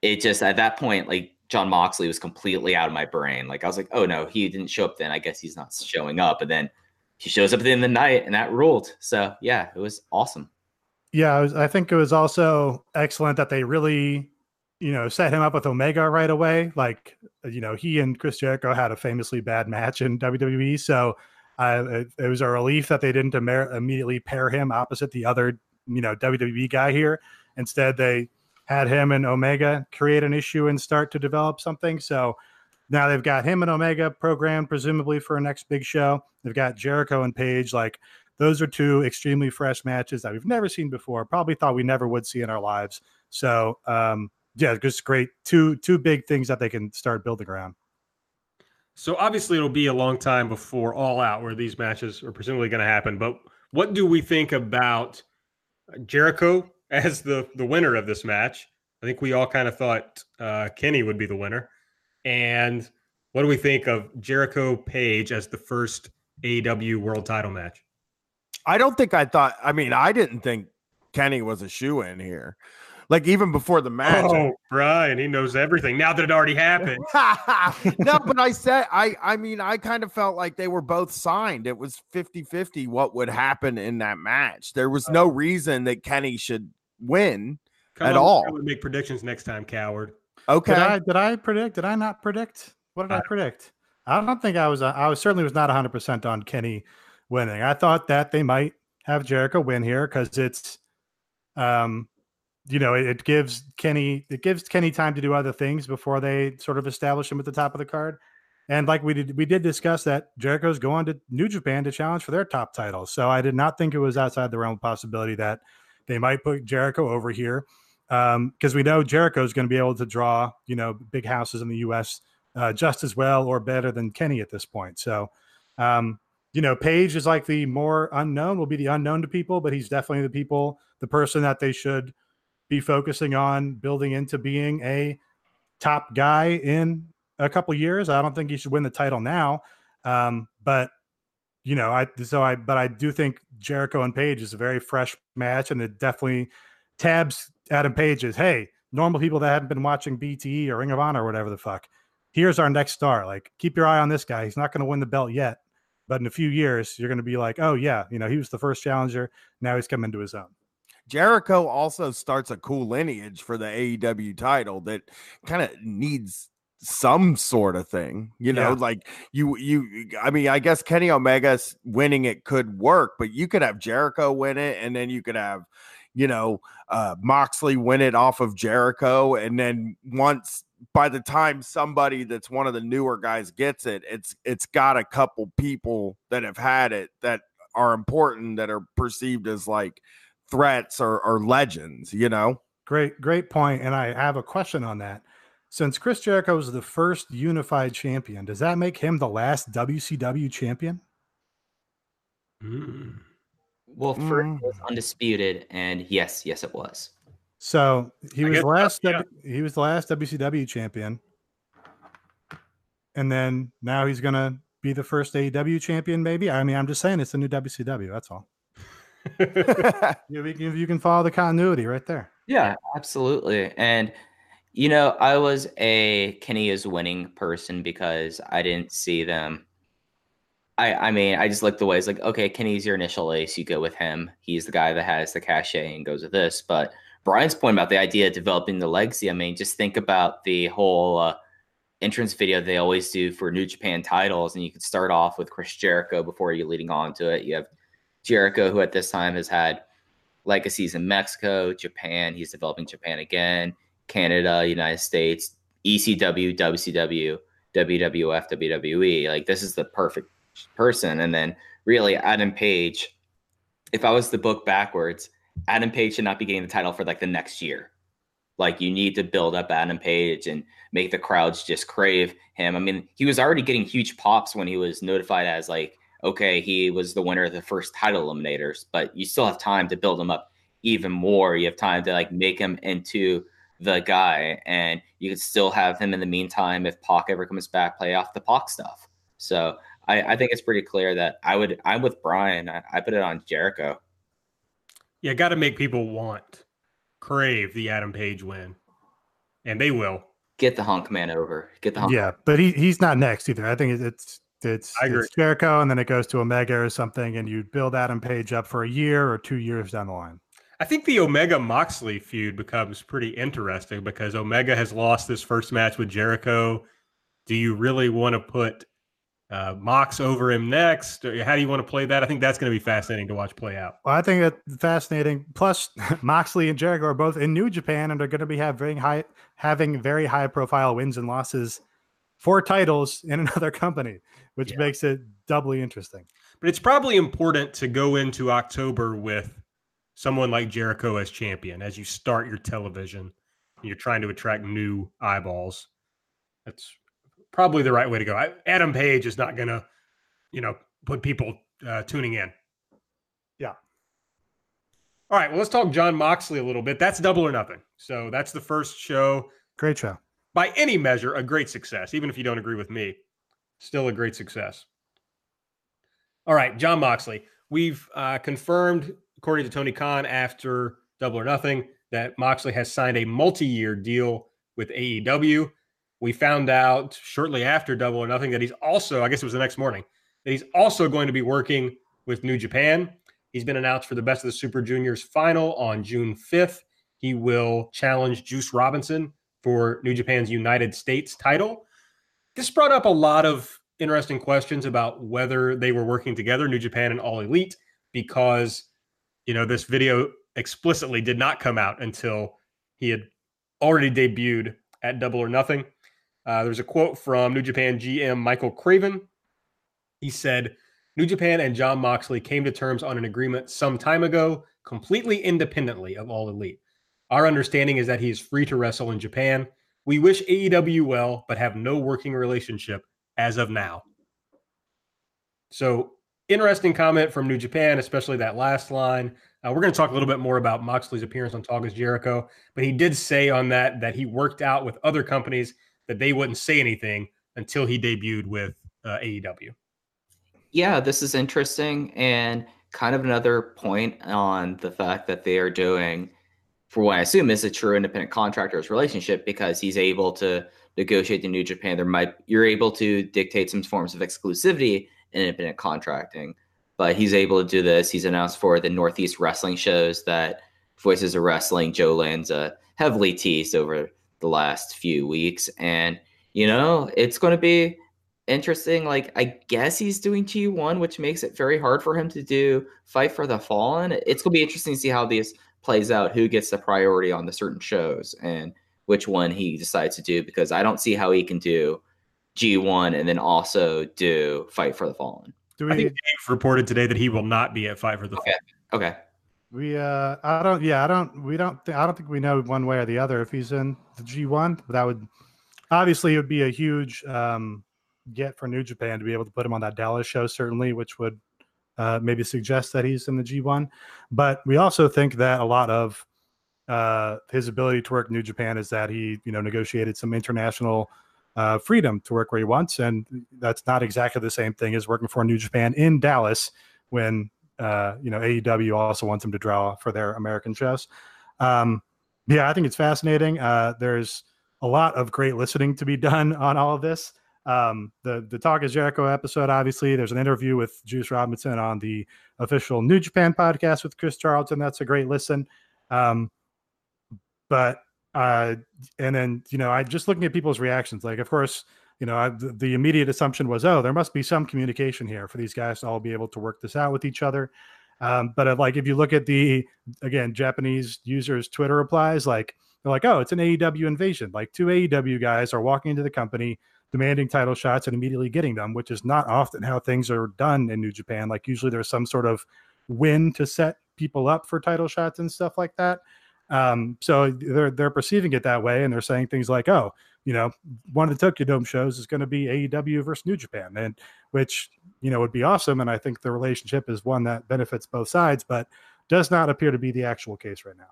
it just at that point like Jon Moxley was completely out of my brain. Like I was like, oh no, he didn't show up then. I guess he's not showing up. And then he shows up at the end of the night and that ruled. So yeah, it was awesome. Yeah, was, I think it was also excellent that they really, you know, set him up with Omega right away. Like, you know, he and Chris Jericho had a famously bad match in WWE. So it, it, was a relief that they didn't immediately pair him opposite the other you know WWE guy here. Instead, they had him and Omega create an issue and start to develop something. So now they've got him and Omega programmed, presumably for a next big show. They've got Jericho and Page. Like those are two extremely fresh matches that we've never seen before. Probably thought we never would see in our lives. So um, yeah, just great. Two two big things that they can start building around. So obviously it'll be a long time before All Out, where these matches are presumably going to happen. But what do we think about Jericho as the the winner of this match. I think we all kind of thought uh, Kenny would be the winner. And what do we think of Jericho Page as the first AEW World Title match? I don't think I thought. I mean, I didn't think Kenny was a shoe in here. Like even before the match. Oh, Brian, he knows everything now that it already happened. no, but I said I I mean, I kind of felt like they were both signed. It was 50-50 what would happen in that match. There was no reason that Kenny should win Come at on, all. Would make predictions next time, coward. Okay. Did I, did I predict? Did I not predict? What did I, I predict? I don't think I was. Uh, I was certainly was not 100 percent on Kenny winning. I thought that they might have Jericho win here because it's um you know, it, it, gives Kenny it gives Kenny time to do other things before they sort of establish him at the top of the card. And like we did, we did discuss that Jericho's going to New Japan to challenge for their top title. So I did not think it was outside the realm of possibility that they might put Jericho over here because um, we know Jericho is going to be able to draw, you know, big houses in the U.S. Uh, just as well or better than Kenny at this point. So, um, you know, Page is like the more unknown, will be the unknown to people, but he's definitely the people, the person that they should be focusing on building into being a top guy in a couple years. I don't think he should win the title now, um, but you know, I so I but I do think Jericho and Page is a very fresh match, and it definitely tabs Adam Page as hey, normal people that haven't been watching BTE or Ring of Honor or whatever the fuck. Here's our next star. Like, keep your eye on this guy. He's not going to win the belt yet, but in a few years, you're going to be like, oh yeah, you know, he was the first challenger. Now he's coming to his own. Jericho also starts a cool lineage for the AEW title that kind of needs some sort of thing, you know, yeah. like you, you, I mean, I guess Kenny omega's winning it could work, but you could have Jericho win it, and then you could have, you know, uh, Moxley win it off of Jericho, and then once by the time somebody that's one of the newer guys gets it, it's it's got a couple people that have had it that are important that are perceived as like threats or, or legends, you know? Great, great point. And I have a question on that. Since Chris Jericho is the first unified champion, does that make him the last WCW champion? Mm. Well, first mm. was undisputed, and yes, yes, it was. So he I was last. Yeah. he was the last WCW champion, and then now he's gonna be the first AEW champion. Maybe. I mean, I'm just saying it's a new WCW. That's all. you, can, you can follow the continuity right there. Yeah, absolutely. And you know, I was a Kenny is winning person because I didn't see them I, I mean, I just like the way it's like, okay, Kenny's your initial ace. You go with him. He's the guy that has the cachet and goes with this. But Brian's point about the idea of developing the legacy, I mean, just think about the whole uh, entrance video they always do for New Japan titles. And you could start off with Chris Jericho before you leading on to it. You have Jericho, who at this time has had legacies in Mexico, Japan. He's developing Japan again, Canada, United States, ECW, WCW, WWF, WWE. Like, this is the perfect person. And then really Adam Page, if I was to book backwards, Adam Page should not be getting the title for like the next year. Like you need to build up Adam Page and make the crowds just crave him. I mean, he was already getting huge pops when he was notified as like, okay, he was the winner of the first title eliminators, but you still have time to build him up even more. You have time to like make him into the guy, and you can still have him in the meantime if Pac ever comes back, play off the Pac stuff. So I, I think it's pretty clear that I would I'm with Brian. I, I put it on Jericho. Yeah, got to make people want, crave the Adam Page win, and they will get the Hunk Man over. Get the Hunk. Yeah, but he he's not next either. I think it's it's, it's Jericho, and then it goes to Omega or something, and you build Adam Page up for a year or two years down the line. I think the Omega Moxley feud becomes pretty interesting because Omega has lost this first match with Jericho. Do you really want to put uh, Mox over him next? How do you want to play that? I think that's going to be fascinating to watch play out. Well, I think that's fascinating. Plus, Moxley and Jericho are both in New Japan and are going to be having high, having very high profile wins and losses for titles in another company, which yeah. makes it doubly interesting. But it's probably important to go into October with someone like Jericho as champion as you start your television. And you're trying to attract new eyeballs. That's probably the right way to go. I, Adam Page is not going to, you know, put people uh, tuning in. Yeah. All right. Well, let's talk Jon Moxley a little bit. That's double or nothing. So that's the first show. Great show. By any measure, a great success. Even if you don't agree with me, still a great success. All right, Jon Moxley. We've uh, confirmed, according to Tony Khan, after Double or Nothing, that Moxley has signed a multi-year deal with AEW. We found out shortly after Double or Nothing that he's also, I guess it was the next morning, that he's also going to be working with New Japan. He's been announced for the Best of the Super Juniors final on June 5th. He will challenge Juice Robinson for New Japan's United States title. This brought up a lot of interesting questions about whether they were working together, New Japan and All Elite, because you know this video explicitly did not come out until he had already debuted at Double or Nothing. Uh, there's a quote from New Japan GM Michael Craven. He said, New Japan and Jon Moxley came to terms on an agreement some time ago, completely independently of All Elite. Our understanding is that he is free to wrestle in Japan. We wish AEW well, but have no working relationship as of now. So, interesting comment from New Japan, especially that last line. Uh, we're going to talk a little bit more about Moxley's appearance on Talk is Jericho, but he did say on that that he worked out with other companies that they wouldn't say anything until he debuted with uh, AEW. Yeah, this is interesting and kind of another point on the fact that they are doing, for what I assume is a true independent contractors relationship, because he's able to negotiate the New Japan. There might you're able to dictate some forms of exclusivity independent contracting, but he's able to do this. He's announced for the Northeast Wrestling shows that Voices of Wrestling Joe Lanza heavily teased over the last few weeks. And, you know, it's going to be interesting. Like, I guess he's doing G1, which makes it very hard for him to do Fight for the Fallen. It's going to be interesting to see how this plays out, who gets the priority on the certain shows and which one he decides to do, because I don't see how he can do G1 and then also do Fight for the Fallen. Do we, I think Dave reported today that he will not be at Fight for the okay. Fallen. Okay. We uh I don't yeah, I don't we don't th- I don't think we know one way or the other if he's in the G1. That would obviously it would be a huge um get for New Japan to be able to put him on that Dallas show certainly, which would uh maybe suggest that he's in the G1. But we also think that a lot of uh his ability to work New Japan is that he, you know, negotiated some international uh, freedom to work where he wants, and that's not exactly the same thing as working for New Japan in Dallas when uh, you know, AEW also wants him to draw for their American shows. Um, yeah, I think it's fascinating. Uh, there's a lot of great listening to be done on all of this. Um, the the Talk is Jericho episode, obviously, there's an interview with Juice Robinson on the official New Japan podcast with Chris Charlton. That's a great listen. Um, but uh, and then you know, I just looking at people's reactions, like of course, you know, I, the, immediate assumption was, oh, there must be some communication here for these guys to all be able to work this out with each other. Um, but uh, like if you look at the again Japanese users Twitter replies, like they're like, oh, it's an AEW invasion. Like two AEW guys are walking into the company demanding title shots and immediately getting them, which is not often how things are done in New Japan. Like usually there's some sort of win to set people up for title shots and stuff like that. Um, so they're they're perceiving it that way, and they're saying things like, "Oh, you know, one of the Tokyo Dome shows is going to be AEW versus New Japan," and which you know would be awesome. And I think the relationship is one that benefits both sides, but does not appear to be the actual case right now.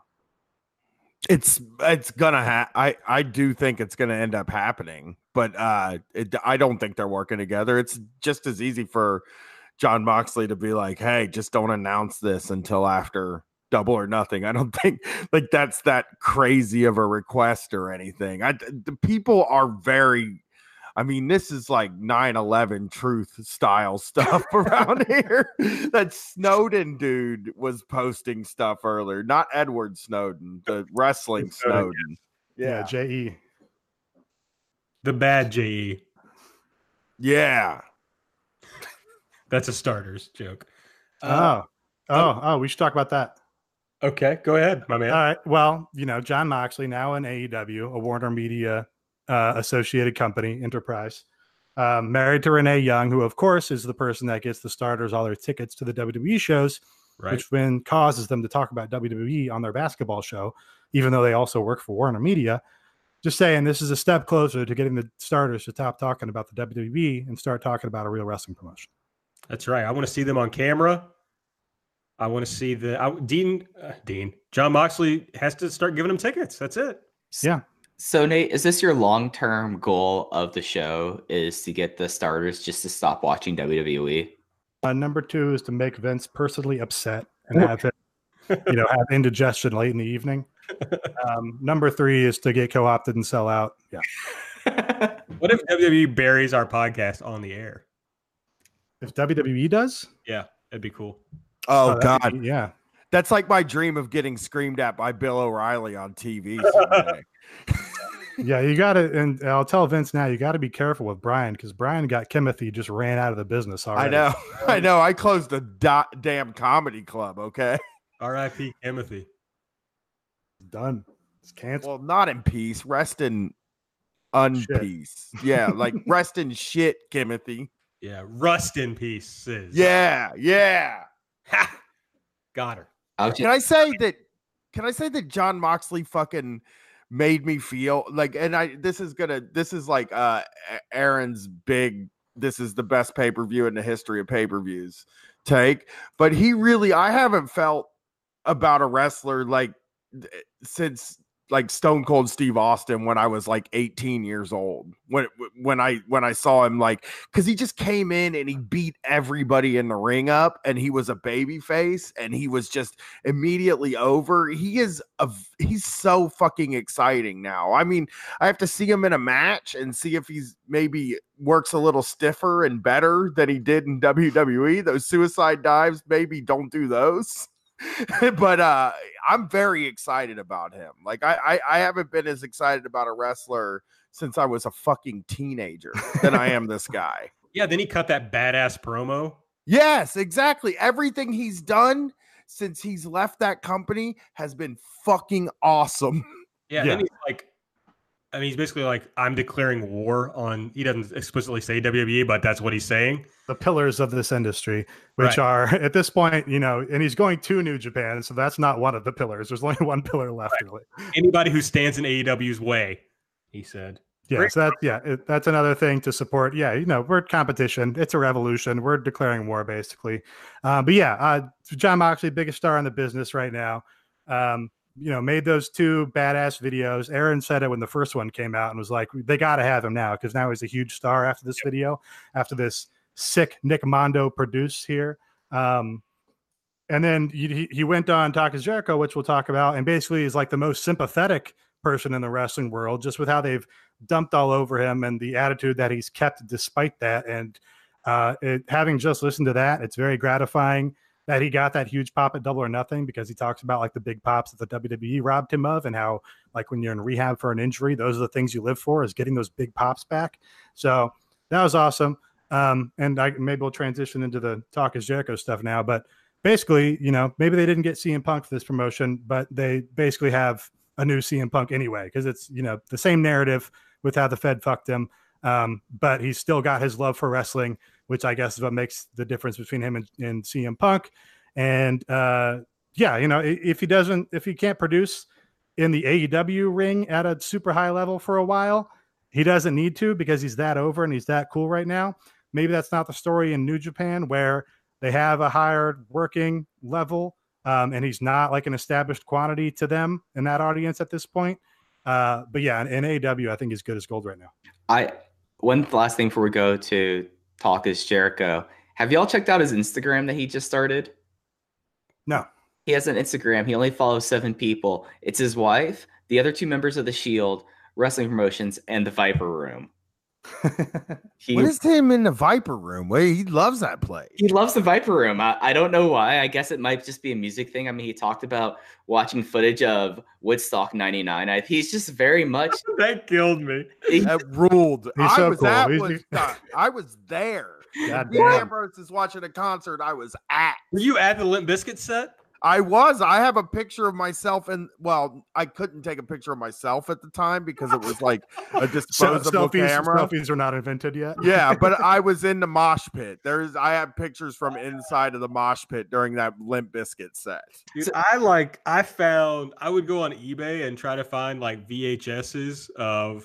It's it's gonna ha- I I do think it's gonna end up happening, but uh, it, I don't think they're working together. It's just as easy for Jon Moxley to be like, "Hey, just don't announce this until after double or nothing. I don't think like that's that crazy of a request or anything. I the people are very I mean, this is like 9-11 truth style stuff around here. That Snowden dude was posting stuff earlier, not Edward Snowden, the wrestling Snowden. Yeah, yeah JE. The bad JE. Yeah. That's a starters joke. Uh, oh. Oh, oh, we should talk about that. Okay, go ahead, my man. All right. Well, you know, Jon Moxley now in AEW, a Warner Media uh, associated company, enterprise, um, married to Renee Young, who of course is the person that gets the starters all their tickets to the WWE shows, right. which then causes them to talk about WWE on their basketball show, even though they also work for Warner Media. Just saying, this is a step closer to getting the starters to stop talking about the WWE and start talking about a real wrestling promotion. That's right. I want to see them on camera. I want to see the I, Dean. Uh, Dean Jon Moxley has to start giving him tickets. That's it. Yeah. So Nate, is this your long-term goal of the show? Is to get the starters just to stop watching WWE? Uh, number two is to make Vince personally upset and have him, you know, have indigestion late in the evening. Um, number three is to get co-opted and sell out. Yeah. what if WWE buries our podcast on the air? If WWE does, yeah, that'd be cool. Oh, oh God, be, yeah. That's like my dream of getting screamed at by Bill O'Reilly on TV. yeah, you got to, and I'll tell Vince now, you got to be careful with Brian because Brian got Timothy just ran out of the business already. I know, I know. I closed the do- damn comedy club. Okay. R.I.P. Timothy. Done. It's canceled. Well, not in peace. Rest in unpeace. Yeah, like rest in shit, Timothy. Yeah, rust in pieces. Yeah, yeah. Ha! Got her. Can I say that? Can I say that Jon Moxley fucking made me feel like, and I this is gonna this is like uh Aaron's big. This is the best pay per view in the history of pay per views take, but he really I haven't felt about a wrestler like since like Stone Cold Steve Austin when I was like 18 years old. When when I when I saw him like cuz he just came in and he beat everybody in the ring up and he was a baby face and he was just immediately over. He is a he's so fucking exciting now. I mean, I have to see him in a match and see if he's maybe works a little stiffer and better than he did in WWE. Those suicide dives maybe don't do those. but uh I'm very excited about him. Like I, I I haven't been as excited about a wrestler since I was a fucking teenager than I am this guy. Yeah, then he cut that badass promo. Yes, exactly. Everything he's done since he's left that company has been fucking awesome. Yeah, yeah. he's like I mean, he's basically like, I'm declaring war on. He doesn't explicitly say WWE, but that's what he's saying. The pillars of this industry, which right. are at this point, you know, and he's going to New Japan, so that's not one of the pillars. There's only one pillar left, right. really. Anybody who stands in AEW's way, he said. Yeah, so that yeah, it, that's another thing to support. Yeah, you know, we're competition. It's a revolution. We're declaring war, basically. Uh, but yeah, uh, Jon Moxley, biggest star in the business right now. Um, you know, made those two badass videos. Aaron said it when the first one came out and was like, they got to have him now because now he's a huge star after this video, after this sick Nick Mondo produce here. Um, and then he, he went on Talk is Jericho, which we'll talk about, and basically is like the most sympathetic person in the wrestling world, just with how they've dumped all over him and the attitude that he's kept despite that. And uh, it, having just listened to that, it's very gratifying that he got that huge pop at Double or Nothing because he talks about like the big pops that the WWE robbed him of and how like when you're in rehab for an injury, those are the things you live for is getting those big pops back. So that was awesome. Um, and I maybe we'll transition into the talk is Jericho stuff now, but basically, you know, maybe they didn't get CM Punk for this promotion, but they basically have a new CM Punk anyway because it's you know the same narrative with how the Fed fucked him, um, but he's still got his love for wrestling, which I guess is what makes the difference between him and, and CM Punk. And uh, yeah, you know, if he doesn't, if he can't produce in the AEW ring at a super high level for a while, he doesn't need to because he's that over and he's that cool right now. Maybe that's not the story in New Japan where they have a higher working level um, and he's not like an established quantity to them in that audience at this point. Uh, but yeah, in, in AW, I think he's good as gold right now. I one last thing before we go to talk is Jericho. Have y'all checked out his Instagram that he just started? No. He has an Instagram. He only follows seven people. It's his wife, the other two members of the Shield, wrestling promotions, and the Viper Room. he, what is him in the Viper Room? Well, he loves that place. He loves the Viper Room. I, I don't know why. I guess it might just be a music thing. I mean, he talked about watching footage of Woodstock '99. I, he's just very much that killed me. He, that ruled. He's I so was cool. at Woodstock. I was there. God Ambrose is watching a concert. I was at. Were you at the Limp Bizkit set? I was. I have a picture of myself, and well, I couldn't take a picture of myself at the time because it was like a disposable selfies, camera. Selfies are not invented yet. Yeah, but I was in the mosh pit. There's, I have pictures from inside of the mosh pit during that Limp Bizkit set. Dude, I like. I found. I would go on eBay and try to find like VHSs of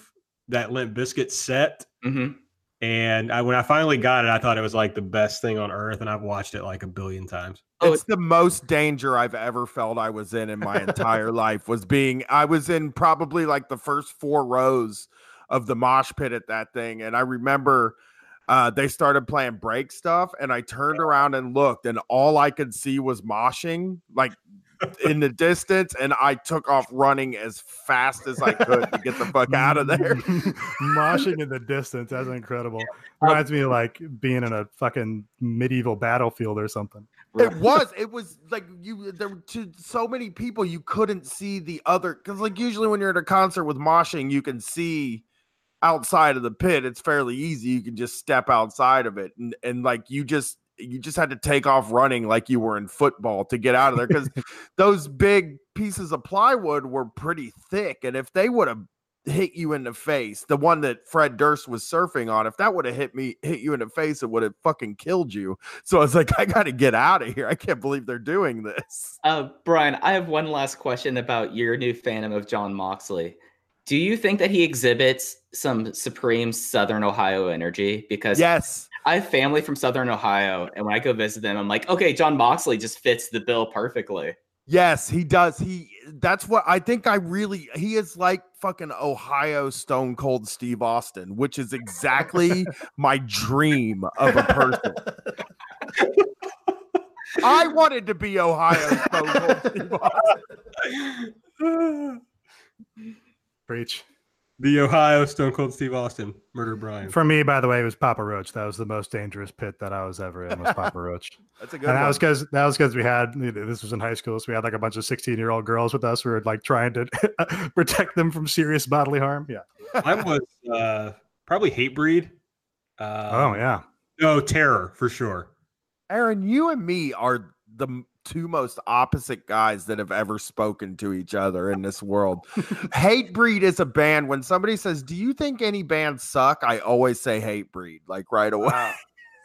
that Limp Bizkit set. Mm-hmm and I, when I finally got it, I thought it was like the best thing on earth, and I've watched it like a billion times. Oh, it's the most danger I've ever felt I was in in my entire life. Was being I was in probably like the first four rows of the mosh pit at that thing, and I remember uh, they started playing break stuff, and I turned around and looked, and all I could see was moshing, like in the distance and I took off running as fast as I could to get the fuck out of there. Moshing in the distance. That's incredible. Reminds me of like being in a fucking medieval battlefield or something. It was. It was like you there were to so many people you couldn't see the other because like usually when you're at a concert with moshing, you can see outside of the pit. It's fairly easy. You can just step outside of it. And and like you just you just had to take off running like you were in football to get out of there because those big pieces of plywood were pretty thick. And if they would have hit you in the face, the one that Fred Durst was surfing on, if that would have hit me, hit you in the face, it would have fucking killed you. So I was like, I got to get out of here. I can't believe they're doing this. Uh, Brian, I have one last question about your new fandom of Jon Moxley. Do you think that he exhibits some supreme Southern Ohio energy? Because yes, I have family from Southern Ohio, and when I go visit them, I'm like, okay, Jon Moxley just fits the bill perfectly. Yes, he does. He that's what I think I really he is like fucking Ohio Stone Cold Steve Austin, which is exactly my dream of a person. I wanted to be Ohio Stone Cold Steve Austin. Preach. The Ohio Stone Cold Steve Austin murder Brian. For me, by the way, it was Papa Roach. That was the most dangerous pit that I was ever in. Was Papa Roach. That's a good. And that one. was because that was because we had this was in high school, so we had like a bunch of sixteen year old girls with us. We were like trying to protect them from serious bodily harm. Yeah, I was uh, probably Hatebreed. Uh, oh yeah, no terror for sure. Aaron, you and me are the two most opposite guys that have ever spoken to each other in this world. Hatebreed is a band. When somebody says, "Do you think any bands suck?" I always say Hatebreed, like right away. Wow.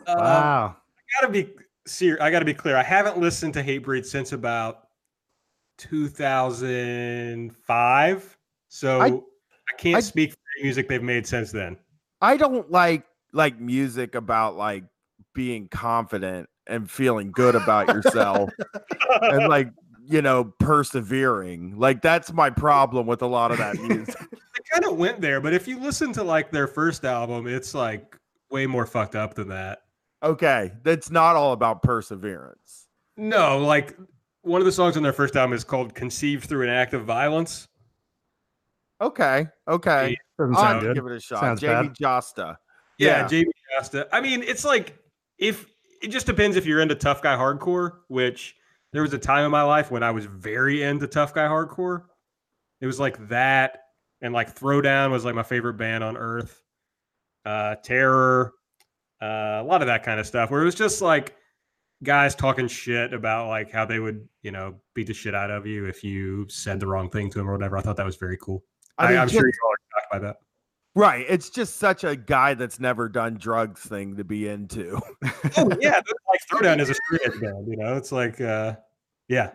Uh, wow. I gotta be serious. I gotta be clear. I haven't listened to Hatebreed since about 2005, so I, I can't I, speak for the music they've made since then. I don't like like music about like being confident and feeling good about yourself and like you know persevering like that's my problem with a lot of that music I kind of went there but if you listen to like their first album it's like way more fucked up than that okay that's not all about perseverance no like one of the songs on their first album is called conceived through an act of violence Okay. Okay. Doesn't I'll sound have to good. give it a shot. Sounds Jamie bad. Josta. Yeah, Yeah. Jamie Costa. I mean, it's like if it just depends if you're into tough guy hardcore, which there was a time in my life when I was very into tough guy hardcore. It was like that, and like Throwdown was like my favorite band on earth. Uh, Terror, uh, a lot of that kind of stuff, where it was just like guys talking shit about like how they would, you know, beat the shit out of you if you said the wrong thing to them or whatever. I thought that was very cool. I mean, am sure you all are shocked by that. Right. It's just such a guy that's never done drugs thing to be into. oh yeah, that's like Throwdown is a straight edge band. You know, it's like, uh, yeah,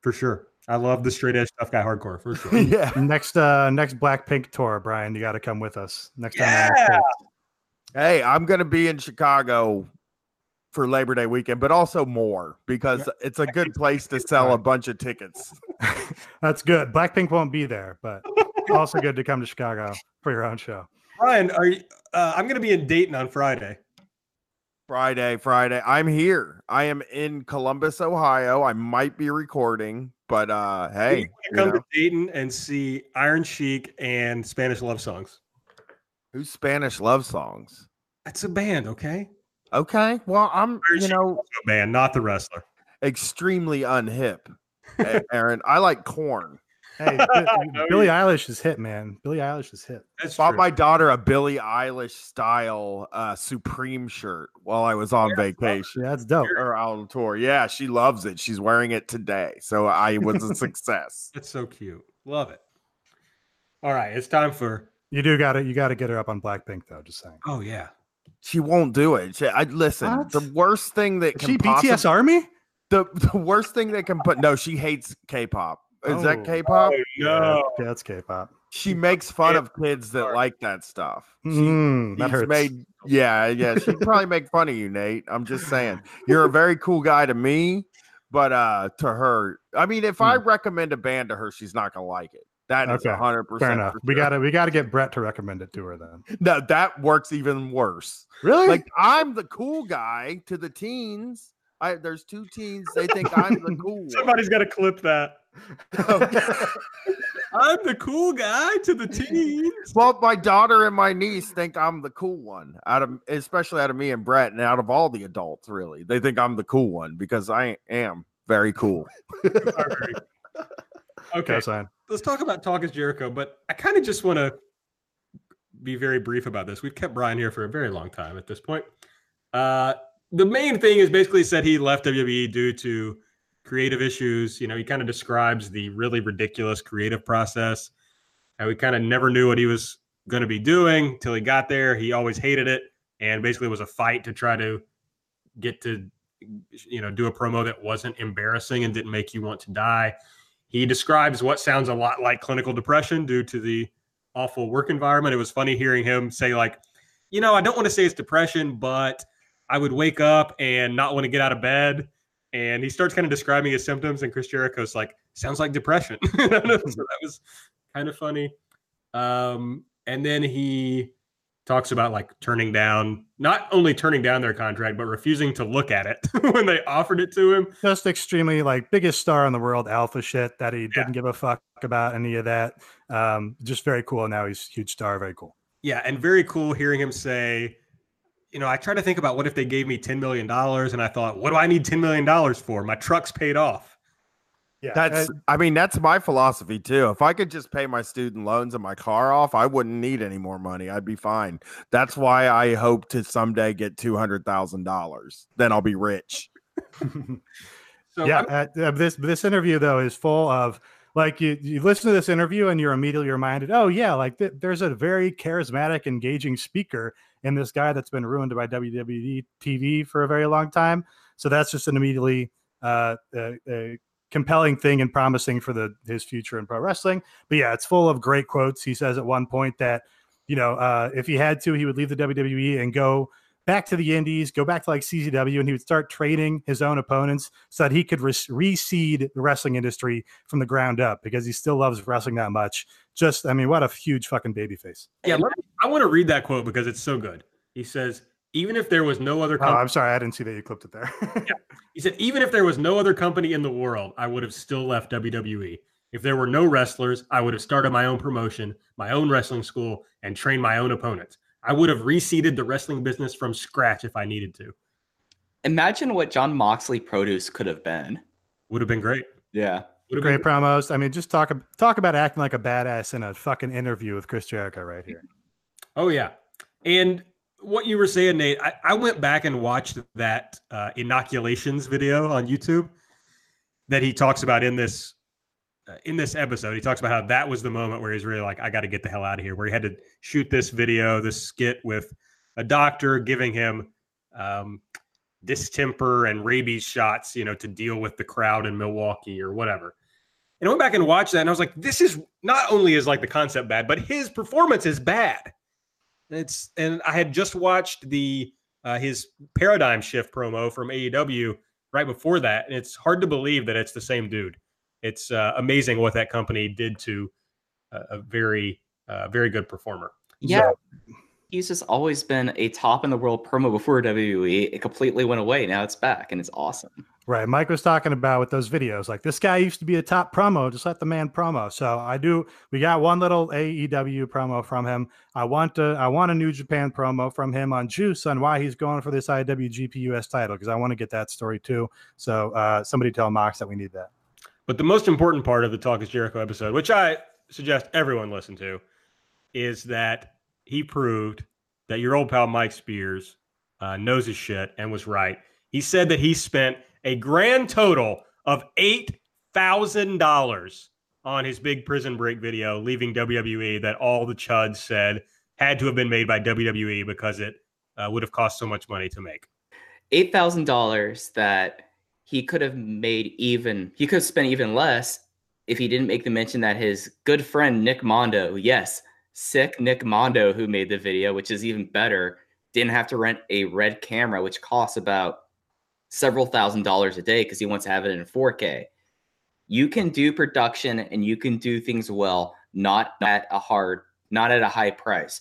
for sure. I love the straight edge tough guy hardcore for sure. yeah. next uh next Blackpink tour, Brian, you got to come with us next time. you're in the Yeah. States. Hey, I'm going to be in Chicago for Labor Day weekend, but also more because it's a good place to sell a bunch of tickets. That's good. Blackpink won't be there, but also good to come to Chicago for your own show. Brian, are you? Uh, I'm going to be in Dayton on Friday. Friday, Friday. I'm here. I am in Columbus, Ohio. I might be recording, but uh hey, wanna you come know, to Dayton and see Iron Chic and Spanish love songs. who's Spanish love songs? That's a band, okay? Okay. Well, I'm, Iron you know, is also a band, not the wrestler. extremely unhip. Aaron, I like corn. Hey, Bi- Billie Eilish is hit, man. Billie Eilish is hit. That's Bought true. my daughter a Billie Eilish style uh Supreme shirt while I was on vacation Yeah, that's dope. or out on tour. Yeah, she loves it. She's wearing it today. So I was a success. It's so cute. Love it. All right, it's time for. You do got to you got to get her up on Blackpink though. Just saying. Oh yeah, She won't do it. She, I listen. What? The worst thing that Is can she possibly BTS Army? the, the worst thing they can put no she hates k-pop is Oh. that k-pop no. Yeah, that's K-pop. she makes fun of kids that like that stuff she, Mm, that hurts. made yeah yeah she'd probably make fun of you nate i'm just saying you're a very cool guy to me but uh to her i mean if i recommend a band to her she's not gonna like it that is Hmm. Okay, 100% Fair enough. for We got to we got to get Brett to recommend it to her then. no that works even worse Really? like i'm the cool guy to the teens I, there's two teens. They think I'm the cool. Somebody's got to clip that. I'm the cool guy to the teens. Well, my daughter and my niece think I'm the cool one out of, especially out of me and Brett, and out of all the adults. Really, they think I'm the cool one because I am very cool. okay, Okay, let's talk about Talk is Jericho, but I kind of just want to be very brief about this. We've kept Brian here for a very long time at this point. Uh, the main thing is basically said he left WWE due to creative issues. You know, he kind of describes the really ridiculous creative process. How he kind of never knew what he was going to be doing till he got there. He always hated it, and basically was a fight to try to get to, you know, do a promo that wasn't embarrassing and didn't make you want to die. He describes what sounds a lot like clinical depression due to the awful work environment. It was funny hearing him say, like, you know, I don't want to say it's depression, but I would wake up and not want to get out of bed. And he starts kind of describing his symptoms, and Chris Jericho's like, sounds like depression. so that was kind of funny. Um, and then he talks about like turning down, not only turning down their contract, but refusing to look at it when they offered it to him. Just extremely like biggest star in the world, alpha shit that he didn't give a fuck about any of that. Um, just very cool. Now he's huge star. Very cool. Yeah, and very cool hearing him say, you know, I try to think about what if they gave me $10 million and I thought, what do I need $10 million for? My truck's paid off. Yeah, That's, I mean, that's my philosophy too. If I could just pay my student loans and my car off, I wouldn't need any more money. I'd be fine. That's why I hope to someday get two hundred thousand dollars. Then I'll be rich. So yeah. I'm- uh, uh, this this interview though is full of like you you listen to this interview and you're immediately reminded, oh yeah, like th- there's a very charismatic, engaging speaker in this guy that's been ruined by WWE TV for a very long time. So that's just an immediately uh, compelling thing and promising for the his future in pro wrestling. But yeah, it's full of great quotes. He says at one point that you know uh, if he had to, he would leave the WWE and go back to the Indies, go back to like CZW, and he would start training his own opponents so that he could re- reseed the wrestling industry from the ground up because he still loves wrestling that much. Just, I mean, what a huge fucking babyface. yeah, let me- I want to read that quote because it's so good. He says, even if there was no other Oh, I'm sorry, I didn't see that you clipped it there. he said, even if there was no other company in the world, I would have still left WWE. If there were no wrestlers, I would have started my own promotion, my own wrestling school, and trained my own opponents. I would have reseeded the wrestling business from scratch if I needed to. Imagine what Jon Moxley produce could have been. Would have been great. Yeah. Would have Great been promos. I mean, just talk talk about acting like a badass in a fucking interview with Chris Jericho right here. Oh yeah, and what you were saying, Nate, I, I went back and watched that uh, inoculations video on YouTube that he talks about in this in this episode. He talks about how that was the moment where he's really like, I got to get the hell out of here. Where he had to shoot this video, this skit with a doctor giving him um, distemper and rabies shots, you know, to deal with the crowd in Milwaukee or whatever. And I went back and watched that, and I was like, this is not only is like the concept bad, but his performance is bad. It's and I had just watched the uh, his paradigm shift promo from AEW right before that, and it's hard to believe that it's the same dude. It's uh, amazing what that company did to a, a very uh, very good performer. Yeah. He's just always been a top in the world promo before WWE. It completely went away. Now it's back and it's awesome. Right. Mike was talking about with those videos, like this guy used to be a top promo. Just let the man promo. So I do. We got one little AEW promo from him. I want to. I want a New Japan promo from him on Juice on why he's going for this IWGP US title because I want to get that story too. So uh, somebody tell Mox that we need that. But the most important part of the Talk is Jericho episode, which I suggest everyone listen to, is that he proved that your old pal Mike Spears uh, knows his shit and was right. He said that he spent a grand total of eight thousand dollars on his big prison break video, leaving WWE. That all the chuds said had to have been made by WWE because it uh, would have cost so much money to make. Eight thousand dollars that he could have made even he could have spent even less if he didn't make the mention that his good friend Nick Mondo, yes, sick Nick Mondo who made the video, which is even better, didn't have to rent a red camera, which costs about several thousand dollars a day because he wants to have it in 4K. You can do production and you can do things well, not at a hard, not at a high price.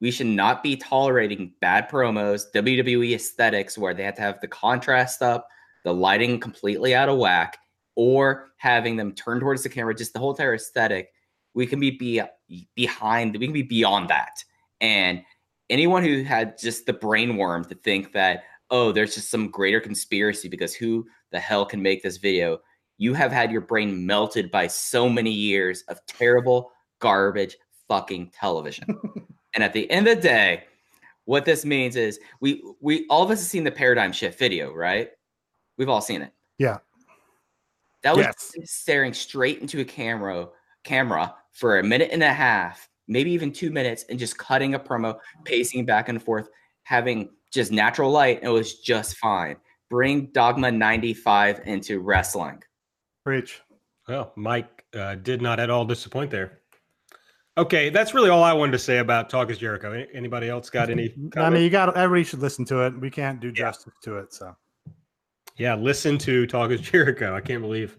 We should not be tolerating bad promos, WWE aesthetics where they have to have the contrast up, the lighting completely out of whack, or having them turn towards the camera, just the whole entire aesthetic. We can be, be behind, we can be beyond that. And anyone who had just the brain worm to think that, oh, there's just some greater conspiracy because who the hell can make this video? You have had your brain melted by so many years of terrible, garbage fucking television. and at the end of the day, what this means is we we all of us have seen the paradigm shift video, right? We've all seen it. Yeah. That was Yes. staring straight into a camera camera for a minute and a half, maybe even two minutes, and just cutting a promo, pacing back and forth, having just natural light, and it was just fine. Bring Dogma 95 into wrestling. Preach. Well, Mike uh, did not at all disappoint there. Okay, that's really all I wanted to say about Talk is Jericho. Anybody else got any? I mean, you got everybody should listen to it. We can't do Yeah. justice to it. So yeah, listen to Talk is Jericho. I can't believe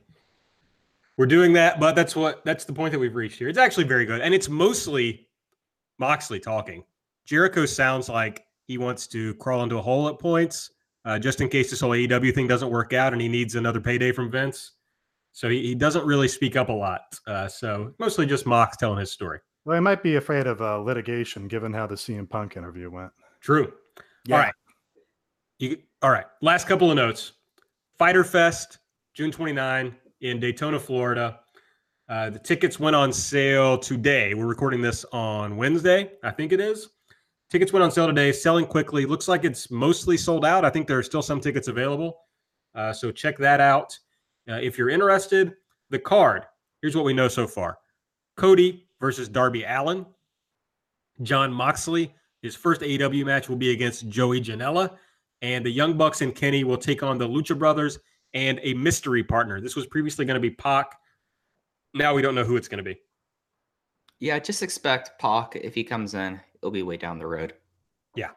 we're doing that, but that's what that's the point that we've reached here. It's actually very good, and it's mostly Moxley talking. Jericho sounds like he wants to crawl into a hole at points, uh, just in case this whole AEW thing doesn't work out, and he needs another payday from Vince. So he, he doesn't really speak up a lot. Uh, so mostly just Mox telling his story. well, he might be afraid of uh, litigation given how the CM Punk interview went. True. Yeah. All right. You, all right. Last couple of notes. Fighter Fest, June 29 in Daytona, Florida. Uh, the tickets went on sale today. We're recording this on Wednesday, I think it is. Tickets went on sale today, selling quickly. Looks like it's mostly sold out. I think there are still some tickets available. Uh, so check that out. Uh, if you're interested, the card here's what we know so far Cody versus Darby Allin, Jon Moxley his first AEW match will be against Joey Janela, and the Young Bucks and Kenny will take on the Lucha Brothers and a mystery partner. This was previously going to be Pac. Now we don't know who it's going to be. Yeah, just expect Pac if he comes in, it'll be way down the road. Yeah.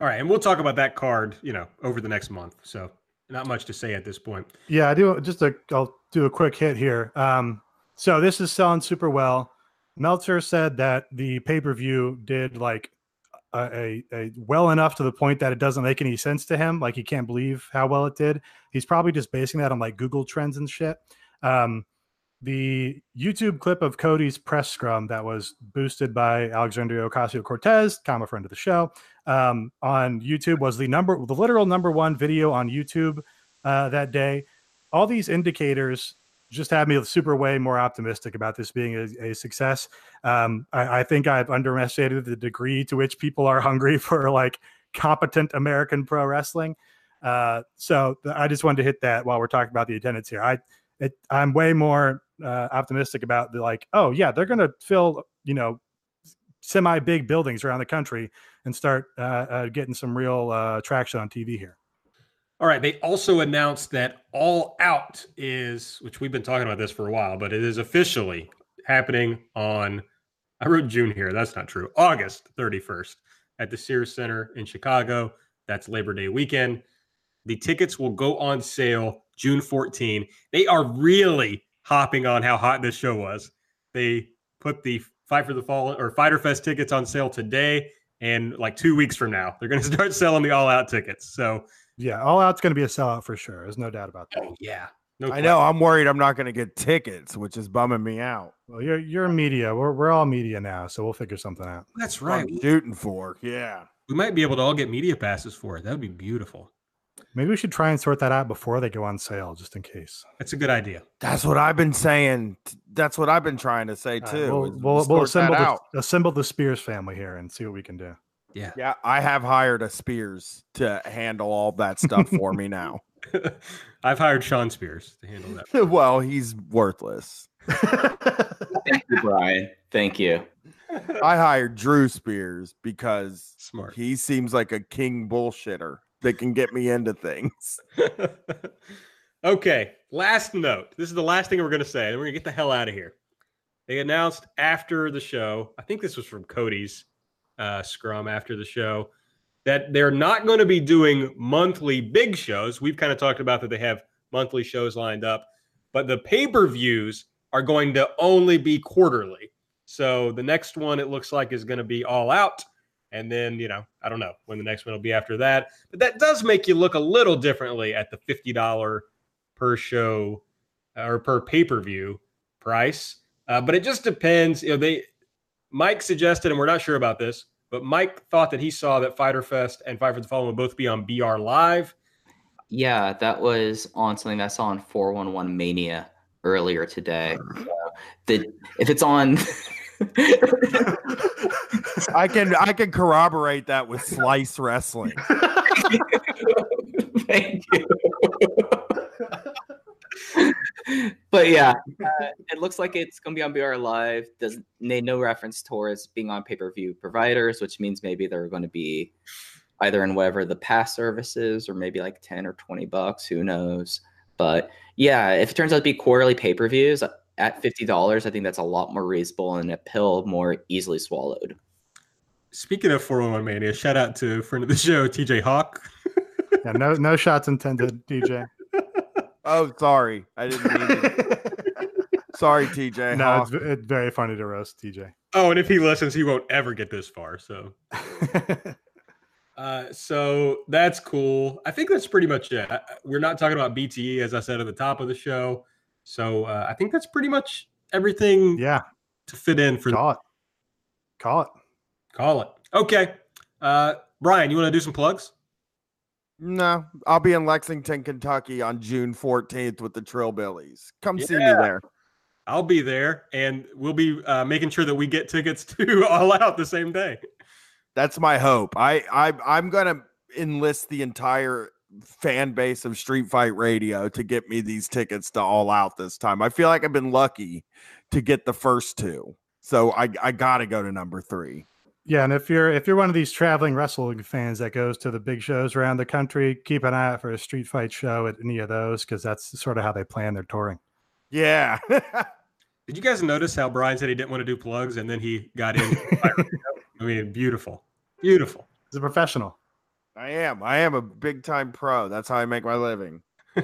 All right, and we'll talk about that card, you know, over the next month. So not much to say at this point. Yeah, I do. Just a, I'll do a quick hit here. Um, so this is selling super well. Meltzer said that the pay per view did like a, a, well enough to the point that it doesn't make any sense to him. Like he can't believe how well it did. He's probably just basing that on like Google trends and shit. Um, the YouTube clip of Cody's press scrum that was boosted by Alexandria Ocasio Cortez, common friend of the show, um, on YouTube was the number, the literal number one video on YouTube uh, that day. All these indicators just had me super way more optimistic about this being a, a success. Um, I, I think I've underestimated the degree to which people are hungry for like competent American pro wrestling. Uh, so I just wanted to hit that while we're talking about the attendance here. I it, I'm way more uh, optimistic about the like, oh yeah, they're going to fill you know semi big buildings around the country and start uh, uh, getting some real uh, traction on TV here. All right. They also announced that All Out is, which we've been talking about this for a while, but it is officially happening on. I wrote June here. That's not true. August 31st at the Sears Center in Chicago. That's Labor Day weekend. The tickets will go on sale June 14. They are really hopping on how hot this show was. They put the Fight for the Fallen or Fighter Fest tickets on sale today, and like two weeks from now, they're going to start selling the All Out tickets. So yeah, All Out's going to be a sellout for sure. There's no doubt about oh, that. Oh yeah, no I know. I'm worried I'm not going to get tickets, which is bumming me out. Well, you're you're media. We're we're all media now, so we'll figure something out. That's right. shooting for yeah. We might be able to all get media passes for it. That would be beautiful. Maybe we should try and sort that out before they go on sale, just in case. That's a good idea. That's what I've been saying. That's what I've been trying to say too. Right, we'll, we'll, we'll assemble, the, assemble the Spears family here and see what we can do. Yeah. Yeah. I have hired a Spears to handle all that stuff for me now. I've hired Shawn Spears to handle that. well, he's worthless. Thank you, Brian. Thank you. I hired Drew Spears because smart. He seems like a king bullshitter that can get me into things. okay, last note. This is the last thing we're going to say, and we're going to get the hell out of here. They announced after the show, I think this was from Cody's uh, scrum after the show, that they're not going to be doing monthly big shows. We've kind of talked about that they have monthly shows lined up, but the pay per views are going to only be quarterly. So the next one, it looks like, is going to be all out. And then, you know, I don't know when the next one will be after that. But that does make you look a little differently at the $50 per show uh, or per pay per view price. Uh, but it just depends. You know, they, Mike suggested, and we're not sure about this, but Mike thought that he saw that Fighter Fest and Fight for the Fallen would both be on BR Live. Yeah, that was on something I saw on 411 Mania earlier today. So the, if it's on I can I can corroborate that with slice wrestling. Thank you. but yeah, uh, it looks like it's going to be on BR Live. Does made no reference towards being on pay per view providers, which means maybe they're going to be either in whatever the pass services or maybe like ten or twenty bucks. Who knows? But yeah, if it turns out to be quarterly pay per views, at fifty dollars, I think that's a lot more reasonable and a pill more easily swallowed. Speaking of 401 Mania, shout out to friend of the show, TJ Hawk. yeah, no no shots intended, TJ. oh, sorry. I didn't mean it. sorry, TJ. No, it's, it's, very funny to roast TJ. Oh, and if he listens, he won't ever get this far. So uh, so that's cool. I think that's pretty much it. We're not talking about BTE, as I said at the top of the show. So uh, I think that's pretty much everything. Yeah. To fit in for call it. Call it. Call it. Okay. Uh, Brian, you want to do some plugs? No, I'll be in Lexington, Kentucky on June 14th with the Trillbillies. Come yeah. see me there. I'll be there, and we'll be uh, making sure that we get tickets to All Out the same day. That's my hope. I, I I'm gonna enlist the entire fan base of Street Fight Radio to get me these tickets to All Out this time. I feel like I've been lucky to get the first two. So I, I got to go to number three. Yeah, and if you're if you're one of these traveling wrestling fans that goes to the big shows around the country, keep an eye out for a street fight show at any of those because that's sort of how they plan their touring. Yeah. Did you guys notice how Brian said he didn't want to do plugs and then he got in? I mean, beautiful, beautiful. He's a professional. I am. I am a big time pro. That's how I make my living.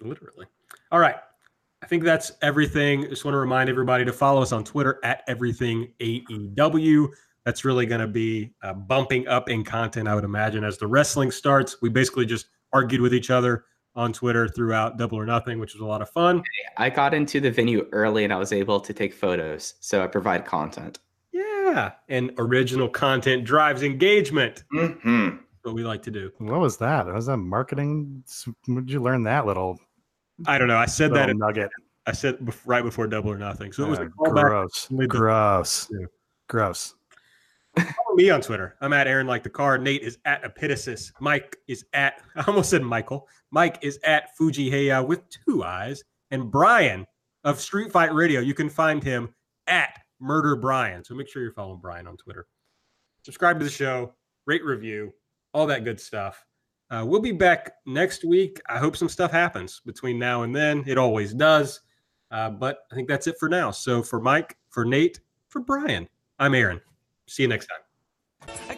Literally. All right. I think that's everything. Just want to remind everybody to follow us on Twitter at everything AEW. That's really going to be uh, bumping up in content, I would imagine, as the wrestling starts. We basically just argued with each other on Twitter throughout Double or Nothing, which was a lot of fun. I got into the venue early and I was able to take photos, so I provide content. Yeah, and original content drives engagement. Mm-hmm. What we like to do. What was that? Was that marketing? Where did you learn that little, I don't know. I said that. little in- nugget? I said right before Double or Nothing. So it was Uh, gross. Gross. Yeah. Gross. Follow me on Twitter. I'm at Aaron like the car. Nate is at Epitasis. Mike is at I almost said Michael. Mike is at Fuji Heya with two eyes. And Brian of Street Fight Radio. You can find him at Murder Brian. So make sure you're following Brian on Twitter. Subscribe to the show, rate, review, all that good stuff. Uh, we'll be back next week. I hope some stuff happens between now and then. It always does. Uh, but I think that's it for now. So for Mike, for Nate, for Brian, I'm Aaron. See you next time.